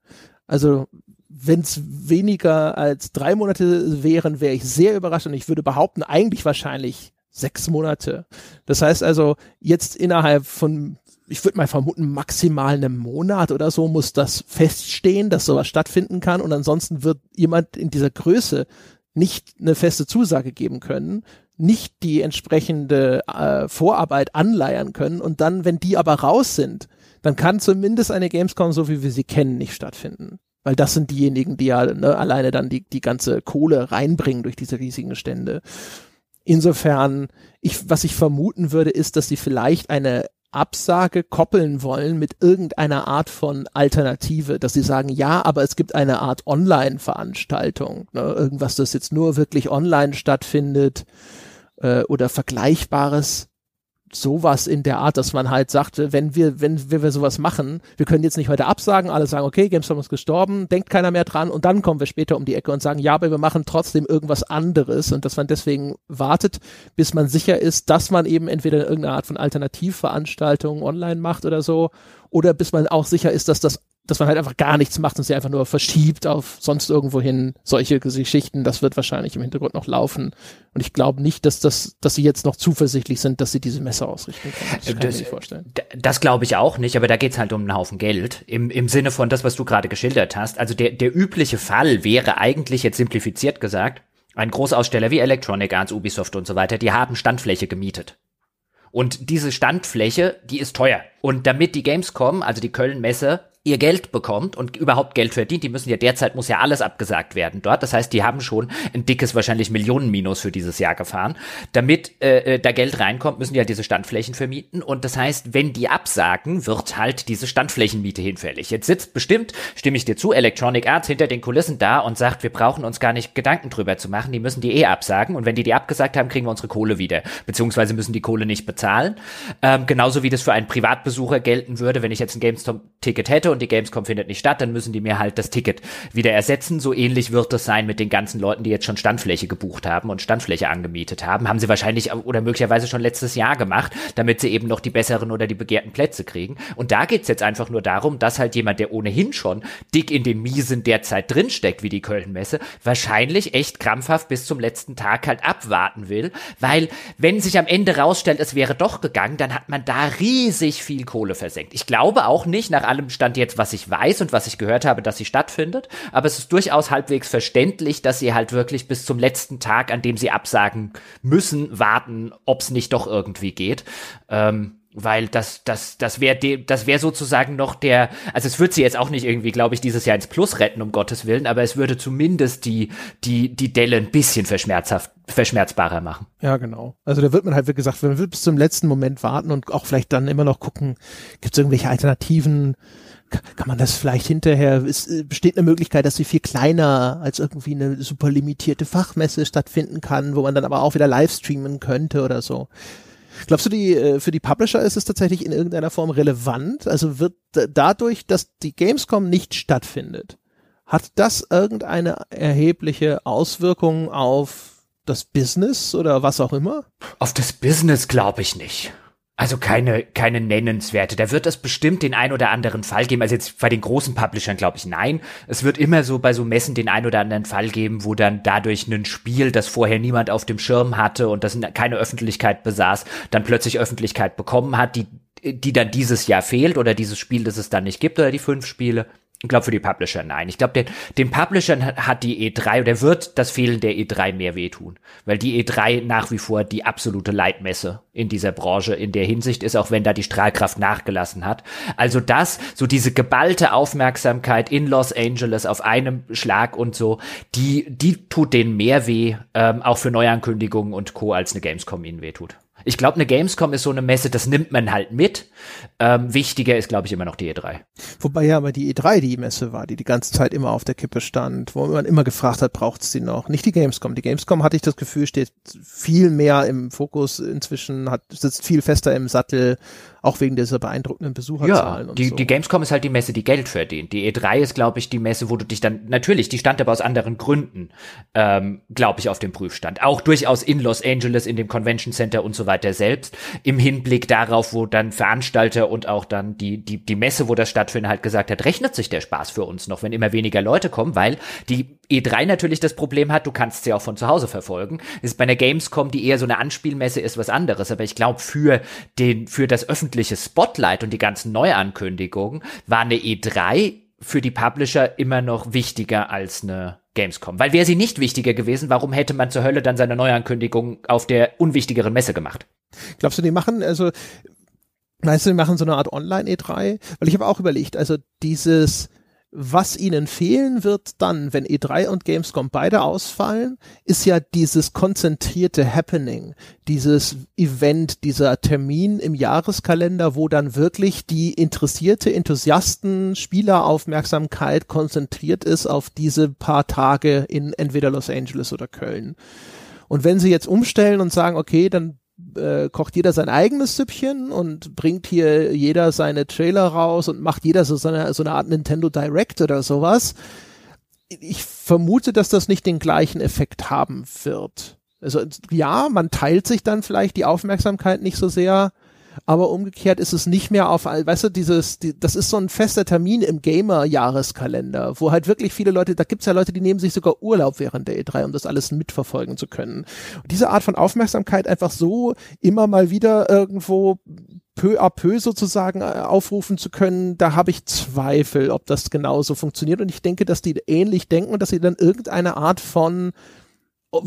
Also wenn es weniger als drei Monate wären, wäre ich sehr überrascht und ich würde behaupten, eigentlich wahrscheinlich sechs Monate. Das heißt also, jetzt innerhalb von, ich würde mal vermuten, maximal einem Monat oder so muss das feststehen, dass sowas stattfinden kann und ansonsten wird jemand in dieser Größe nicht eine feste Zusage geben können, nicht die entsprechende äh, Vorarbeit anleiern können und dann, wenn die aber raus sind, dann kann zumindest eine Gamescom, so wie wir sie kennen, nicht stattfinden. Weil das sind diejenigen, die ja ne, alleine dann die, die ganze Kohle reinbringen durch diese riesigen Stände. Insofern, ich, was ich vermuten würde, ist, dass sie vielleicht eine Absage koppeln wollen mit irgendeiner Art von Alternative, dass sie sagen, ja, aber es gibt eine Art Online-Veranstaltung, ne, irgendwas, das jetzt nur wirklich online stattfindet äh, oder Vergleichbares sowas in der Art, dass man halt sagte, wenn wir, wenn, wenn wir sowas machen, wir können jetzt nicht heute absagen, alle sagen, okay, GameStop ist gestorben, denkt keiner mehr dran und dann kommen wir später um die Ecke und sagen, ja, aber wir machen trotzdem irgendwas anderes und dass man deswegen wartet, bis man sicher ist, dass man eben entweder irgendeine Art von Alternativveranstaltung online macht oder so oder bis man auch sicher ist, dass das dass man halt einfach gar nichts macht und sie einfach nur verschiebt auf sonst irgendwo hin. Solche Geschichten, das wird wahrscheinlich im Hintergrund noch laufen. Und ich glaube nicht, dass das, dass sie jetzt noch zuversichtlich sind, dass sie diese Messer ausrichten können. Das kann das, ich mir vorstellen. Das glaube ich auch nicht, aber da geht's halt um einen Haufen Geld. Im, im Sinne von das, was du gerade geschildert hast. Also der, der übliche Fall wäre eigentlich jetzt simplifiziert gesagt, ein Großaussteller wie Electronic Arts, Ubisoft und so weiter, die haben Standfläche gemietet. Und diese Standfläche, die ist teuer. Und damit die Gamescom, also die Köln-Messe, ihr Geld bekommt und überhaupt Geld verdient, die müssen ja derzeit muss ja alles abgesagt werden dort. Das heißt, die haben schon ein dickes wahrscheinlich Millionenminus für dieses Jahr gefahren. Damit äh, äh, da Geld reinkommt, müssen die ja diese Standflächen vermieten und das heißt, wenn die absagen, wird halt diese Standflächenmiete hinfällig. Jetzt sitzt bestimmt, stimme ich dir zu, Electronic Arts hinter den Kulissen da und sagt, wir brauchen uns gar nicht Gedanken drüber zu machen, die müssen die eh absagen und wenn die die abgesagt haben, kriegen wir unsere Kohle wieder, beziehungsweise müssen die Kohle nicht bezahlen. Ähm, genauso wie das für einen Privatbesucher gelten würde, wenn ich jetzt ein GameStop-Ticket hätte und die Gamescom findet nicht statt, dann müssen die mir halt das Ticket wieder ersetzen. So ähnlich wird es sein mit den ganzen Leuten, die jetzt schon Standfläche gebucht haben und Standfläche angemietet haben. Haben sie wahrscheinlich oder möglicherweise schon letztes Jahr gemacht, damit sie eben noch die besseren oder die begehrten Plätze kriegen. Und da geht's jetzt einfach nur darum, dass halt jemand, der ohnehin schon dick in den Miesen derzeit drinsteckt, wie die Kölnmesse, wahrscheinlich echt krampfhaft bis zum letzten Tag halt abwarten will, weil wenn sich am Ende rausstellt, es wäre doch gegangen, dann hat man da riesig viel Kohle versenkt. Ich glaube auch nicht, nach allem Stand jetzt, was ich weiß und was ich gehört habe, dass sie stattfindet, aber es ist durchaus halbwegs verständlich, dass sie halt wirklich bis zum letzten Tag, an dem sie absagen müssen, warten, ob es nicht doch irgendwie geht. Ähm, weil das das das wäre das wäre sozusagen noch der also es wird sie jetzt auch nicht irgendwie glaube ich dieses Jahr ins Plus retten um Gottes willen aber es würde zumindest die die die Delle ein bisschen verschmerzhaft verschmerzbarer machen. Ja genau. Also da wird man halt wie gesagt man wird bis zum letzten Moment warten und auch vielleicht dann immer noch gucken gibt es irgendwelche Alternativen kann man das vielleicht hinterher, es äh, besteht eine Möglichkeit, dass sie viel kleiner als irgendwie eine super limitierte Fachmesse stattfinden kann, wo man dann aber auch wieder live streamen könnte oder so. Glaubst du, die, äh, für die Publisher ist es tatsächlich in irgendeiner Form relevant? Also wird dadurch, dass die Gamescom nicht stattfindet, hat das irgendeine erhebliche Auswirkung auf das Business oder was auch immer? Auf das Business glaube ich nicht. Also keine, keine nennenswerte. Da wird es bestimmt den ein oder anderen Fall geben. Also jetzt bei den großen Publishern glaube ich nein. Es wird immer so bei so Messen den ein oder anderen Fall geben, wo dann dadurch ein Spiel, das vorher niemand auf dem Schirm hatte und das keine Öffentlichkeit besaß, dann plötzlich Öffentlichkeit bekommen hat, die, die dann dieses Jahr fehlt oder dieses Spiel, das es dann nicht gibt oder die fünf Spiele. Ich glaube für die Publisher nein. Ich glaube, den, den Publishern hat die E3 oder wird das Fehlen der E3 mehr wehtun. Weil die E3 nach wie vor die absolute Leitmesse in dieser Branche in der Hinsicht ist, auch wenn da die Strahlkraft nachgelassen hat. Also das, so diese geballte Aufmerksamkeit in Los Angeles auf einem Schlag und so, die, die tut denen mehr weh, ähm, auch für Neuankündigungen und Co. als eine Gamescom ihnen wehtut. Ich glaube, eine Gamescom ist so eine Messe, das nimmt man halt mit. Ähm, wichtiger ist, glaube ich, immer noch die E3. Wobei ja aber die E3 die Messe war, die die ganze Zeit immer auf der Kippe stand, wo man immer gefragt hat, braucht es die noch? Nicht die Gamescom. Die Gamescom hatte ich das Gefühl, steht viel mehr im Fokus inzwischen, hat sitzt viel fester im Sattel, auch wegen dieser beeindruckenden Besucherzahlen. Ja, die, so. die Gamescom ist halt die Messe, die Geld verdient. Die E3 ist, glaube ich, die Messe, wo du dich dann, natürlich, die stand aber aus anderen Gründen, ähm, glaube ich, auf dem Prüfstand. Auch durchaus in Los Angeles, in dem Convention Center und so weiter selbst, im Hinblick darauf, wo dann Veranstalter und auch dann die, die, die Messe, wo das stattfindet, halt gesagt hat, rechnet sich der Spaß für uns noch, wenn immer weniger Leute kommen, weil die E3 natürlich das Problem hat, du kannst sie auch von zu Hause verfolgen. Das ist bei einer Gamescom, die eher so eine Anspielmesse ist, was anderes. Aber ich glaube, für den, für das öffentliche Spotlight und die ganzen Neuankündigungen war eine E3 für die Publisher immer noch wichtiger als eine Gamescom. Weil wäre sie nicht wichtiger gewesen, warum hätte man zur Hölle dann seine Neuankündigung auf der unwichtigeren Messe gemacht? Glaubst du, die machen, also, meinst du, die machen so eine Art Online-E3? Weil ich habe auch überlegt, also dieses, was ihnen fehlen wird dann, wenn E3 und Gamescom beide ausfallen, ist ja dieses konzentrierte Happening, dieses Event, dieser Termin im Jahreskalender, wo dann wirklich die interessierte Enthusiasten, Spieleraufmerksamkeit konzentriert ist auf diese paar Tage in entweder Los Angeles oder Köln. Und wenn sie jetzt umstellen und sagen, okay, dann äh, kocht jeder sein eigenes Süppchen und bringt hier jeder seine Trailer raus und macht jeder so, so, eine, so eine Art Nintendo Direct oder sowas. Ich vermute, dass das nicht den gleichen Effekt haben wird. Also ja, man teilt sich dann vielleicht die Aufmerksamkeit nicht so sehr, aber umgekehrt ist es nicht mehr auf, weißt du, dieses, die, das ist so ein fester Termin im Gamer-Jahreskalender, wo halt wirklich viele Leute, da gibt's ja Leute, die nehmen sich sogar Urlaub während der E3, um das alles mitverfolgen zu können. Und diese Art von Aufmerksamkeit einfach so immer mal wieder irgendwo peu à peu sozusagen äh, aufrufen zu können, da habe ich Zweifel, ob das genauso funktioniert. Und ich denke, dass die ähnlich denken und dass sie dann irgendeine Art von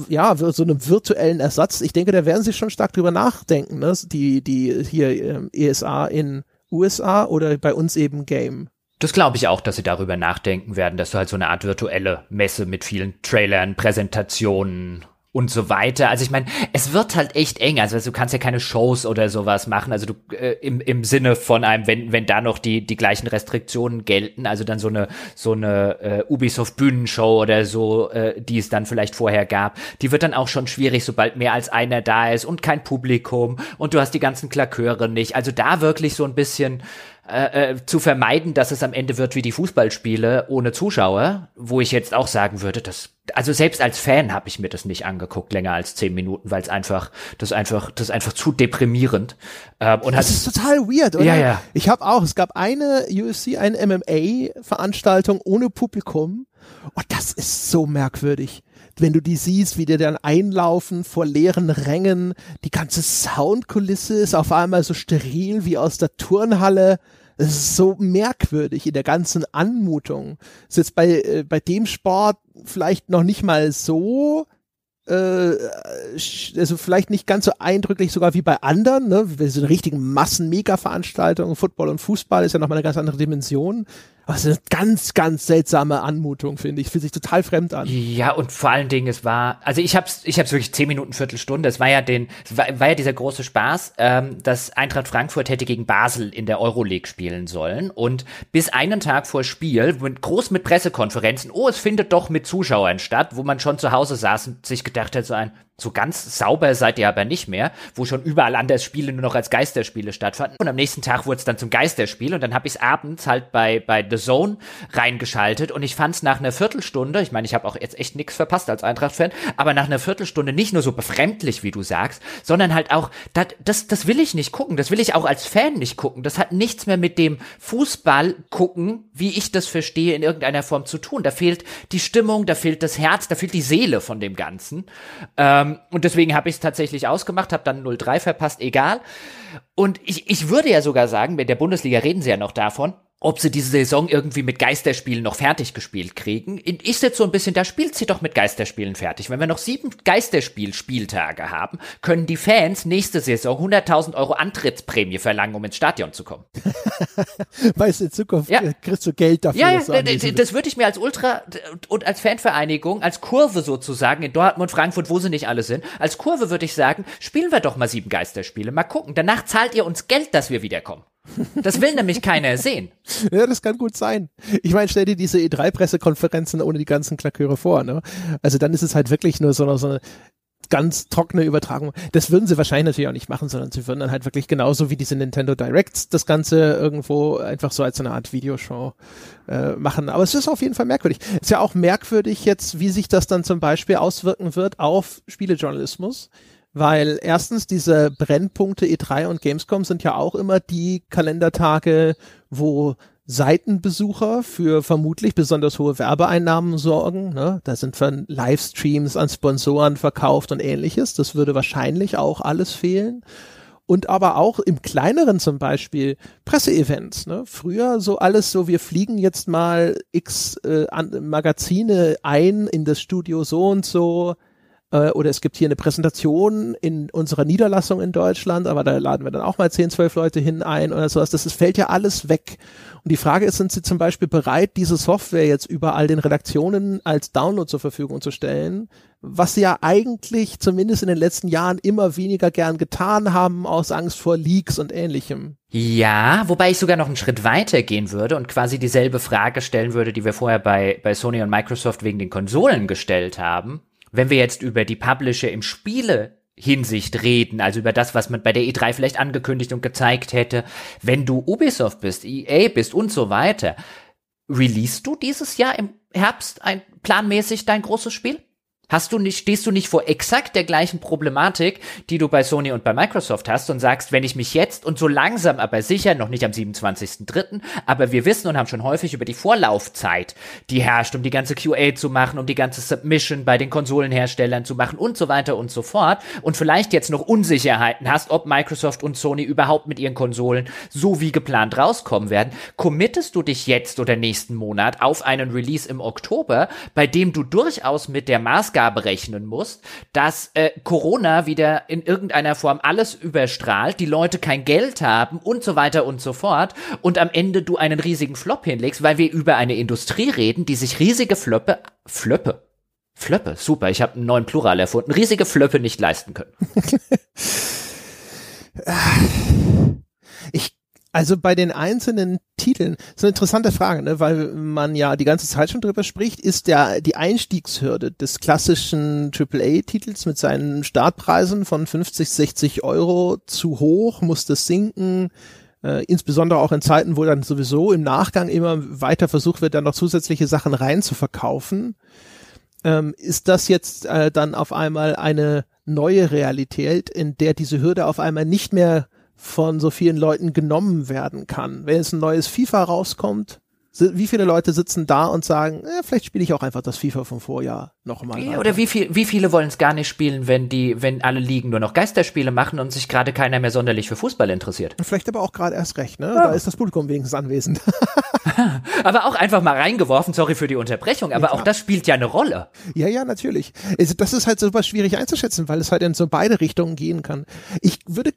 ja, so einem virtuellen Ersatz. Ich denke, da werden sie schon stark drüber nachdenken, ne? Die, die hier ähm, ESA in USA oder bei uns eben Game. Das glaube ich auch, dass sie darüber nachdenken werden, dass du halt so eine Art virtuelle Messe mit vielen Trailern, Präsentationen und so weiter. Also ich meine, es wird halt echt eng. Also du kannst ja keine Shows oder sowas machen. Also du äh, im, im Sinne von einem, wenn wenn da noch die die gleichen Restriktionen gelten, also dann so eine so eine äh, Ubisoft Bühnenshow oder so, äh, die es dann vielleicht vorher gab, die wird dann auch schon schwierig, sobald mehr als einer da ist und kein Publikum und du hast die ganzen Klaköre nicht. Also da wirklich so ein bisschen äh, äh, zu vermeiden, dass es am Ende wird wie die Fußballspiele ohne Zuschauer, wo ich jetzt auch sagen würde, dass also selbst als Fan habe ich mir das nicht angeguckt länger als zehn Minuten, weil es einfach das einfach das einfach zu deprimierend ähm, und das ist total weird, oder? Ja, ja. Ich habe auch, es gab eine UFC, eine MMA Veranstaltung ohne Publikum und das ist so merkwürdig wenn du die siehst, wie die dann einlaufen vor leeren Rängen, die ganze Soundkulisse ist auf einmal so steril wie aus der Turnhalle. Es ist so merkwürdig in der ganzen Anmutung. Ist jetzt bei, äh, bei dem Sport vielleicht noch nicht mal so äh, also vielleicht nicht ganz so eindrücklich sogar wie bei anderen, ne? Bei so richtigen Massen-Mega-Veranstaltungen, Football und Fußball ist ja nochmal eine ganz andere Dimension. Was eine ganz, ganz seltsame Anmutung, finde ich. Fühlt sich total fremd an. Ja, und vor allen Dingen, es war, also ich hab's, ich hab's wirklich zehn Minuten, Viertelstunde. Es war ja den, es war, war ja dieser große Spaß, ähm, dass Eintracht Frankfurt hätte gegen Basel in der Euroleague spielen sollen. Und bis einen Tag vor Spiel, mit, groß mit Pressekonferenzen, oh, es findet doch mit Zuschauern statt, wo man schon zu Hause saß und sich gedacht hat, so ein, so ganz sauber seid ihr aber nicht mehr, wo schon überall anders Spiele nur noch als Geisterspiele stattfanden. Und am nächsten Tag wurde es dann zum Geisterspiel und dann habe ich es abends halt bei, bei The Zone reingeschaltet und ich fand es nach einer Viertelstunde, ich meine, ich habe auch jetzt echt nichts verpasst als Eintracht-Fan, aber nach einer Viertelstunde nicht nur so befremdlich, wie du sagst, sondern halt auch, das, das, das will ich nicht gucken, das will ich auch als Fan nicht gucken. Das hat nichts mehr mit dem Fußball gucken, wie ich das verstehe, in irgendeiner Form zu tun. Da fehlt die Stimmung, da fehlt das Herz, da fehlt die Seele von dem Ganzen. Ähm, und deswegen habe ich es tatsächlich ausgemacht, habe dann 0-3 verpasst, egal. Und ich, ich würde ja sogar sagen, bei der Bundesliga reden sie ja noch davon, ob sie diese Saison irgendwie mit Geisterspielen noch fertig gespielt kriegen. Ich sitze so ein bisschen, da spielt sie doch mit Geisterspielen fertig. Wenn wir noch sieben Geisterspiel-Spieltage haben, können die Fans nächste Saison 100.000 Euro Antrittsprämie verlangen, um ins Stadion zu kommen. weißt du, in Zukunft ja. kriegst du Geld dafür. Ja, ja das, das würde ich mir als Ultra und als Fanvereinigung, als Kurve sozusagen in Dortmund, Frankfurt, wo sie nicht alle sind, als Kurve würde ich sagen, spielen wir doch mal sieben Geisterspiele, mal gucken. Danach zahlt ihr uns Geld, dass wir wiederkommen. Das will nämlich keiner sehen. Ja, das kann gut sein. Ich meine, stell dir diese E3-Pressekonferenzen ohne die ganzen Klaköre vor. Ne? Also dann ist es halt wirklich nur so, so eine ganz trockene Übertragung. Das würden sie wahrscheinlich natürlich auch nicht machen, sondern sie würden dann halt wirklich genauso wie diese Nintendo Directs das Ganze irgendwo einfach so als so eine Art Videoshow äh, machen. Aber es ist auf jeden Fall merkwürdig. Ist ja auch merkwürdig jetzt, wie sich das dann zum Beispiel auswirken wird auf Spielejournalismus weil erstens diese Brennpunkte E3 und Gamescom sind ja auch immer die Kalendertage, wo Seitenbesucher für vermutlich besonders hohe Werbeeinnahmen sorgen. Ne? Da sind von Livestreams an Sponsoren verkauft und ähnliches. Das würde wahrscheinlich auch alles fehlen. Und aber auch im kleineren zum Beispiel Presseevents. Ne? Früher so alles so, wir fliegen jetzt mal x äh, Magazine ein in das Studio so und so äh, oder es gibt hier eine Präsentation in unserer Niederlassung in Deutschland, aber da laden wir dann auch mal 10, 12 Leute hin ein oder sowas. Das ist, fällt ja alles weg. Und die Frage ist, sind Sie zum Beispiel bereit, diese Software jetzt überall den Redaktionen als Download zur Verfügung zu stellen? Was sie ja eigentlich zumindest in den letzten Jahren immer weniger gern getan haben, aus Angst vor Leaks und ähnlichem. Ja, wobei ich sogar noch einen Schritt weiter gehen würde und quasi dieselbe Frage stellen würde, die wir vorher bei, bei Sony und Microsoft wegen den Konsolen gestellt haben. Wenn wir jetzt über die Publisher im Spiele Hinsicht reden, also über das, was man bei der E3 vielleicht angekündigt und gezeigt hätte, wenn du Ubisoft bist, EA bist und so weiter, release du dieses Jahr im Herbst ein, planmäßig dein großes Spiel? Hast du nicht, stehst du nicht vor exakt der gleichen Problematik, die du bei Sony und bei Microsoft hast und sagst, wenn ich mich jetzt und so langsam aber sicher, noch nicht am 27.3., aber wir wissen und haben schon häufig über die Vorlaufzeit, die herrscht, um die ganze QA zu machen, um die ganze Submission bei den Konsolenherstellern zu machen und so weiter und so fort und vielleicht jetzt noch Unsicherheiten hast, ob Microsoft und Sony überhaupt mit ihren Konsolen so wie geplant rauskommen werden, committest du dich jetzt oder nächsten Monat auf einen Release im Oktober, bei dem du durchaus mit der Maßgabe Ausgabe rechnen musst, dass äh, Corona wieder in irgendeiner Form alles überstrahlt, die Leute kein Geld haben und so weiter und so fort und am Ende du einen riesigen Flop hinlegst, weil wir über eine Industrie reden, die sich riesige Flöppe, Flöppe, Flöppe, super, ich habe einen neuen Plural erfunden, riesige Flöppe nicht leisten können. also bei den einzelnen Titeln, ist eine interessante Frage, ne? weil man ja die ganze Zeit schon drüber spricht, ist der die Einstiegshürde des klassischen AAA-Titels mit seinen Startpreisen von 50, 60 Euro zu hoch, muss das sinken? Äh, insbesondere auch in Zeiten, wo dann sowieso im Nachgang immer weiter versucht wird, dann noch zusätzliche Sachen rein zu verkaufen. Ähm, ist das jetzt äh, dann auf einmal eine neue Realität, in der diese Hürde auf einmal nicht mehr von so vielen Leuten genommen werden kann? Wenn jetzt ein neues FIFA rauskommt, wie viele Leute sitzen da und sagen, eh, vielleicht spiele ich auch einfach das FIFA vom Vorjahr nochmal. Ja, oder wie, viel, wie viele wollen es gar nicht spielen, wenn die, wenn alle Ligen nur noch Geisterspiele machen und sich gerade keiner mehr sonderlich für Fußball interessiert? Vielleicht aber auch gerade erst recht, ne? Ja. Da ist das Publikum wenigstens anwesend. aber auch einfach mal reingeworfen, sorry für die Unterbrechung, aber ja, auch das spielt ja eine Rolle. Ja, ja, natürlich. Also das ist halt super schwierig einzuschätzen, weil es halt in so beide Richtungen gehen kann. Ich würde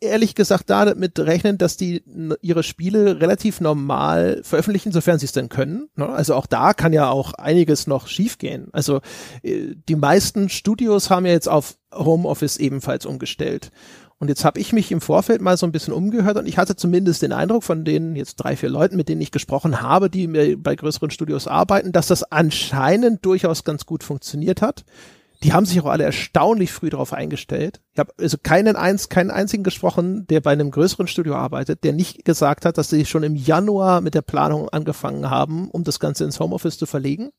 ehrlich gesagt da damit rechnen, dass die ihre Spiele relativ normal veröffentlichen, sofern sie es denn können. Ne? Also auch da kann ja auch einiges noch schiefgehen. Also äh, die meisten Studios haben ja jetzt auf Homeoffice ebenfalls umgestellt. Und jetzt habe ich mich im Vorfeld mal so ein bisschen umgehört und ich hatte zumindest den Eindruck von den jetzt drei, vier Leuten, mit denen ich gesprochen habe, die mir bei größeren Studios arbeiten, dass das anscheinend durchaus ganz gut funktioniert hat die haben sich auch alle erstaunlich früh darauf eingestellt. Ich habe also keinen eins, keinen einzigen gesprochen, der bei einem größeren Studio arbeitet, der nicht gesagt hat, dass sie schon im Januar mit der Planung angefangen haben, um das Ganze ins Homeoffice zu verlegen.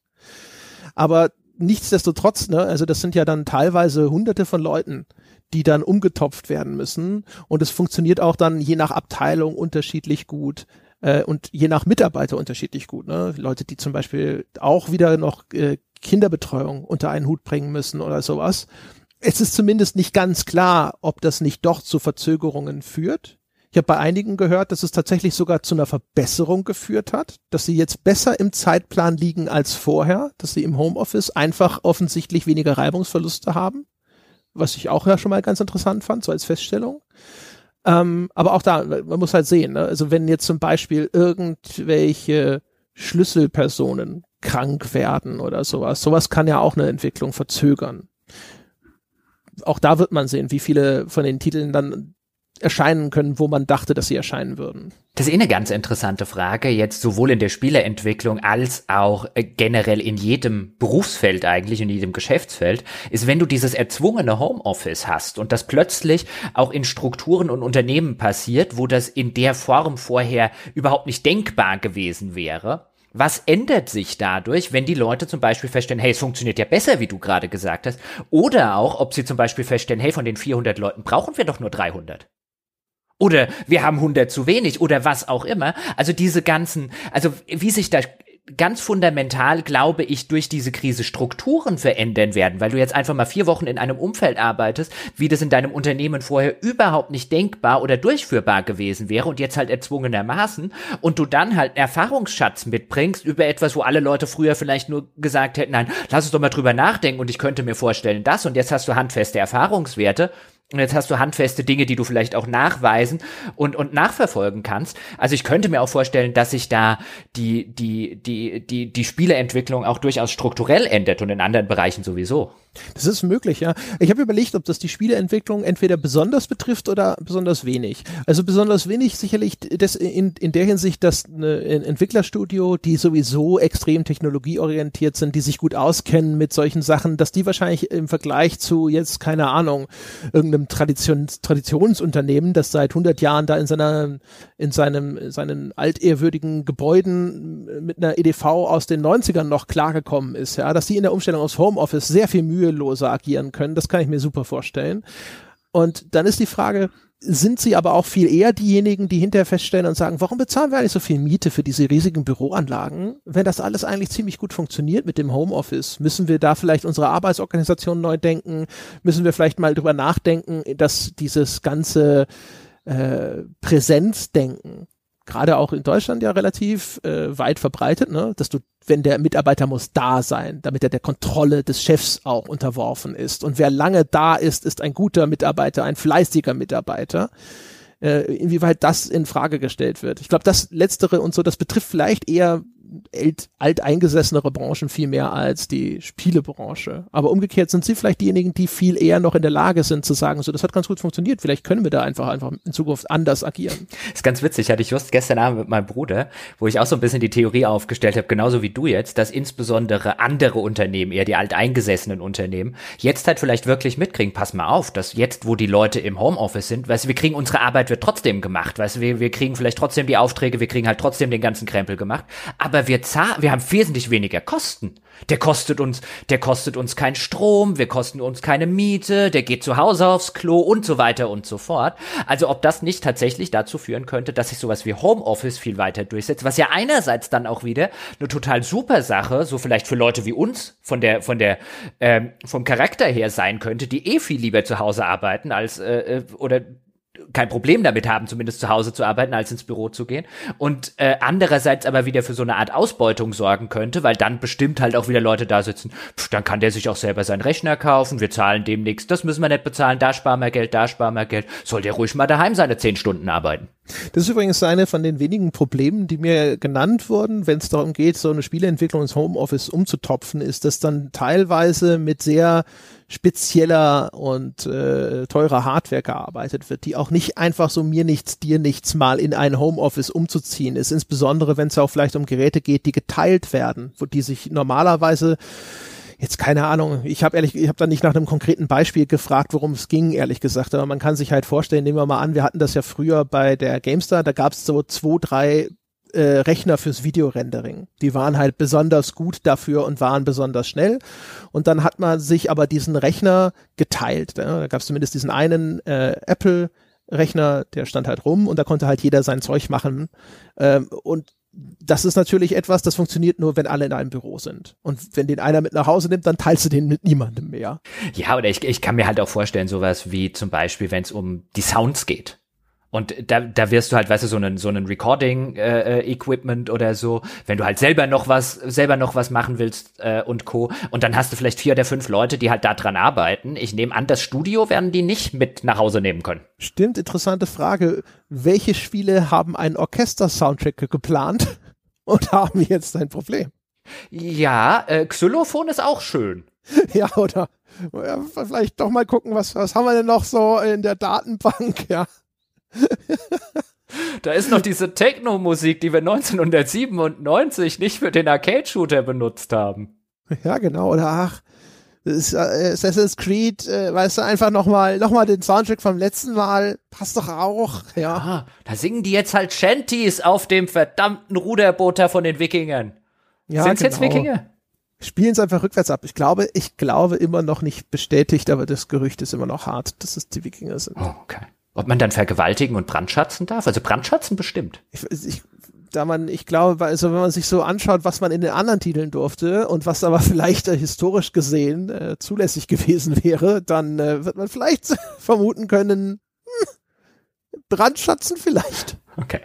Aber nichtsdestotrotz, ne, also das sind ja dann teilweise hunderte von Leuten, die dann umgetopft werden müssen. Und es funktioniert auch dann je nach Abteilung unterschiedlich gut äh, und je nach Mitarbeiter unterschiedlich gut. Ne? Leute, die zum Beispiel auch wieder noch äh, Kinderbetreuung unter einen Hut bringen müssen oder sowas. Es ist zumindest nicht ganz klar, ob das nicht doch zu Verzögerungen führt. Ich habe bei einigen gehört, dass es tatsächlich sogar zu einer Verbesserung geführt hat, dass sie jetzt besser im Zeitplan liegen als vorher, dass sie im Homeoffice einfach offensichtlich weniger Reibungsverluste haben, was ich auch ja schon mal ganz interessant fand, so als Feststellung. Ähm, aber auch da, man muss halt sehen, ne? also wenn jetzt zum Beispiel irgendwelche Schlüsselpersonen krank werden oder sowas. Sowas kann ja auch eine Entwicklung verzögern. Auch da wird man sehen, wie viele von den Titeln dann erscheinen können, wo man dachte, dass sie erscheinen würden. Das ist eh eine ganz interessante Frage, jetzt sowohl in der Spieleentwicklung als auch äh, generell in jedem Berufsfeld eigentlich, in jedem Geschäftsfeld, ist, wenn du dieses erzwungene Homeoffice hast und das plötzlich auch in Strukturen und Unternehmen passiert, wo das in der Form vorher überhaupt nicht denkbar gewesen wäre, was ändert sich dadurch, wenn die Leute zum Beispiel feststellen, hey, es funktioniert ja besser, wie du gerade gesagt hast, oder auch, ob sie zum Beispiel feststellen, hey, von den 400 Leuten brauchen wir doch nur 300. Oder wir haben 100 zu wenig oder was auch immer. Also diese ganzen, also wie sich da ganz fundamental, glaube ich, durch diese Krise Strukturen verändern werden, weil du jetzt einfach mal vier Wochen in einem Umfeld arbeitest, wie das in deinem Unternehmen vorher überhaupt nicht denkbar oder durchführbar gewesen wäre und jetzt halt erzwungenermaßen und du dann halt Erfahrungsschatz mitbringst über etwas, wo alle Leute früher vielleicht nur gesagt hätten, nein, lass uns doch mal drüber nachdenken und ich könnte mir vorstellen das und jetzt hast du handfeste Erfahrungswerte und jetzt hast du handfeste Dinge, die du vielleicht auch nachweisen und, und nachverfolgen kannst. Also ich könnte mir auch vorstellen, dass sich da die, die, die, die, die Spieleentwicklung auch durchaus strukturell ändert und in anderen Bereichen sowieso. Das ist möglich, ja. Ich habe überlegt, ob das die Spieleentwicklung entweder besonders betrifft oder besonders wenig. Also besonders wenig sicherlich das in, in der Hinsicht, dass ein Entwicklerstudio, die sowieso extrem technologieorientiert sind, die sich gut auskennen mit solchen Sachen, dass die wahrscheinlich im Vergleich zu jetzt, keine Ahnung, irgendeinem Traditions, Traditionsunternehmen, das seit 100 Jahren da in seiner, in seinem, seinen altehrwürdigen Gebäuden mit einer EDV aus den 90ern noch klargekommen ist, ja, dass die in der Umstellung aus Homeoffice sehr viel Mühe müheloser agieren können. Das kann ich mir super vorstellen. Und dann ist die Frage, sind sie aber auch viel eher diejenigen, die hinterher feststellen und sagen, warum bezahlen wir eigentlich so viel Miete für diese riesigen Büroanlagen? Wenn das alles eigentlich ziemlich gut funktioniert mit dem Homeoffice, müssen wir da vielleicht unsere Arbeitsorganisation neu denken? Müssen wir vielleicht mal drüber nachdenken, dass dieses ganze äh, Präsenzdenken gerade auch in Deutschland ja relativ äh, weit verbreitet, ne? dass du, wenn der Mitarbeiter muss da sein, damit er der Kontrolle des Chefs auch unterworfen ist. Und wer lange da ist, ist ein guter Mitarbeiter, ein fleißiger Mitarbeiter. Äh, inwieweit das in Frage gestellt wird. Ich glaube, das Letztere und so, das betrifft vielleicht eher alteingesessenere Branchen viel mehr als die Spielebranche. Aber umgekehrt sind sie vielleicht diejenigen, die viel eher noch in der Lage sind zu sagen, so, das hat ganz gut funktioniert, vielleicht können wir da einfach, einfach in Zukunft anders agieren. Das ist ganz witzig, hatte ich just gestern Abend mit meinem Bruder, wo ich auch so ein bisschen die Theorie aufgestellt habe, genauso wie du jetzt, dass insbesondere andere Unternehmen, eher die alteingesessenen Unternehmen, jetzt halt vielleicht wirklich mitkriegen, pass mal auf, dass jetzt, wo die Leute im Homeoffice sind, weißt du, wir kriegen unsere Arbeit wird trotzdem gemacht, weißt du, wir, wir kriegen vielleicht trotzdem die Aufträge, wir kriegen halt trotzdem den ganzen Krempel gemacht, aber wir zahlen, wir haben wesentlich weniger Kosten. Der kostet uns, der kostet uns keinen Strom, wir kosten uns keine Miete, der geht zu Hause aufs Klo und so weiter und so fort. Also ob das nicht tatsächlich dazu führen könnte, dass sich sowas wie Homeoffice viel weiter durchsetzt, was ja einerseits dann auch wieder eine total super Sache, so vielleicht für Leute wie uns von der von der ähm, vom Charakter her sein könnte, die eh viel lieber zu Hause arbeiten als äh, äh oder kein Problem damit haben, zumindest zu Hause zu arbeiten, als ins Büro zu gehen. Und äh, andererseits aber wieder für so eine Art Ausbeutung sorgen könnte, weil dann bestimmt halt auch wieder Leute da sitzen, pff, dann kann der sich auch selber seinen Rechner kaufen, wir zahlen demnächst, das müssen wir nicht bezahlen, da sparen wir Geld, da sparen wir Geld, soll der ruhig mal daheim seine zehn Stunden arbeiten. Das ist übrigens eine von den wenigen Problemen, die mir genannt wurden, wenn es darum geht, so eine Spieleentwicklung ins Homeoffice umzutopfen, ist, dass dann teilweise mit sehr spezieller und äh, teurer Hardware gearbeitet wird, die auch nicht einfach so mir nichts, dir nichts mal in ein Homeoffice umzuziehen ist, insbesondere wenn es auch vielleicht um Geräte geht, die geteilt werden, wo die sich normalerweise jetzt keine Ahnung, ich habe ehrlich, ich habe da nicht nach einem konkreten Beispiel gefragt, worum es ging, ehrlich gesagt, aber man kann sich halt vorstellen, nehmen wir mal an, wir hatten das ja früher bei der GameStar, da gab es so zwei, drei äh, Rechner fürs Videorendering. Die waren halt besonders gut dafür und waren besonders schnell. Und dann hat man sich aber diesen Rechner geteilt. Ja? Da gab es zumindest diesen einen äh, Apple Rechner, der stand halt rum und da konnte halt jeder sein Zeug machen. Ähm, und das ist natürlich etwas, das funktioniert nur, wenn alle in einem Büro sind. Und wenn den einer mit nach Hause nimmt, dann teilst du den mit niemandem mehr. Ja, oder ich, ich kann mir halt auch vorstellen, sowas wie zum Beispiel, wenn es um die Sounds geht. Und da, da wirst du halt, weißt du, so einen, so einen Recording-Equipment äh, oder so, wenn du halt selber noch was, selber noch was machen willst äh, und Co. Und dann hast du vielleicht vier oder fünf Leute, die halt da dran arbeiten. Ich nehme an, das Studio werden die nicht mit nach Hause nehmen können. Stimmt, interessante Frage. Welche Spiele haben einen Orchester-Soundtrack geplant und haben jetzt ein Problem? Ja, äh, Xylophon ist auch schön. ja, oder ja, vielleicht doch mal gucken, was, was haben wir denn noch so in der Datenbank, ja. Da ist noch diese Techno-Musik, die wir 1997 nicht für den Arcade-Shooter benutzt haben. Ja, genau. Oder ach, ist, äh, Assassin's Creed, äh, weißt du, einfach nochmal noch mal den Soundtrack vom letzten Mal. Passt doch auch, ja. Ah, da singen die jetzt halt Shanties auf dem verdammten Ruderbooter von den Wikingern. Ja, Sind's genau. jetzt Wikinger? Spielen es einfach rückwärts ab. Ich glaube, ich glaube immer noch nicht bestätigt, aber das Gerücht ist immer noch hart, dass es die Wikinger sind. Oh, okay. Ob man dann vergewaltigen und brandschatzen darf? Also brandschatzen bestimmt. Ich, ich, da man, ich glaube, also wenn man sich so anschaut, was man in den anderen Titeln durfte und was aber vielleicht äh, historisch gesehen äh, zulässig gewesen wäre, dann äh, wird man vielleicht vermuten können, hm, Brandschatzen vielleicht. Okay.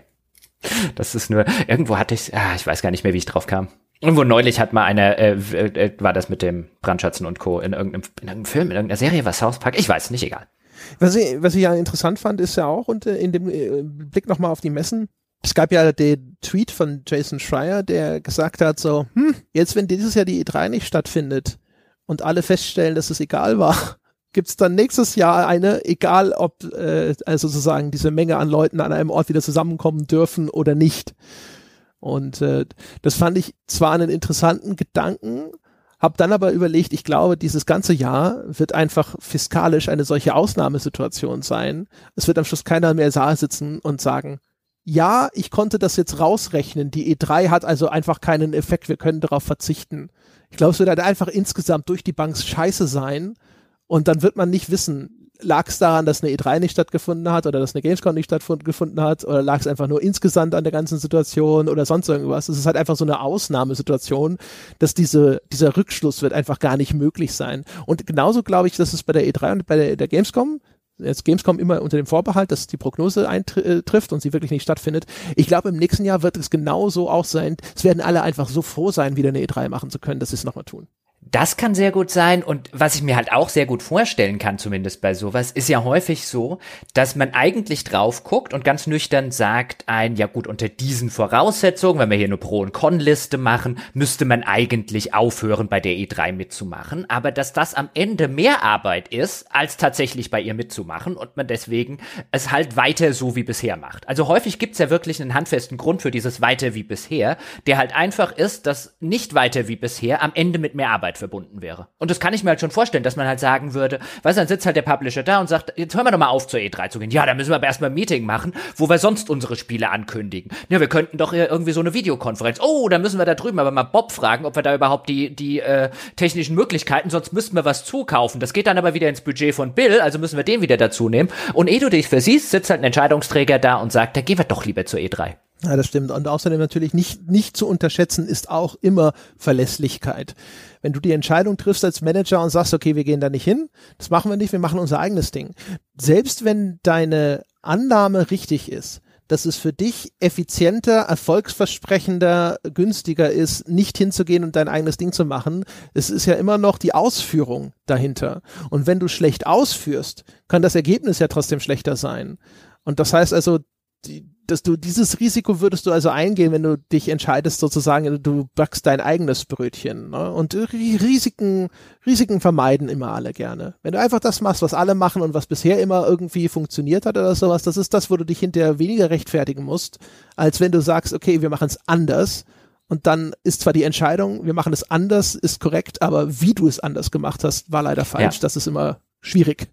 Das ist nur, irgendwo hatte ich, ah, ich weiß gar nicht mehr, wie ich drauf kam. Irgendwo neulich hat mal einer, äh, äh, war das mit dem Brandschatzen und Co. in irgendeinem, in irgendeinem Film, in irgendeiner Serie, was South Park, ich weiß nicht, egal. Was ich, was ich ja interessant fand, ist ja auch und in dem äh, Blick nochmal auf die Messen, es gab ja den Tweet von Jason Schreier, der gesagt hat so, hm, jetzt wenn dieses Jahr die E3 nicht stattfindet und alle feststellen, dass es egal war, gibt es dann nächstes Jahr eine, egal ob äh, also sozusagen diese Menge an Leuten an einem Ort wieder zusammenkommen dürfen oder nicht. Und äh, das fand ich zwar einen interessanten Gedanken, hab dann aber überlegt, ich glaube, dieses ganze Jahr wird einfach fiskalisch eine solche Ausnahmesituation sein. Es wird am Schluss keiner mehr Saal sitzen und sagen, ja, ich konnte das jetzt rausrechnen. Die E3 hat also einfach keinen Effekt. Wir können darauf verzichten. Ich glaube, es wird halt einfach insgesamt durch die Bank scheiße sein. Und dann wird man nicht wissen, lag es daran, dass eine E3 nicht stattgefunden hat oder dass eine Gamescom nicht stattgefunden hat oder lag es einfach nur insgesamt an der ganzen Situation oder sonst irgendwas. Es ist halt einfach so eine Ausnahmesituation, dass diese, dieser Rückschluss wird einfach gar nicht möglich sein. Und genauso glaube ich, dass es bei der E3 und bei der, der Gamescom jetzt Gamescom immer unter dem Vorbehalt, dass die Prognose eintrifft und sie wirklich nicht stattfindet. Ich glaube, im nächsten Jahr wird es genauso auch sein. Es werden alle einfach so froh sein, wieder eine E3 machen zu können, dass sie es nochmal tun Das kann sehr gut sein und was ich mir halt auch sehr gut vorstellen kann, zumindest bei sowas, ist ja häufig so, dass man eigentlich drauf guckt und ganz nüchtern sagt ein, ja gut, unter diesen Voraussetzungen, wenn wir hier eine Pro- und Con-Liste machen, müsste man eigentlich aufhören, bei der E3 mitzumachen, aber dass das am Ende mehr Arbeit ist, als tatsächlich bei ihr mitzumachen und man deswegen es halt weiter so wie bisher macht. Also häufig gibt's ja wirklich einen handfesten Grund für dieses weiter wie bisher, der halt einfach ist, dass nicht weiter wie bisher am Ende mit mehr Arbeit verbunden wäre. Und das kann ich mir halt schon vorstellen, dass man halt sagen würde, weißt du, dann sitzt halt der Publisher da und sagt, jetzt hören wir doch mal auf zur E3 zu gehen. Ja, da müssen wir aber erstmal ein Meeting machen, wo wir sonst unsere Spiele ankündigen. Ja, wir könnten doch irgendwie so eine Videokonferenz. Oh, da müssen wir da drüben aber mal Bob fragen, ob wir da überhaupt die, die äh, technischen Möglichkeiten, sonst müssten wir was zukaufen. Das geht dann aber wieder ins Budget von Bill, also müssen wir den wieder dazu nehmen. Und ehe du dich versiehst, sitzt halt ein Entscheidungsträger da und sagt, da gehen wir doch lieber zur E3. Ja, das stimmt. Und außerdem natürlich nicht, nicht zu unterschätzen ist auch immer Verlässlichkeit. Wenn du die Entscheidung triffst als Manager und sagst, okay, wir gehen da nicht hin, das machen wir nicht, wir machen unser eigenes Ding. Selbst wenn deine Annahme richtig ist, dass es für dich effizienter, erfolgsversprechender, günstiger ist, nicht hinzugehen und dein eigenes Ding zu machen. Es ist ja immer noch die Ausführung dahinter. Und wenn du schlecht ausführst, kann das Ergebnis ja trotzdem schlechter sein. Und das heißt also, die, dass du dieses Risiko würdest du also eingehen, wenn du dich entscheidest, sozusagen, du backst dein eigenes Brötchen. Ne? Und Risiken, Risiken vermeiden immer alle gerne. Wenn du einfach das machst, was alle machen und was bisher immer irgendwie funktioniert hat oder sowas, das ist das, wo du dich hinterher weniger rechtfertigen musst, als wenn du sagst, okay, wir machen es anders. Und dann ist zwar die Entscheidung, wir machen es anders, ist korrekt, aber wie du es anders gemacht hast, war leider falsch. Ja. Das ist immer schwierig.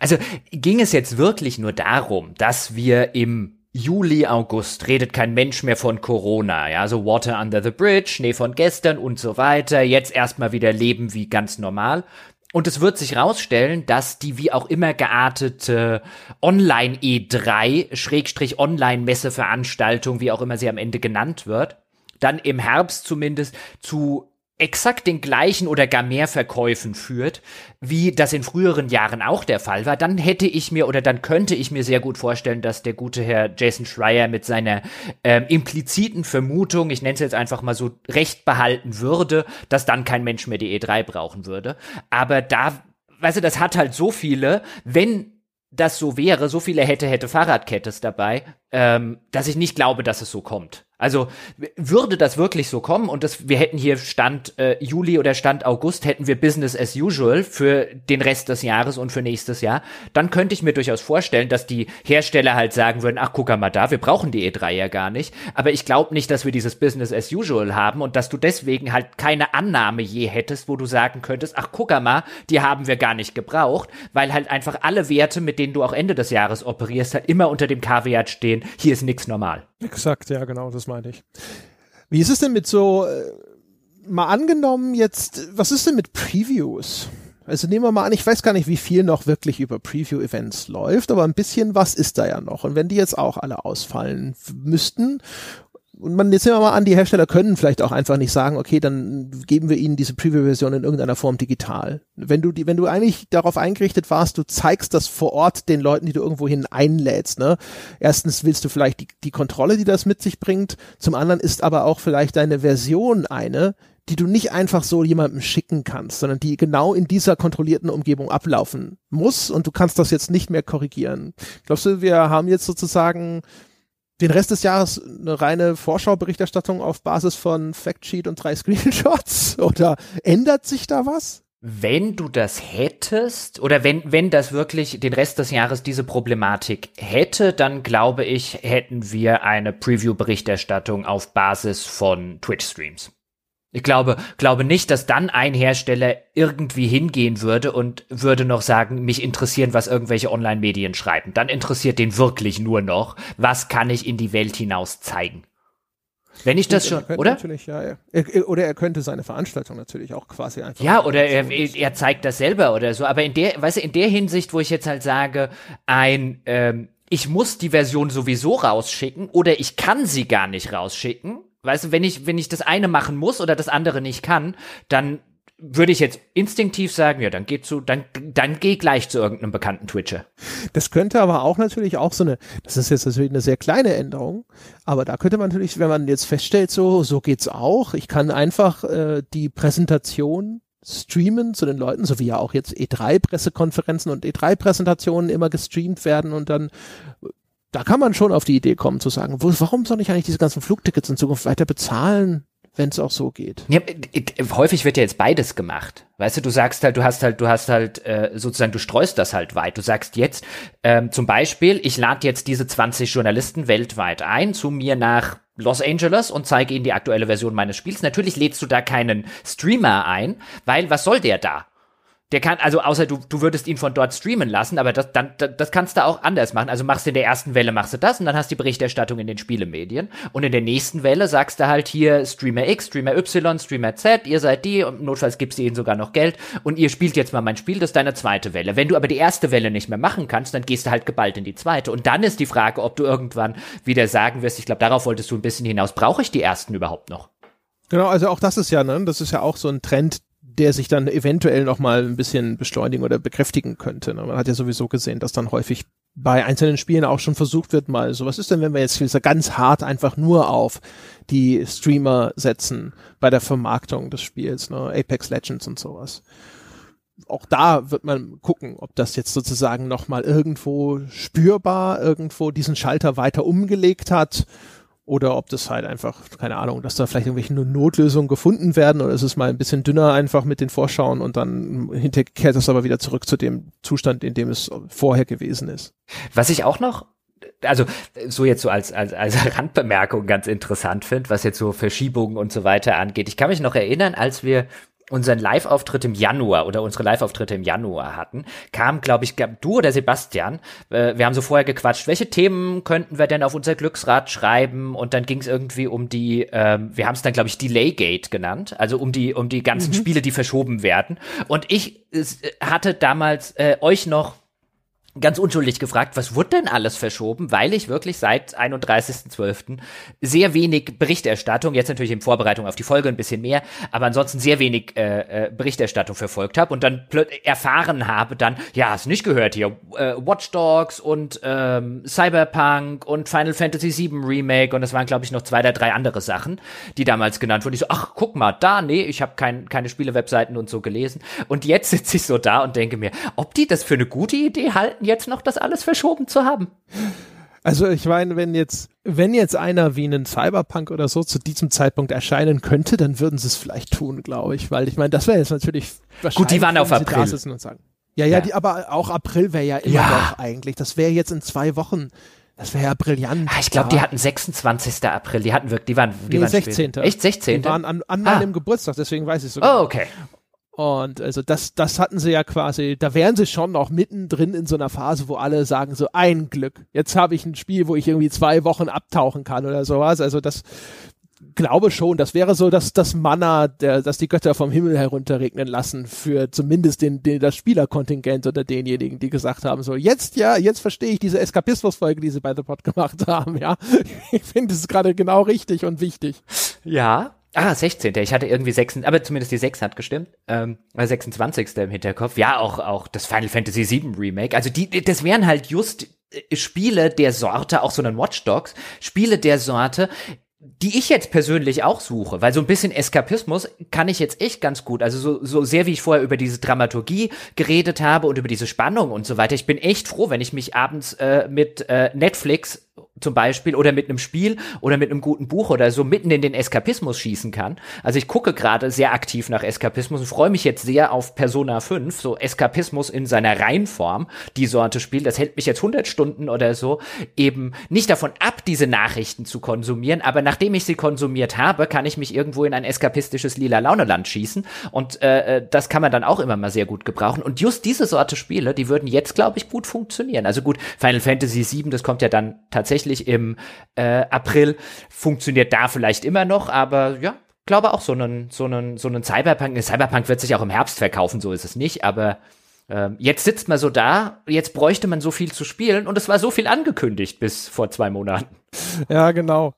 Also ging es jetzt wirklich nur darum, dass wir im Juli, August. Redet kein Mensch mehr von Corona, ja, so Water under the Bridge, Schnee von gestern und so weiter, jetzt erstmal wieder leben wie ganz normal. Und es wird sich rausstellen, dass die wie auch immer geartete Online E3, Schrägstrich Online-Messeveranstaltung, wie auch immer sie am Ende genannt wird, dann im Herbst zumindest zu exakt den gleichen oder gar mehr Verkäufen führt, wie das in früheren Jahren auch der Fall war, dann hätte ich mir oder dann könnte ich mir sehr gut vorstellen, dass der gute Herr Jason Schreier mit seiner ähm, impliziten Vermutung, ich nenne es jetzt einfach mal so, recht behalten würde, dass dann kein Mensch mehr die E3 brauchen würde. Aber da, weißt du, das hat halt so viele, wenn das so wäre, so viele hätte, hätte Fahrradkettes dabei, ähm, dass ich nicht glaube, dass es so kommt. Also würde das wirklich so kommen und das, wir hätten hier Stand äh, Juli oder Stand August, hätten wir Business as usual für den Rest des Jahres und für nächstes Jahr, dann könnte ich mir durchaus vorstellen, dass die Hersteller halt sagen würden, ach guck mal da, wir brauchen die E3 ja gar nicht. Aber ich glaube nicht, dass wir dieses Business as usual haben und dass du deswegen halt keine Annahme je hättest, wo du sagen könntest, ach guck mal, die haben wir gar nicht gebraucht, weil halt einfach alle Werte, mit denen du auch Ende des Jahres operierst, halt immer unter dem Kaviat stehen, hier ist nichts normal. Exakt, ja, genau, das meine ich. Wie ist es denn mit so, äh, mal angenommen jetzt, was ist denn mit Previews? Also nehmen wir mal an, ich weiß gar nicht, wie viel noch wirklich über Preview-Events läuft, aber ein bisschen was ist da ja noch. Und wenn die jetzt auch alle ausfallen müssten und man jetzt nehmen wir mal an, die Hersteller können vielleicht auch einfach nicht sagen, okay, dann geben wir ihnen diese Preview-Version in irgendeiner Form digital. Wenn du die, wenn du eigentlich darauf eingerichtet warst, du zeigst das vor Ort den Leuten, die du irgendwohin einlädst, ne? Erstens willst du vielleicht die, die Kontrolle, die das mit sich bringt. Zum anderen ist aber auch vielleicht deine Version eine, die du nicht einfach so jemandem schicken kannst, sondern die genau in dieser kontrollierten Umgebung ablaufen muss und du kannst das jetzt nicht mehr korrigieren. Glaubst du, wir haben jetzt sozusagen den Rest des Jahres eine reine Vorschauberichterstattung auf Basis von Factsheet und drei Screenshots? Oder ändert sich da was? Wenn du das hättest, oder wenn, wenn das wirklich den Rest des Jahres diese Problematik hätte, dann glaube ich, hätten wir eine Preview-Berichterstattung auf Basis von Twitch-Streams. Ich glaube, glaube nicht, dass dann ein Hersteller irgendwie hingehen würde und würde noch sagen, mich interessieren, was irgendwelche Online-Medien schreiben. Dann interessiert den wirklich nur noch, was kann ich in die Welt hinaus zeigen. Wenn ich das schon, oder? Natürlich, ja, er, oder er könnte seine Veranstaltung natürlich auch quasi einfach. Ja, oder er, er zeigt das selber oder so. Aber in der, weißt du, in der Hinsicht, wo ich jetzt halt sage, ein, ähm, ich muss die Version sowieso rausschicken oder ich kann sie gar nicht rausschicken, Weißt du, wenn ich, wenn ich das eine machen muss oder das andere nicht kann, dann würde ich jetzt instinktiv sagen, ja, dann geh zu, dann, dann geh gleich zu irgendeinem bekannten Twitcher. Das könnte aber auch natürlich auch so eine, das ist jetzt natürlich eine sehr kleine Änderung, aber da könnte man natürlich, wenn man jetzt feststellt, so, so geht's auch, ich kann einfach äh, die Präsentation streamen zu den Leuten, so wie ja auch jetzt E3-Pressekonferenzen und E3-Präsentationen immer gestreamt werden und dann da kann man schon auf die Idee kommen zu sagen, wo, warum soll ich eigentlich diese ganzen Flugtickets in Zukunft weiter bezahlen? wenn es auch so geht. Ja, häufig wird ja jetzt beides gemacht. Weißt du, du sagst halt, du hast halt, du hast halt äh, sozusagen, du streust das halt weit. Du sagst jetzt ähm, zum Beispiel, ich lade jetzt diese 20 Journalisten weltweit ein zu mir nach Los Angeles und zeige ihnen die aktuelle Version meines Spiels. Natürlich lädst du da keinen Streamer ein, weil was soll der da? Der kann, also außer du, du würdest ihn von dort streamen lassen, aber das, dann, das kannst du auch anders machen. Also machst du in der ersten Welle, machst du das und dann hast du die Berichterstattung in den Spielemedien. Und in der nächsten Welle sagst du halt hier Streamer X, Streamer Y, Streamer Z, ihr seid die und notfalls gibst du ihnen sogar noch Geld und ihr spielt jetzt mal mein Spiel, das ist deine zweite Welle. Wenn du aber die erste Welle nicht mehr machen kannst, dann gehst du halt geballt in die zweite. Und dann ist die Frage, ob du irgendwann wieder sagen wirst, ich glaube, darauf wolltest du ein bisschen hinaus, brauche ich die ersten überhaupt noch? Genau, also auch das ist ja, ne, das ist ja auch so ein Trend, der sich dann eventuell noch mal ein bisschen beschleunigen oder bekräftigen könnte. Ne? Man hat ja sowieso gesehen, dass dann häufig bei einzelnen Spielen auch schon versucht wird, mal so, was ist denn, wenn wir jetzt ganz hart einfach nur auf die Streamer setzen bei der Vermarktung des Spiels, ne? Apex Legends und sowas. Auch da wird man gucken, ob das jetzt sozusagen noch mal irgendwo spürbar irgendwo diesen Schalter weiter umgelegt hat oder ob das halt einfach, keine Ahnung, dass da vielleicht irgendwelche Notlösungen gefunden werden oder ist es mal ein bisschen dünner einfach mit den Vorschauen und dann hinterher kehrt es aber wieder zurück zu dem Zustand, in dem es vorher gewesen ist. Was ich auch noch also so jetzt so als, als, als Randbemerkung ganz interessant finde, was jetzt so Verschiebungen und so weiter angeht. Ich kann mich noch erinnern, als wir unseren Live-Auftritt im Januar oder unsere Live-Auftritte im Januar hatten, kam, glaube ich, du oder Sebastian, äh, wir haben so vorher gequatscht, welche Themen könnten wir denn auf unser Glücksrad schreiben und dann ging es irgendwie um die, ähm, wir haben es dann, glaube ich, Delay-Gate genannt, also um die, um die ganzen mhm. Spiele, die verschoben werden. Und ich äh, hatte damals äh, euch noch ganz unschuldig gefragt, was wurde denn alles verschoben, weil ich wirklich seit 31.12. sehr wenig Berichterstattung, jetzt natürlich in Vorbereitung auf die Folge ein bisschen mehr, aber ansonsten sehr wenig äh, äh, Berichterstattung verfolgt habe und dann erfahren habe dann, ja, hast nicht gehört hier, äh, Watch Dogs und ähm, Cyberpunk und Final Fantasy VII Remake und es waren, glaube ich, noch zwei oder drei andere Sachen, die damals genannt wurden. Ich so, ach, guck mal, da, nee, ich habe kein, keine Spielewebseiten und so gelesen und jetzt sitze ich so da und denke mir, ob die das für eine gute Idee halten, jetzt noch das alles verschoben zu haben. Also ich meine, wenn jetzt, wenn jetzt einer wie ein Cyberpunk oder so zu diesem Zeitpunkt erscheinen könnte, dann würden sie es vielleicht tun, glaube ich, weil ich meine, das wäre jetzt natürlich wahrscheinlich. Gut, die waren auf April. Und sagen. Ja, ja, ja. Die, aber auch April wäre ja immer ja. noch eigentlich. Das wäre jetzt in zwei Wochen. Das wäre ja brillant. Ah, ich glaube, die hatten 26. April. Die hatten wirklich, die waren, die nee, waren 16. Spät. Echt 16. Die waren an, an meinem ah. Geburtstag, deswegen weiß ich sogar. Genau. Oh, okay. Und also das, das hatten sie ja quasi, da wären sie schon noch mittendrin in so einer Phase, wo alle sagen so, ein Glück, jetzt habe ich ein Spiel, wo ich irgendwie zwei Wochen abtauchen kann oder sowas. Also das glaube schon, das wäre so das, das Manna, der, das die Götter vom Himmel herunterregnen lassen für zumindest den, den, das Spielerkontingent oder denjenigen, die gesagt haben, so jetzt ja, jetzt verstehe ich diese Eskapismus-Folge, die sie bei The Pod gemacht haben, ja. Ich finde es gerade genau richtig und wichtig. Ja, Ah, 16. Ich hatte irgendwie 6, aber zumindest die 6 hat gestimmt. Ähm, 26. im Hinterkopf. Ja, auch, auch das Final Fantasy VII Remake. Also die, das wären halt just äh, Spiele der Sorte, auch so einen Watch Dogs, Spiele der Sorte, die ich jetzt persönlich auch suche, weil so ein bisschen Eskapismus kann ich jetzt echt ganz gut. Also so, so sehr wie ich vorher über diese Dramaturgie geredet habe und über diese Spannung und so weiter. Ich bin echt froh, wenn ich mich abends äh, mit äh, Netflix zum Beispiel oder mit einem Spiel oder mit einem guten Buch oder so mitten in den Eskapismus schießen kann. Also ich gucke gerade sehr aktiv nach Eskapismus und freue mich jetzt sehr auf Persona 5, so Eskapismus in seiner Reinform, die Sorte Spiel. Das hält mich jetzt 100 Stunden oder so eben nicht davon ab, diese Nachrichten zu konsumieren, aber nachdem ich sie konsumiert habe, kann ich mich irgendwo in ein eskapistisches lila Launeland schießen und äh, äh, das kann man dann auch immer mal sehr gut gebrauchen. Und just diese Sorte Spiele, die würden jetzt, glaube ich, gut funktionieren. Also gut, Final Fantasy 7, das kommt ja dann tatsächlich tatsächlich im äh, April. Funktioniert da vielleicht immer noch, aber ja, glaube auch so einen, so einen, so einen Cyberpunk. Cyberpunk wird sich auch im Herbst verkaufen, so ist es nicht, aber ähm, jetzt sitzt man so da, jetzt bräuchte man so viel zu spielen und es war so viel angekündigt bis vor zwei Monaten. Ja, genau.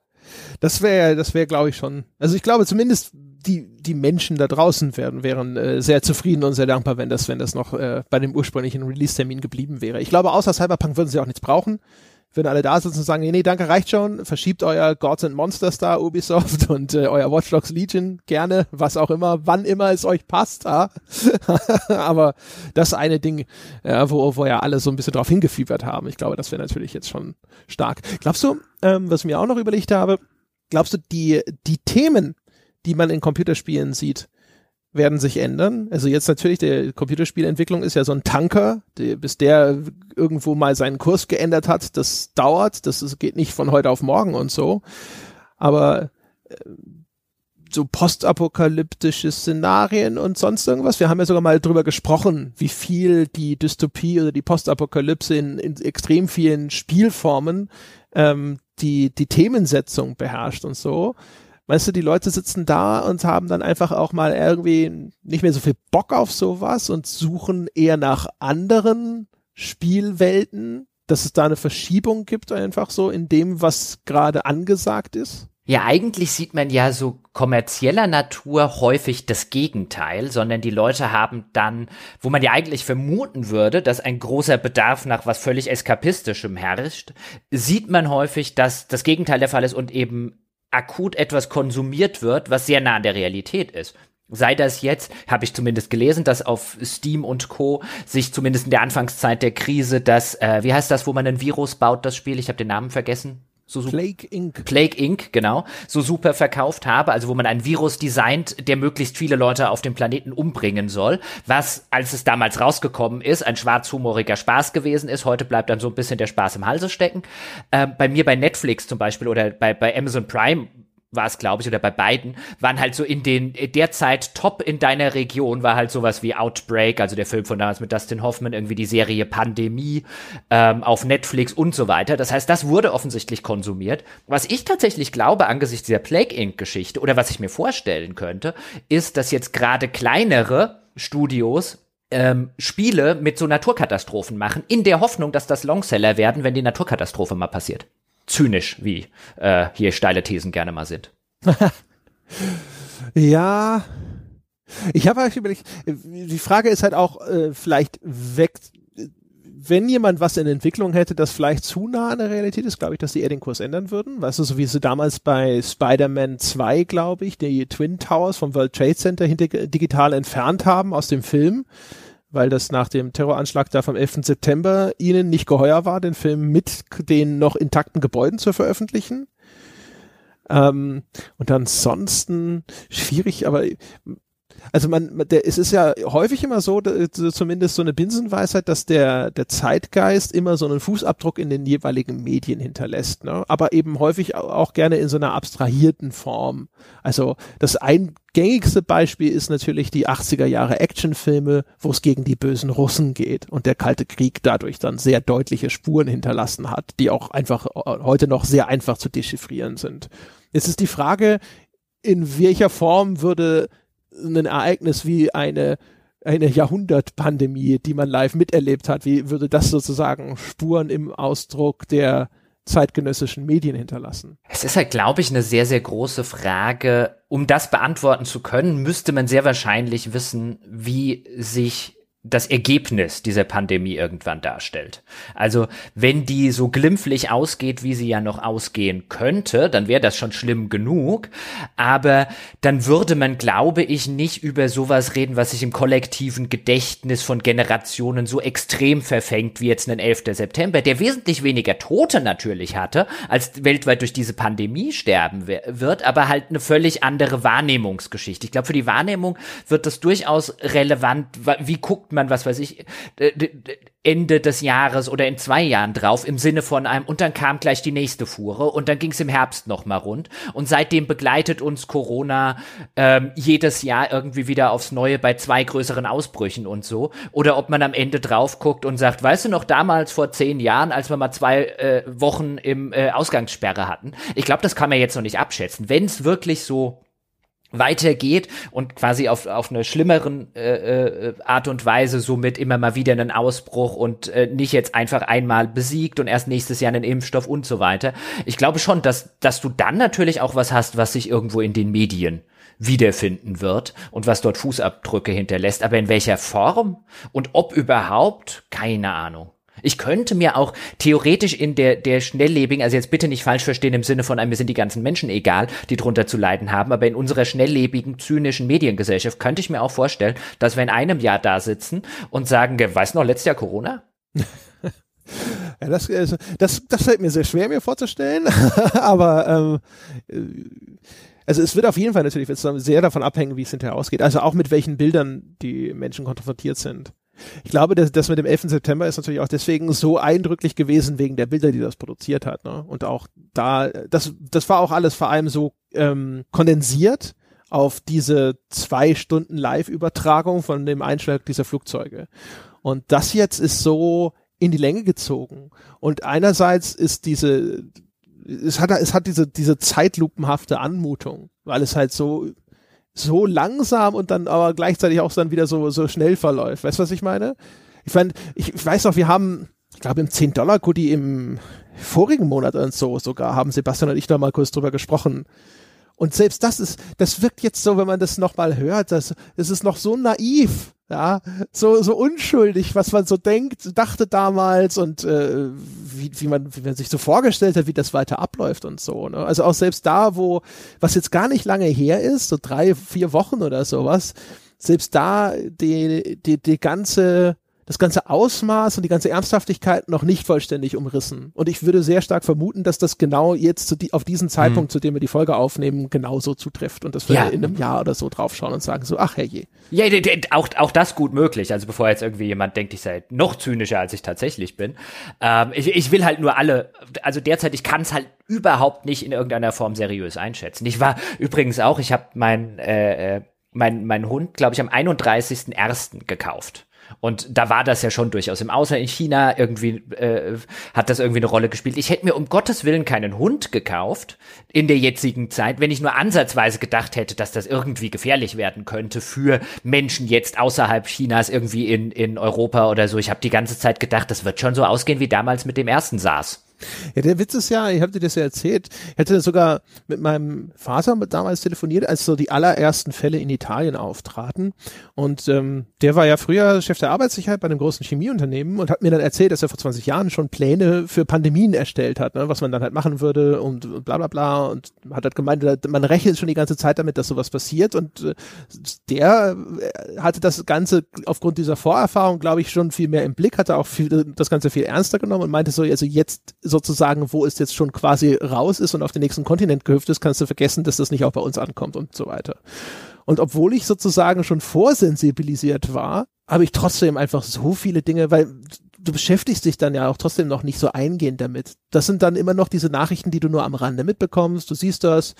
Das wäre, das wäre, glaube ich, schon. Also ich glaube zumindest die, die Menschen da draußen wären, wären äh, sehr zufrieden und sehr dankbar, wenn das, wenn das noch äh, bei dem ursprünglichen Release-Termin geblieben wäre. Ich glaube, außer Cyberpunk würden sie auch nichts brauchen. Würden alle da sitzen und sagen, nee, nee, danke, reicht schon, verschiebt euer Gods and Monsters da, Ubisoft und äh, euer Watch Dogs Legion gerne, was auch immer, wann immer es euch passt. Ja? Aber das eine Ding, ja, wo, wo ja alle so ein bisschen drauf hingefiebert haben, ich glaube, das wäre natürlich jetzt schon stark. Glaubst du, ähm, was ich mir auch noch überlegt habe, glaubst du, die, die Themen, die man in Computerspielen sieht, werden sich ändern. Also jetzt natürlich, der Computerspielentwicklung ist ja so ein Tanker, die, bis der irgendwo mal seinen Kurs geändert hat, das dauert, das ist, geht nicht von heute auf morgen und so. Aber äh, so postapokalyptische Szenarien und sonst irgendwas. Wir haben ja sogar mal drüber gesprochen, wie viel die Dystopie oder die Postapokalypse in, in extrem vielen Spielformen ähm, die, die Themensetzung beherrscht und so. Weißt du, die Leute sitzen da und haben dann einfach auch mal irgendwie nicht mehr so viel Bock auf sowas und suchen eher nach anderen Spielwelten, dass es da eine Verschiebung gibt einfach so in dem, was gerade angesagt ist? Ja, eigentlich sieht man ja so kommerzieller Natur häufig das Gegenteil, sondern die Leute haben dann, wo man ja eigentlich vermuten würde, dass ein großer Bedarf nach was völlig Eskapistischem herrscht, sieht man häufig, dass das Gegenteil der Fall ist und eben akut etwas konsumiert wird, was sehr nah an der Realität ist. Sei das jetzt, habe ich zumindest gelesen, dass auf Steam und Co. sich zumindest in der Anfangszeit der Krise das, äh, wie heißt das, wo man ein Virus baut, das Spiel, ich habe den Namen vergessen so Plague Inc. Plague Inc., genau, so super verkauft habe, also wo man ein Virus designt, der möglichst viele Leute auf dem Planeten umbringen soll, was, als es damals rausgekommen ist, ein schwarzhumoriger Spaß gewesen ist. Heute bleibt dann so ein bisschen der Spaß im Halse stecken. Äh, bei mir bei Netflix zum Beispiel oder bei, bei Amazon Prime war es, glaube ich, oder bei beiden, waren halt so in den, derzeit top in deiner Region war halt sowas wie Outbreak, also der Film von damals mit Dustin Hoffman, irgendwie die Serie Pandemie ähm, auf Netflix und so weiter. Das heißt, das wurde offensichtlich konsumiert. Was ich tatsächlich glaube, angesichts dieser Plague Inc-Geschichte, oder was ich mir vorstellen könnte, ist, dass jetzt gerade kleinere Studios ähm, Spiele mit so Naturkatastrophen machen, in der Hoffnung, dass das Longseller werden, wenn die Naturkatastrophe mal passiert zynisch, wie äh, hier steile Thesen gerne mal sind. ja. Ich habe eigentlich überlegt, die Frage ist halt auch äh, vielleicht weg, wenn jemand was in Entwicklung hätte, das vielleicht zu nah an der Realität ist, glaube ich, dass die eher den Kurs ändern würden. Weißt du, so wie sie damals bei Spider-Man 2, glaube ich, die Twin Towers vom World Trade Center digital entfernt haben aus dem Film weil das nach dem Terroranschlag da vom 11. September ihnen nicht geheuer war, den Film mit den noch intakten Gebäuden zu veröffentlichen. Ähm, und ansonsten schwierig, aber also man, der, es ist ja häufig immer so, zumindest so eine Binsenweisheit, dass der, der Zeitgeist immer so einen Fußabdruck in den jeweiligen Medien hinterlässt, ne? aber eben häufig auch gerne in so einer abstrahierten Form. Also das eingängigste Beispiel ist natürlich die 80er Jahre Actionfilme, wo es gegen die bösen Russen geht und der Kalte Krieg dadurch dann sehr deutliche Spuren hinterlassen hat, die auch einfach äh, heute noch sehr einfach zu dechiffrieren sind. Jetzt ist die Frage, in welcher Form würde ein Ereignis wie eine eine Jahrhundertpandemie, die man live miterlebt hat, wie würde das sozusagen Spuren im Ausdruck der zeitgenössischen Medien hinterlassen? Es ist halt, glaube ich, eine sehr, sehr große Frage. Um das beantworten zu können, müsste man sehr wahrscheinlich wissen, wie sich das Ergebnis dieser Pandemie irgendwann darstellt. Also wenn die so glimpflich ausgeht, wie sie ja noch ausgehen könnte, dann wäre das schon schlimm genug. Aber dann würde man, glaube ich, nicht über sowas reden, was sich im kollektiven Gedächtnis von Generationen so extrem verfängt wie jetzt ein 11. September, der wesentlich weniger Tote natürlich hatte, als weltweit durch diese Pandemie sterben wird, aber halt eine völlig andere Wahrnehmungsgeschichte. Ich glaube, für die Wahrnehmung wird das durchaus relevant. Wie guckt man man, was weiß ich, Ende des Jahres oder in zwei Jahren drauf im Sinne von einem und dann kam gleich die nächste Fuhre und dann ging es im Herbst noch mal rund und seitdem begleitet uns Corona ähm, jedes Jahr irgendwie wieder aufs Neue bei zwei größeren Ausbrüchen und so oder ob man am Ende drauf guckt und sagt, weißt du noch damals vor zehn Jahren, als wir mal zwei äh, Wochen im äh, Ausgangssperre hatten. Ich glaube, das kann man jetzt noch nicht abschätzen. Wenn es wirklich so weitergeht und quasi auf, auf eine schlimmeren äh, äh, Art und Weise somit immer mal wieder einen Ausbruch und äh, nicht jetzt einfach einmal besiegt und erst nächstes Jahr einen Impfstoff und so weiter. Ich glaube schon, dass, dass du dann natürlich auch was hast, was sich irgendwo in den Medien wiederfinden wird und was dort Fußabdrücke hinterlässt. Aber in welcher Form und ob überhaupt, keine Ahnung. Ich könnte mir auch theoretisch in der, der schnelllebigen, also jetzt bitte nicht falsch verstehen im Sinne von einem, wir sind die ganzen Menschen egal, die drunter zu leiden haben, aber in unserer schnelllebigen, zynischen Mediengesellschaft könnte ich mir auch vorstellen, dass wir in einem Jahr da sitzen und sagen, weißt du noch, letztes Jahr Corona? Ja, das, also, das, das fällt mir sehr schwer, mir vorzustellen. Aber ähm, also es wird auf jeden Fall natürlich sehr davon abhängen, wie es hinterher ausgeht. Also auch mit welchen Bildern die Menschen konfrontiert sind. Ich glaube, dass das mit dem 11. September ist natürlich auch deswegen so eindrücklich gewesen wegen der Bilder, die das produziert hat. Ne? Und auch da, das, das war auch alles vor allem so ähm, kondensiert auf diese zwei Stunden Live-Übertragung von dem Einschlag dieser Flugzeuge. Und das jetzt ist so in die Länge gezogen. Und einerseits ist diese, es hat, es hat diese, diese zeitlupenhafte Anmutung, weil es halt so so langsam und dann aber gleichzeitig auch dann wieder so, so schnell verläuft. Weißt du, was ich meine? Ich meine, ich weiß noch, wir haben, ich glaube, im 10-Dollar-Goodie im vorigen Monat und so sogar haben Sebastian und ich da mal kurz drüber gesprochen. Und selbst das ist, das wirkt jetzt so, wenn man das nochmal hört, das, das ist noch so naiv ja, so, so unschuldig, was man so denkt, dachte damals und äh, wie, wie, man, wie man sich so vorgestellt hat, wie das weiter abläuft und so. Ne? Also auch selbst da, wo, was jetzt gar nicht lange her ist, so drei, vier Wochen oder sowas, selbst da die, die, die ganze das ganze Ausmaß und die ganze Ernsthaftigkeit noch nicht vollständig umrissen. Und ich würde sehr stark vermuten, dass das genau jetzt die, auf diesen Zeitpunkt, mhm. zu dem wir die Folge aufnehmen, genauso zutrifft und dass wir ja. in einem Jahr oder so draufschauen und sagen so, ach herrje. Ja, auch, auch das gut möglich. Also bevor jetzt irgendwie jemand denkt, ich sei noch zynischer, als ich tatsächlich bin. Ähm, ich, ich will halt nur alle, also derzeit, ich kann es halt überhaupt nicht in irgendeiner Form seriös einschätzen. Ich war übrigens auch, ich habe mein, äh, äh mein, mein Hund, glaube ich, am 31.01. gekauft. Und da war das ja schon durchaus im Außer in China irgendwie äh, hat das irgendwie eine Rolle gespielt. Ich hätte mir um Gottes Willen keinen Hund gekauft in der jetzigen Zeit, wenn ich nur ansatzweise gedacht hätte, dass das irgendwie gefährlich werden könnte für Menschen jetzt außerhalb Chinas irgendwie in in Europa oder so. Ich habe die ganze Zeit gedacht, das wird schon so ausgehen wie damals mit dem ersten SARS. Ja, der Witz ist ja, ich habe dir das ja erzählt, ich hatte sogar mit meinem Vater damals telefoniert, als so die allerersten Fälle in Italien auftraten. Und ähm, der war ja früher Chef der Arbeitssicherheit bei einem großen Chemieunternehmen und hat mir dann erzählt, dass er vor 20 Jahren schon Pläne für Pandemien erstellt hat, ne, was man dann halt machen würde und bla bla bla. Und hat halt gemeint, man rechnet schon die ganze Zeit damit, dass sowas passiert. Und äh, der äh, hatte das Ganze aufgrund dieser Vorerfahrung, glaube ich, schon viel mehr im Blick, hatte auch viel, das Ganze viel ernster genommen und meinte so, also jetzt sozusagen, wo es jetzt schon quasi raus ist und auf den nächsten Kontinent gehüpft ist, kannst du vergessen, dass das nicht auch bei uns ankommt und so weiter. Und obwohl ich sozusagen schon vorsensibilisiert war, habe ich trotzdem einfach so viele Dinge, weil du beschäftigst dich dann ja auch trotzdem noch nicht so eingehend damit. Das sind dann immer noch diese Nachrichten, die du nur am Rande mitbekommst. Du siehst das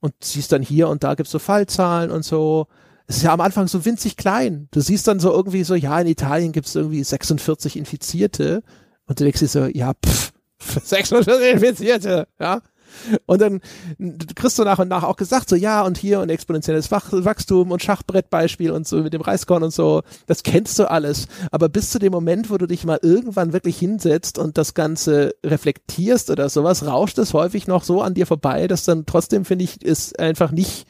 und siehst dann hier und da gibt's so Fallzahlen und so. Es ist ja am Anfang so winzig klein. Du siehst dann so irgendwie so, ja, in Italien gibt's irgendwie 46 Infizierte. Und du denkst dir so, ja, pff, 640 Infizierte, ja. Und dann kriegst du nach und nach auch gesagt, so ja, und hier und exponentielles Wachstum und Schachbrettbeispiel und so mit dem Reiskorn und so, das kennst du alles. Aber bis zu dem Moment, wo du dich mal irgendwann wirklich hinsetzt und das Ganze reflektierst oder sowas, rauscht es häufig noch so an dir vorbei, dass dann trotzdem, finde ich, ist einfach nicht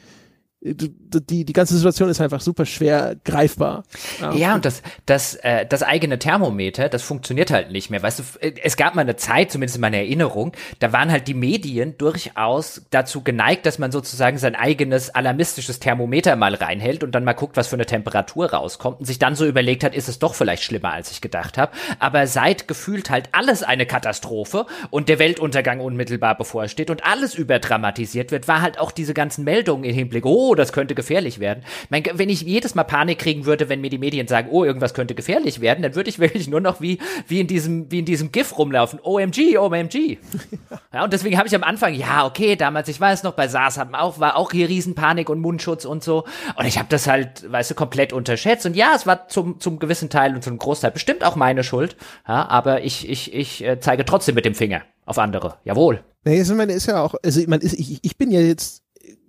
die, die ganze Situation ist einfach super schwer greifbar. Ja, ja und das, das, äh, das eigene Thermometer, das funktioniert halt nicht mehr. Weißt du, es gab mal eine Zeit, zumindest in meiner Erinnerung, da waren halt die Medien durchaus dazu geneigt, dass man sozusagen sein eigenes alarmistisches Thermometer mal reinhält und dann mal guckt, was für eine Temperatur rauskommt und sich dann so überlegt hat, ist es doch vielleicht schlimmer, als ich gedacht habe. Aber seit gefühlt halt alles eine Katastrophe und der Weltuntergang unmittelbar bevorsteht und alles überdramatisiert wird, war halt auch diese ganzen Meldungen im Hinblick, oh, das könnte gefährlich werden. Mein, wenn ich jedes Mal Panik kriegen würde, wenn mir die Medien sagen, oh, irgendwas könnte gefährlich werden, dann würde ich wirklich nur noch wie, wie in diesem, wie in diesem GIF rumlaufen. OMG, OMG. ja, und deswegen habe ich am Anfang, ja, okay, damals, ich weiß noch, bei SARS hatten auch, war auch hier Riesenpanik und Mundschutz und so. Und ich habe das halt, weißt du, komplett unterschätzt. Und ja, es war zum, zum gewissen Teil und zum Großteil bestimmt auch meine Schuld. Ja, aber ich, ich, ich äh, zeige trotzdem mit dem Finger auf andere. Jawohl. Nee, ich meine, ist ja auch, also ich meine, ich, ich bin ja jetzt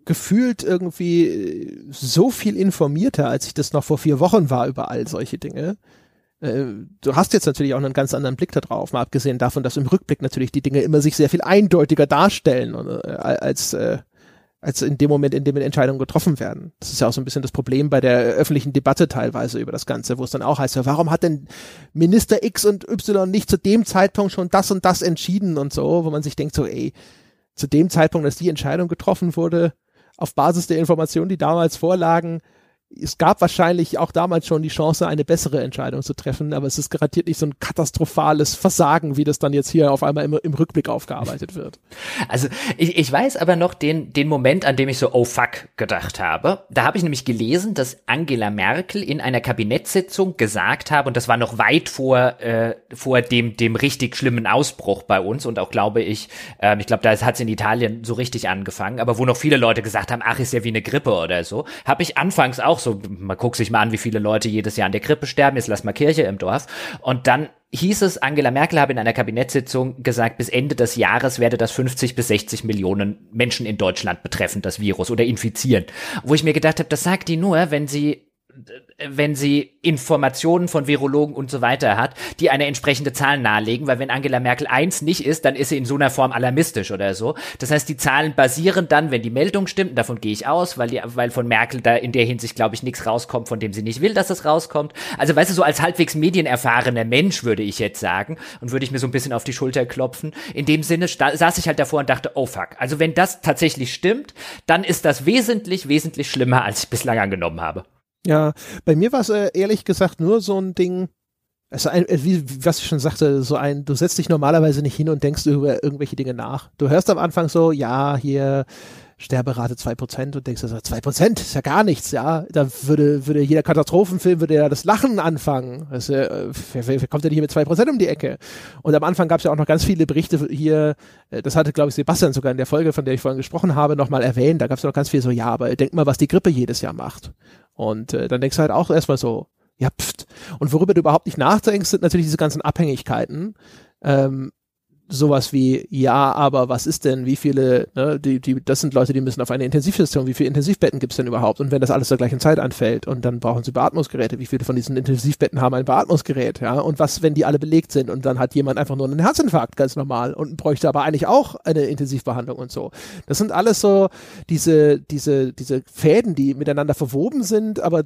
gefühlt irgendwie äh, so viel informierter, als ich das noch vor vier Wochen war über all solche Dinge. Äh, du hast jetzt natürlich auch einen ganz anderen Blick darauf, mal abgesehen davon, dass im Rückblick natürlich die Dinge immer sich sehr viel eindeutiger darstellen äh, als als in dem Moment, in dem Entscheidungen getroffen werden. Das ist ja auch so ein bisschen das Problem bei der öffentlichen Debatte teilweise über das Ganze, wo es dann auch heißt, ja, warum hat denn Minister X und Y nicht zu dem Zeitpunkt schon das und das entschieden und so, wo man sich denkt so, ey, zu dem Zeitpunkt, dass die Entscheidung getroffen wurde, auf Basis der Informationen, die damals vorlagen, es gab wahrscheinlich auch damals schon die Chance, eine bessere Entscheidung zu treffen, aber es ist garantiert nicht so ein katastrophales Versagen, wie das dann jetzt hier auf einmal im, im Rückblick aufgearbeitet wird. Also ich, ich weiß aber noch den, den Moment, an dem ich so, oh fuck, gedacht habe. Da habe ich nämlich gelesen, dass Angela Merkel in einer Kabinettssitzung gesagt habe, und das war noch weit vor, äh, vor dem, dem richtig schlimmen Ausbruch bei uns und auch glaube ich, äh, ich glaube, da hat es in Italien so richtig angefangen, aber wo noch viele Leute gesagt haben, ach, ist ja wie eine Grippe oder so, habe ich anfangs auch auch so, man guckt sich mal an, wie viele Leute jedes Jahr an der Grippe sterben, jetzt lass mal Kirche im Dorf. Und dann hieß es, Angela Merkel habe in einer Kabinettssitzung gesagt, bis Ende des Jahres werde das 50 bis 60 Millionen Menschen in Deutschland betreffen, das Virus oder infizieren. Wo ich mir gedacht habe, das sagt die nur, wenn sie wenn sie Informationen von Virologen und so weiter hat, die eine entsprechende Zahl nahelegen, weil wenn Angela Merkel eins nicht ist, dann ist sie in so einer Form alarmistisch oder so. Das heißt, die Zahlen basieren dann, wenn die Meldung stimmt, davon gehe ich aus, weil, die, weil von Merkel da in der Hinsicht, glaube ich, nichts rauskommt, von dem sie nicht will, dass es rauskommt. Also weißt du, so als halbwegs medienerfahrener Mensch würde ich jetzt sagen und würde ich mir so ein bisschen auf die Schulter klopfen. In dem Sinne saß ich halt davor und dachte, oh fuck. Also wenn das tatsächlich stimmt, dann ist das wesentlich, wesentlich schlimmer, als ich bislang angenommen habe. Ja, bei mir war es äh, ehrlich gesagt nur so ein Ding, also ein, äh, wie, was ich schon sagte, so ein, du setzt dich normalerweise nicht hin und denkst über irgendwelche Dinge nach. Du hörst am Anfang so, ja, hier Sterberate zwei Prozent und denkst also, zwei Prozent ist ja gar nichts, ja. Da würde, würde jeder Katastrophenfilm, würde ja das Lachen anfangen. Also, äh, wer, wer kommt denn hier mit zwei Prozent um die Ecke? Und am Anfang gab es ja auch noch ganz viele Berichte hier, äh, das hatte, glaube ich, Sebastian sogar in der Folge, von der ich vorhin gesprochen habe, nochmal erwähnt. Da gab es noch ganz viel so, ja, aber denk mal, was die Grippe jedes Jahr macht. Und äh, dann denkst du halt auch erstmal so, ja, pft. Und worüber du überhaupt nicht nachdenkst, sind natürlich diese ganzen Abhängigkeiten. Ähm, sowas wie, ja, aber was ist denn, wie viele, ne, die, die, das sind Leute, die müssen auf eine Intensivstation, wie viele Intensivbetten gibt's denn überhaupt? Und wenn das alles zur gleichen Zeit anfällt und dann brauchen sie Beatmungsgeräte, wie viele von diesen Intensivbetten haben ein Beatmungsgerät, ja? Und was, wenn die alle belegt sind und dann hat jemand einfach nur einen Herzinfarkt, ganz normal, und bräuchte aber eigentlich auch eine Intensivbehandlung und so. Das sind alles so diese, diese, diese Fäden, die miteinander verwoben sind, aber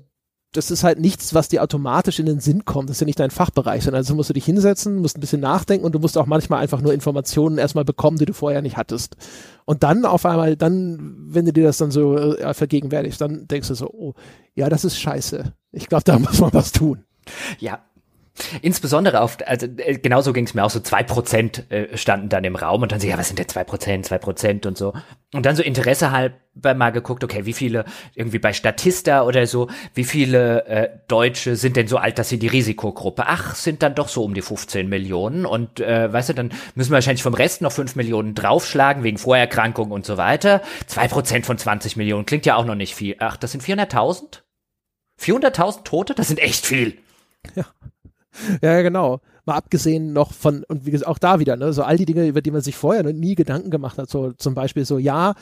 das ist halt nichts, was dir automatisch in den Sinn kommt. Das ist ja nicht dein Fachbereich, sondern also musst du dich hinsetzen, musst ein bisschen nachdenken und du musst auch manchmal einfach nur Informationen erstmal bekommen, die du vorher nicht hattest. Und dann auf einmal, dann, wenn du dir das dann so äh, vergegenwärtigst, dann denkst du so, oh, ja, das ist scheiße. Ich glaube, da muss man was tun. Ja, Insbesondere auf, also äh, genauso ging es mir auch, so zwei Prozent äh, standen dann im Raum und dann so, ja, was sind denn zwei Prozent, zwei Prozent und so. Und dann so Interesse halber mal geguckt, okay, wie viele, irgendwie bei Statista oder so, wie viele äh, Deutsche sind denn so alt, dass sie die Risikogruppe? Ach, sind dann doch so um die 15 Millionen. Und äh, weißt du, dann müssen wir wahrscheinlich vom Rest noch 5 Millionen draufschlagen, wegen Vorerkrankungen und so weiter. Zwei Prozent von 20 Millionen klingt ja auch noch nicht viel. Ach, das sind 400.000? 400.000 Tote? Das sind echt viel. Ja. Ja, genau. Mal abgesehen noch von, und wie gesagt, auch da wieder, ne, so all die Dinge, über die man sich vorher noch nie Gedanken gemacht hat, so zum Beispiel so, ja,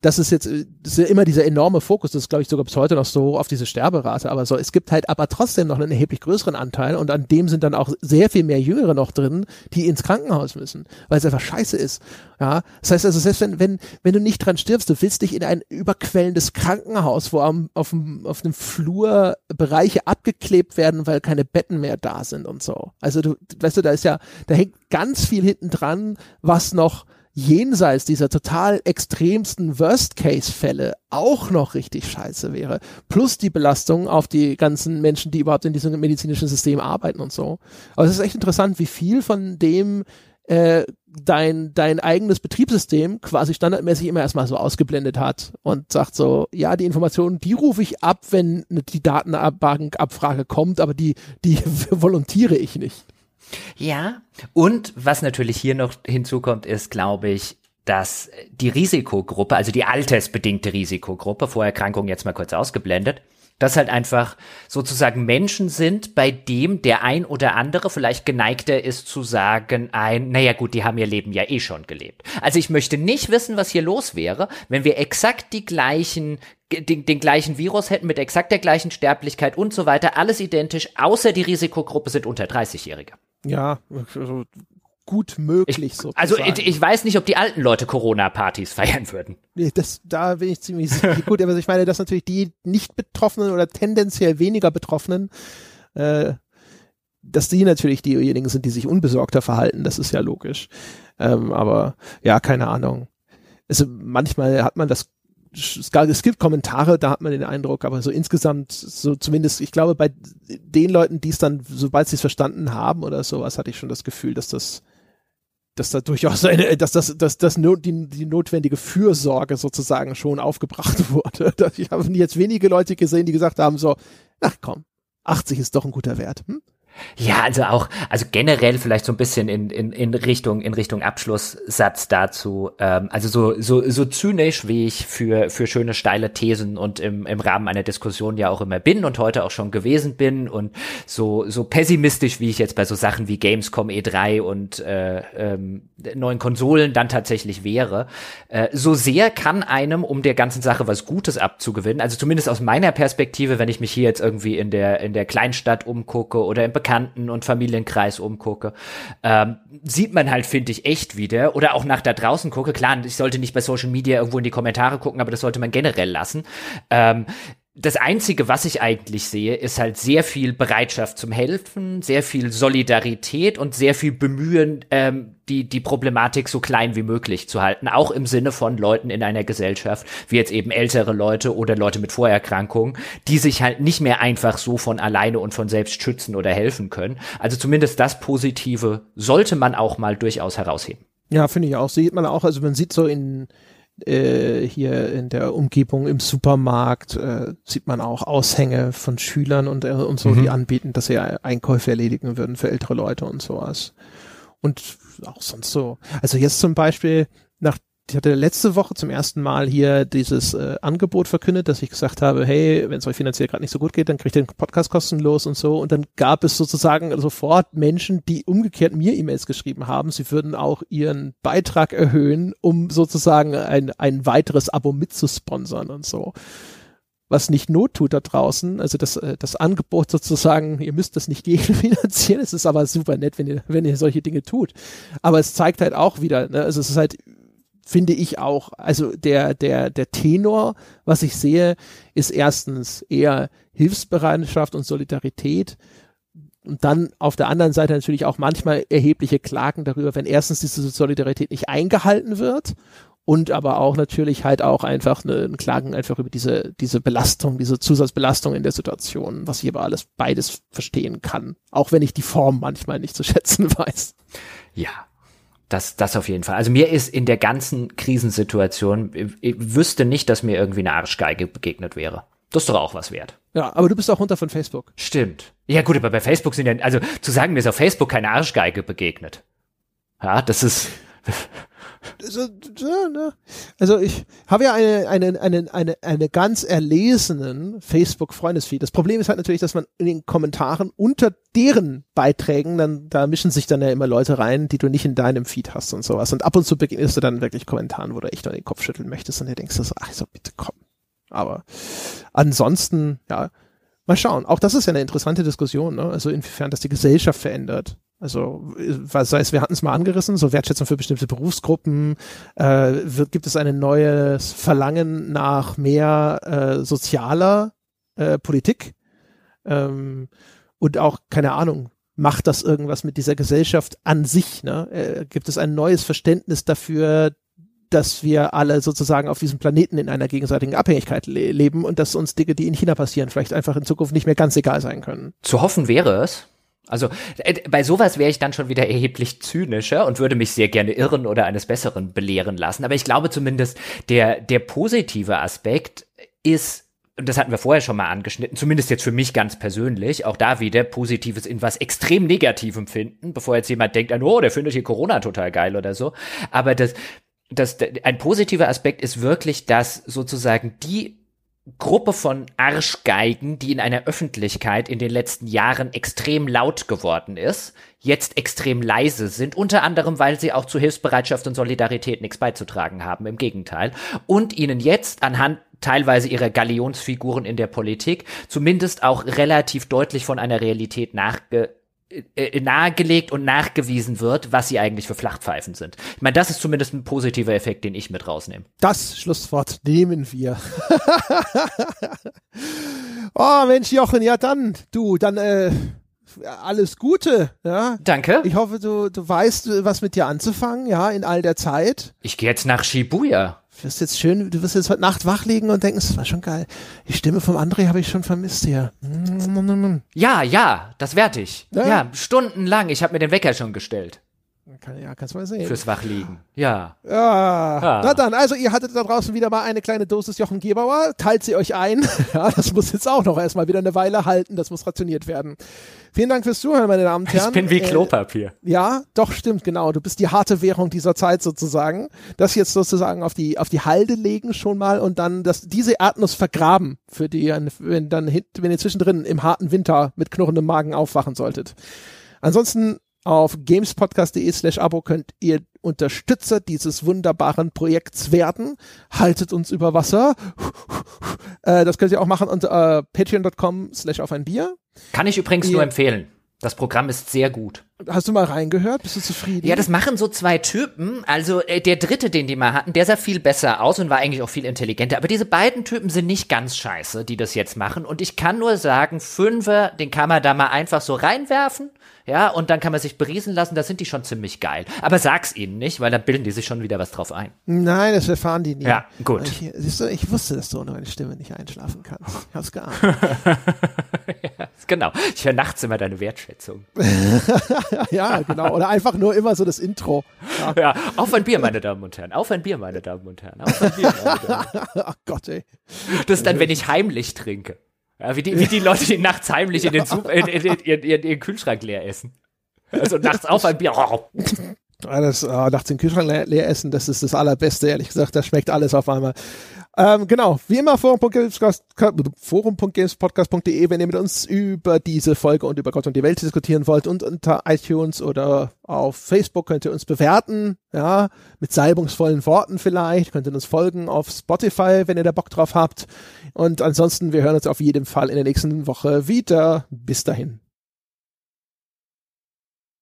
das ist jetzt, das ist ja immer dieser enorme Fokus, das ist glaube ich sogar bis heute noch so auf diese Sterberate, aber so, es gibt halt aber trotzdem noch einen erheblich größeren Anteil und an dem sind dann auch sehr viel mehr Jüngere noch drin, die ins Krankenhaus müssen, weil es einfach scheiße ist. Ja, das heißt also, selbst wenn, wenn, wenn du nicht dran stirbst, du willst dich in ein überquellendes Krankenhaus, wo am, auf dem, auf dem Flur Bereiche abgeklebt werden, weil keine Betten mehr da sind und so. Also du, weißt du, da ist ja, da hängt ganz viel hinten dran, was noch jenseits dieser total extremsten Worst-Case-Fälle auch noch richtig scheiße wäre. Plus die Belastung auf die ganzen Menschen, die überhaupt in diesem medizinischen System arbeiten und so. Aber es ist echt interessant, wie viel von dem äh, dein, dein eigenes Betriebssystem quasi standardmäßig immer erstmal so ausgeblendet hat und sagt so, ja, die Informationen, die rufe ich ab, wenn die Datenbankabfrage kommt, aber die, die volontiere ich nicht. Ja, und was natürlich hier noch hinzukommt, ist, glaube ich, dass die Risikogruppe, also die altersbedingte Risikogruppe, Vorerkrankungen jetzt mal kurz ausgeblendet, dass halt einfach sozusagen Menschen sind, bei dem der ein oder andere vielleicht geneigter ist zu sagen, ein, naja gut, die haben ihr Leben ja eh schon gelebt. Also ich möchte nicht wissen, was hier los wäre, wenn wir exakt die gleichen den, den gleichen Virus hätten mit exakt der gleichen Sterblichkeit und so weiter, alles identisch, außer die Risikogruppe sind unter 30-Jährige. Ja, also gut möglich. Ich, also ich, ich, weiß nicht, ob die alten Leute Corona-Partys feiern würden. Nee, das, da bin ich ziemlich sicher. gut, aber ich meine, dass natürlich die nicht Betroffenen oder tendenziell weniger Betroffenen, äh, dass die natürlich diejenigen sind, die sich unbesorgter verhalten, das ist ja logisch. Ähm, aber ja, keine Ahnung. Also manchmal hat man das es gibt Kommentare, da hat man den Eindruck, aber so insgesamt, so zumindest, ich glaube, bei den Leuten, die es dann, sobald sie es verstanden haben oder sowas, hatte ich schon das Gefühl, dass das, dass da durchaus eine, dass das, dass das die, die notwendige Fürsorge sozusagen schon aufgebracht wurde. Ich habe jetzt wenige Leute gesehen, die gesagt haben so, ach komm, 80 ist doch ein guter Wert. Hm? Ja, also auch, also generell vielleicht so ein bisschen in, in, in Richtung, in Richtung Abschlusssatz dazu. Ähm, also so, so, so zynisch, wie ich für, für schöne steile Thesen und im, im Rahmen einer Diskussion ja auch immer bin und heute auch schon gewesen bin und so, so pessimistisch, wie ich jetzt bei so Sachen wie Gamescom E3 und äh, ähm, neuen Konsolen dann tatsächlich wäre, äh, so sehr kann einem, um der ganzen Sache was Gutes abzugewinnen, also zumindest aus meiner Perspektive, wenn ich mich hier jetzt irgendwie in der, in der Kleinstadt umgucke oder im Bekannten- und Familienkreis umgucke, ähm, sieht man halt, finde ich, echt wieder. Oder auch nach da draußen gucke. Klar, ich sollte nicht bei Social Media irgendwo in die Kommentare gucken, aber das sollte man generell lassen. Ähm, das Einzige, was ich eigentlich sehe, ist halt sehr viel Bereitschaft zum Helfen, sehr viel Solidarität und sehr viel Bemühen, ähm, die, die Problematik so klein wie möglich zu halten. Auch im Sinne von Leuten in einer Gesellschaft, wie jetzt eben ältere Leute oder Leute mit Vorerkrankungen, die sich halt nicht mehr einfach so von alleine und von selbst schützen oder helfen können. Also zumindest das Positive sollte man auch mal durchaus herausheben. Ja, finde ich auch. Sieht man auch, also man sieht so in, äh, hier in der Umgebung im Supermarkt äh, sieht man auch Aushänge von Schülern und, äh, und so, mhm. die anbieten, dass sie Einkäufe erledigen würden für ältere Leute und sowas. Und auch sonst so. Also jetzt zum Beispiel, nach ich hatte letzte Woche zum ersten Mal hier dieses äh, Angebot verkündet, dass ich gesagt habe, hey, wenn es euch finanziell gerade nicht so gut geht, dann kriegt ihr den Podcast kostenlos und so. Und dann gab es sozusagen sofort Menschen, die umgekehrt mir E-Mails geschrieben haben, sie würden auch ihren Beitrag erhöhen, um sozusagen ein, ein weiteres Abo mitzusponsern und so. Was nicht Not tut da draußen, also das, äh, das Angebot sozusagen, ihr müsst das nicht gegenfinanzieren, es ist aber super nett, wenn ihr, wenn ihr solche Dinge tut. Aber es zeigt halt auch wieder, ne, also es ist halt finde ich auch. Also der, der, der Tenor, was ich sehe, ist erstens eher Hilfsbereitschaft und Solidarität. Und dann auf der anderen Seite natürlich auch manchmal erhebliche Klagen darüber, wenn erstens diese Solidarität nicht eingehalten wird und aber auch natürlich halt auch einfach eine, ein Klagen einfach über diese, diese Belastung, diese Zusatzbelastung in der Situation, was ich aber alles beides verstehen kann. Auch wenn ich die Form manchmal nicht zu schätzen weiß. Ja, das, das auf jeden Fall. Also mir ist in der ganzen Krisensituation, ich, ich wüsste nicht, dass mir irgendwie eine Arschgeige begegnet wäre. Das ist doch auch was wert. Ja, aber du bist auch runter von Facebook. Stimmt. Ja gut, aber bei Facebook sind ja, also zu sagen, mir ist auf Facebook keine Arschgeige begegnet. Ja, das ist? Also ich habe ja eine, eine, eine, eine, eine ganz erlesenen Facebook-Freundesfeed. Das Problem ist halt natürlich, dass man in den Kommentaren unter deren Beiträgen, dann, da mischen sich dann ja immer Leute rein, die du nicht in deinem Feed hast und sowas. Und ab und zu beginnst du dann wirklich Kommentaren, wo du echt an den Kopf schütteln möchtest und dir denkst, so, ach so, bitte komm. Aber ansonsten, ja, mal schauen. Auch das ist ja eine interessante Diskussion, ne? Also inwiefern das die Gesellschaft verändert. Also, was heißt, wir hatten es mal angerissen, so Wertschätzung für bestimmte Berufsgruppen, äh, wird, gibt es ein neues Verlangen nach mehr äh, sozialer äh, Politik ähm, und auch, keine Ahnung, macht das irgendwas mit dieser Gesellschaft an sich? Ne? Äh, gibt es ein neues Verständnis dafür, dass wir alle sozusagen auf diesem Planeten in einer gegenseitigen Abhängigkeit le leben und dass uns Dinge, die in China passieren, vielleicht einfach in Zukunft nicht mehr ganz egal sein können? Zu hoffen wäre es. Also äh, bei sowas wäre ich dann schon wieder erheblich zynischer und würde mich sehr gerne irren oder eines Besseren belehren lassen. Aber ich glaube zumindest, der, der positive Aspekt ist und das hatten wir vorher schon mal angeschnitten, zumindest jetzt für mich ganz persönlich, auch da wieder Positives in was extrem Negativem finden, bevor jetzt jemand denkt, oh, der findet hier Corona total geil oder so. Aber das, das, ein positiver Aspekt ist wirklich, dass sozusagen die Gruppe von Arschgeigen, die in einer Öffentlichkeit in den letzten Jahren extrem laut geworden ist, jetzt extrem leise sind, unter anderem, weil sie auch zu Hilfsbereitschaft und Solidarität nichts beizutragen haben, im Gegenteil, und ihnen jetzt anhand teilweise ihrer Galionsfiguren in der Politik zumindest auch relativ deutlich von einer Realität nachge nahegelegt und nachgewiesen wird, was sie eigentlich für Flachpfeifen sind. Ich meine, das ist zumindest ein positiver Effekt, den ich mit rausnehme. Das Schlusswort nehmen wir. oh Mensch, Jochen, ja dann, du, dann äh, alles Gute, ja. Danke. Ich hoffe, du, du weißt, was mit dir anzufangen, ja, in all der Zeit. Ich gehe jetzt nach Shibuya. Du wirst jetzt schön, du wirst jetzt heute Nacht wach liegen und denken, das war schon geil. Die Stimme vom André habe ich schon vermisst hier. Ja, ja, das werde ich. Ja? ja, stundenlang. Ich habe mir den Wecker schon gestellt. Kann, ja, kannst du mal sehen. Fürs Wachliegen. Ja. ja. ja. Na dann, also ihr hattet da draußen wieder mal eine kleine Dosis Jochen Gebauer. Teilt sie euch ein. Ja, das muss jetzt auch noch erstmal wieder eine Weile halten. Das muss rationiert werden. Vielen Dank fürs Zuhören, meine Damen und Herren. Ich bin wie äh, Klopapier. Äh, ja, doch, stimmt, genau. Du bist die harte Währung dieser Zeit sozusagen. Das jetzt sozusagen auf die, auf die Halde legen schon mal und dann das, diese Erdnuss vergraben für die, wenn dann, wenn ihr zwischendrin im harten Winter mit knurrendem Magen aufwachen solltet. Ansonsten auf gamespodcast.de slash Abo könnt ihr Unterstützer dieses wunderbaren Projekts werden. Haltet uns über Wasser. Äh, das könnt ihr auch machen unter äh, patreon.com slash auf ein Bier. Kann ich übrigens ihr nur empfehlen. Das Programm ist sehr gut. Hast du mal reingehört? Bist du zufrieden? Ja, das machen so zwei Typen. Also äh, der dritte, den die mal hatten, der sah viel besser aus und war eigentlich auch viel intelligenter. Aber diese beiden Typen sind nicht ganz scheiße, die das jetzt machen. Und ich kann nur sagen, Fünfer, den kann man da mal einfach so reinwerfen. Ja, und dann kann man sich beriesen lassen, da sind die schon ziemlich geil. Aber sag's ihnen nicht, weil dann bilden die sich schon wieder was drauf ein. Nein, das erfahren die nie. Ja, gut. Ich, siehst du, ich wusste, dass du ohne meine Stimme nicht einschlafen kannst. Ich hab's geahnt. ja, genau. Ich höre nachts immer deine Wertschätzung. ja, genau. Oder einfach nur immer so das Intro. Ja. ja, auf ein Bier, meine Damen und Herren. Auf ein Bier, meine Damen und Herren. Auf ein Bier, meine Damen und Herren. Ach Gott, ey. Das ist dann, wenn ich heimlich trinke. Ja, wie, die, wie die Leute, die nachts heimlich in den, Sup in, in, in, in den Kühlschrank leer essen. Also nachts auf ein Bier. Das, oh, nachts den Kühlschrank leer, leer, essen, das ist das Allerbeste, ehrlich gesagt. Das schmeckt alles auf einmal. Ähm, genau, wie immer forum.gamespodcast.de, wenn ihr mit uns über diese Folge und über Gott und die Welt diskutieren wollt und unter iTunes oder auf Facebook könnt ihr uns bewerten, ja, mit salbungsvollen Worten vielleicht, könnt ihr uns folgen auf Spotify, wenn ihr da Bock drauf habt und ansonsten, wir hören uns auf jeden Fall in der nächsten Woche wieder. Bis dahin.